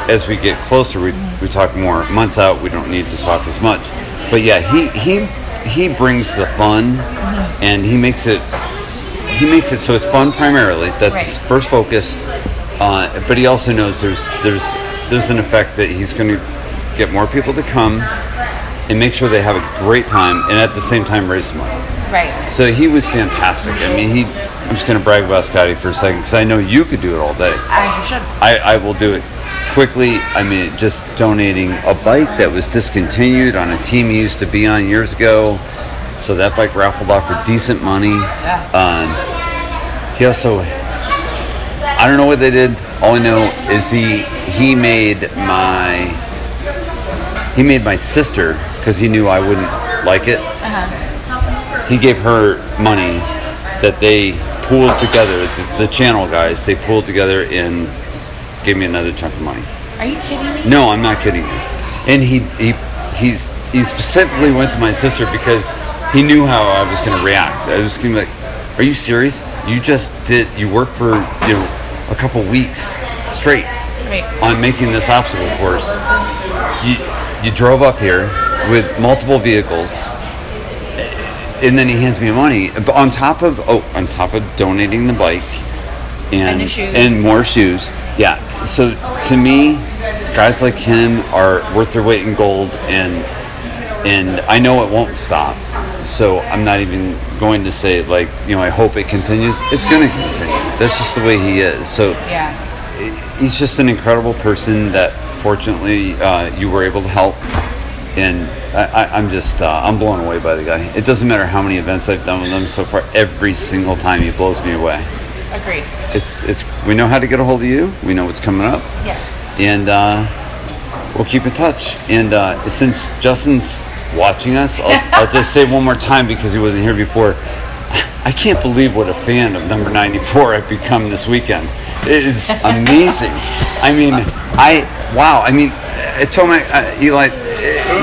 as we get closer. We, we talk more months out. We don't need to talk as much, but yeah, he he he brings the fun, and he makes it he makes it so it's fun primarily. That's his first focus. Uh, but he also knows there's there's there's an effect that he's going to get more people to come and make sure they have a great time, and at the same time raise some money. Right. So he was fantastic. I mean, he. I'm just going to brag about Scotty for a second because I know you could do it all day. I should. I, I will do it quickly. I mean, just donating a bike that was discontinued on a team he used to be on years ago. So that bike raffled off for decent money. Yeah. Um, he also, I don't know what they did. All I know is he he made my he made my sister because he knew I wouldn't like it. Uh-huh. He gave her money that they pooled together. The, the channel guys they pooled together in gave me another chunk of money. Are you kidding me? No, I'm not kidding you. And he he he's he specifically went to my sister because he knew how I was going to react. I was going to be like, "Are you serious? You just did you worked for you know a couple weeks straight Right. on making this obstacle course. You you drove up here with multiple vehicles." And then he hands me money but on top of oh on top of donating the bike and And and more shoes. Yeah. So to me, guys like him are worth their weight in gold, and and I know it won't stop. So I'm not even going to say like you know I hope it continues. It's going to continue. That's just the way he is. So Yeah. he's just an incredible person that fortunately uh, you were able to help. And I, I, I'm just uh, I'm blown away by the guy. It doesn't matter how many events I've done with him so far. Every single time he blows me away Agreed. it's it's we know how to get a hold of you. We know what's coming up, Yes. and uh, we'll keep in touch. And uh, since Justin's watching us, I'll, I'll just say one more time because he wasn't here before. I can't believe what a fan of number 94 I've become this weekend. It is amazing. I mean, I wow. I mean, I told my uh, Eli,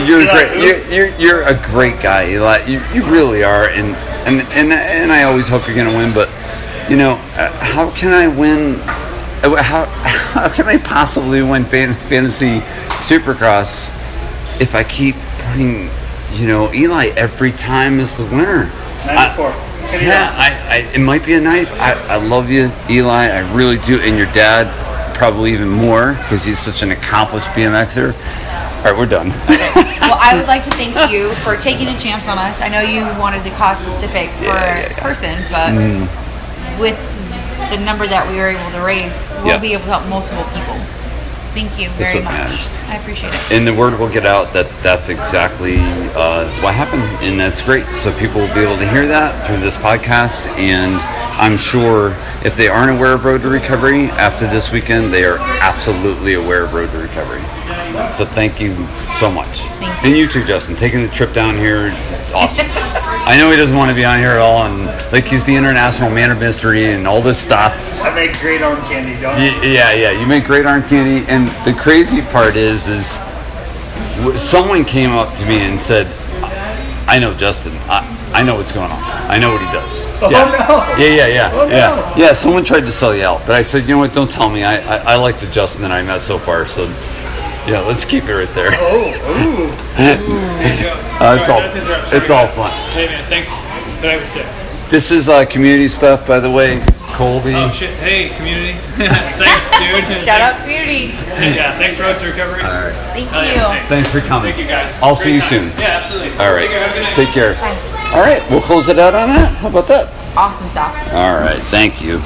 you're a great. You're, you're, you're a great guy, Eli. You, you really are, and and and and I always hope you're gonna win. But you know, uh, how can I win? uh, How how can I possibly win fan, fantasy Supercross if I keep putting, you know, Eli every time as the winner? 94. I- yeah, I, I, it might be a night. I, I love you, Eli. I really do, and your dad probably even more because he's such an accomplished BMXer. All right, we're done. Well, I would like to thank you for taking a chance on us. I know you wanted the cause specific for Yeah, yeah, a yeah. person, but with the number that we were able to raise, we'll Yeah. be able to help multiple people. Thank you very much. matters. I appreciate it. and the word will get out that that's exactly uh, what happened, and that's great. So people will be able to hear that through this podcast, and I'm sure if they aren't aware of Road to Recovery after this weekend, they are absolutely aware of Road to Recovery. So thank you so much, Thank and you too, Justin, taking the trip down here, awesome. I know he doesn't want to be on here at all, and like he's the international man of mystery and all this stuff. I make great arm candy, don't I? Y- Yeah, yeah, you make great arm candy, and the crazy part is, is someone came up to me and said, "I know Justin. I, I know what's going on. I know what he does." Oh, yeah. no. Yeah, yeah, yeah, Oh, yeah, no. yeah. Someone tried to sell you out, but I said, "You know what? Don't tell me. I, I, I like the Justin that I met so far. So, yeah, let's keep it right there. Oh, Uh, it's all, Not to interrupt, it's all fun. Hey man, thanks. Tonight was sick. This is uh, community stuff, by the way. Colby. Oh shit. Hey community. thanks, dude. Shout thanks. out community. Yeah, thanks Road to Recovery. All right. Thank Hell you. yeah, thanks. Thanks for coming. Thank you guys. I'll Great see you time. soon. Yeah, absolutely. All right. Take care. Have a good night. Take care. All right, we'll close it out on that. How about that? Awesome sauce. All right, thank you.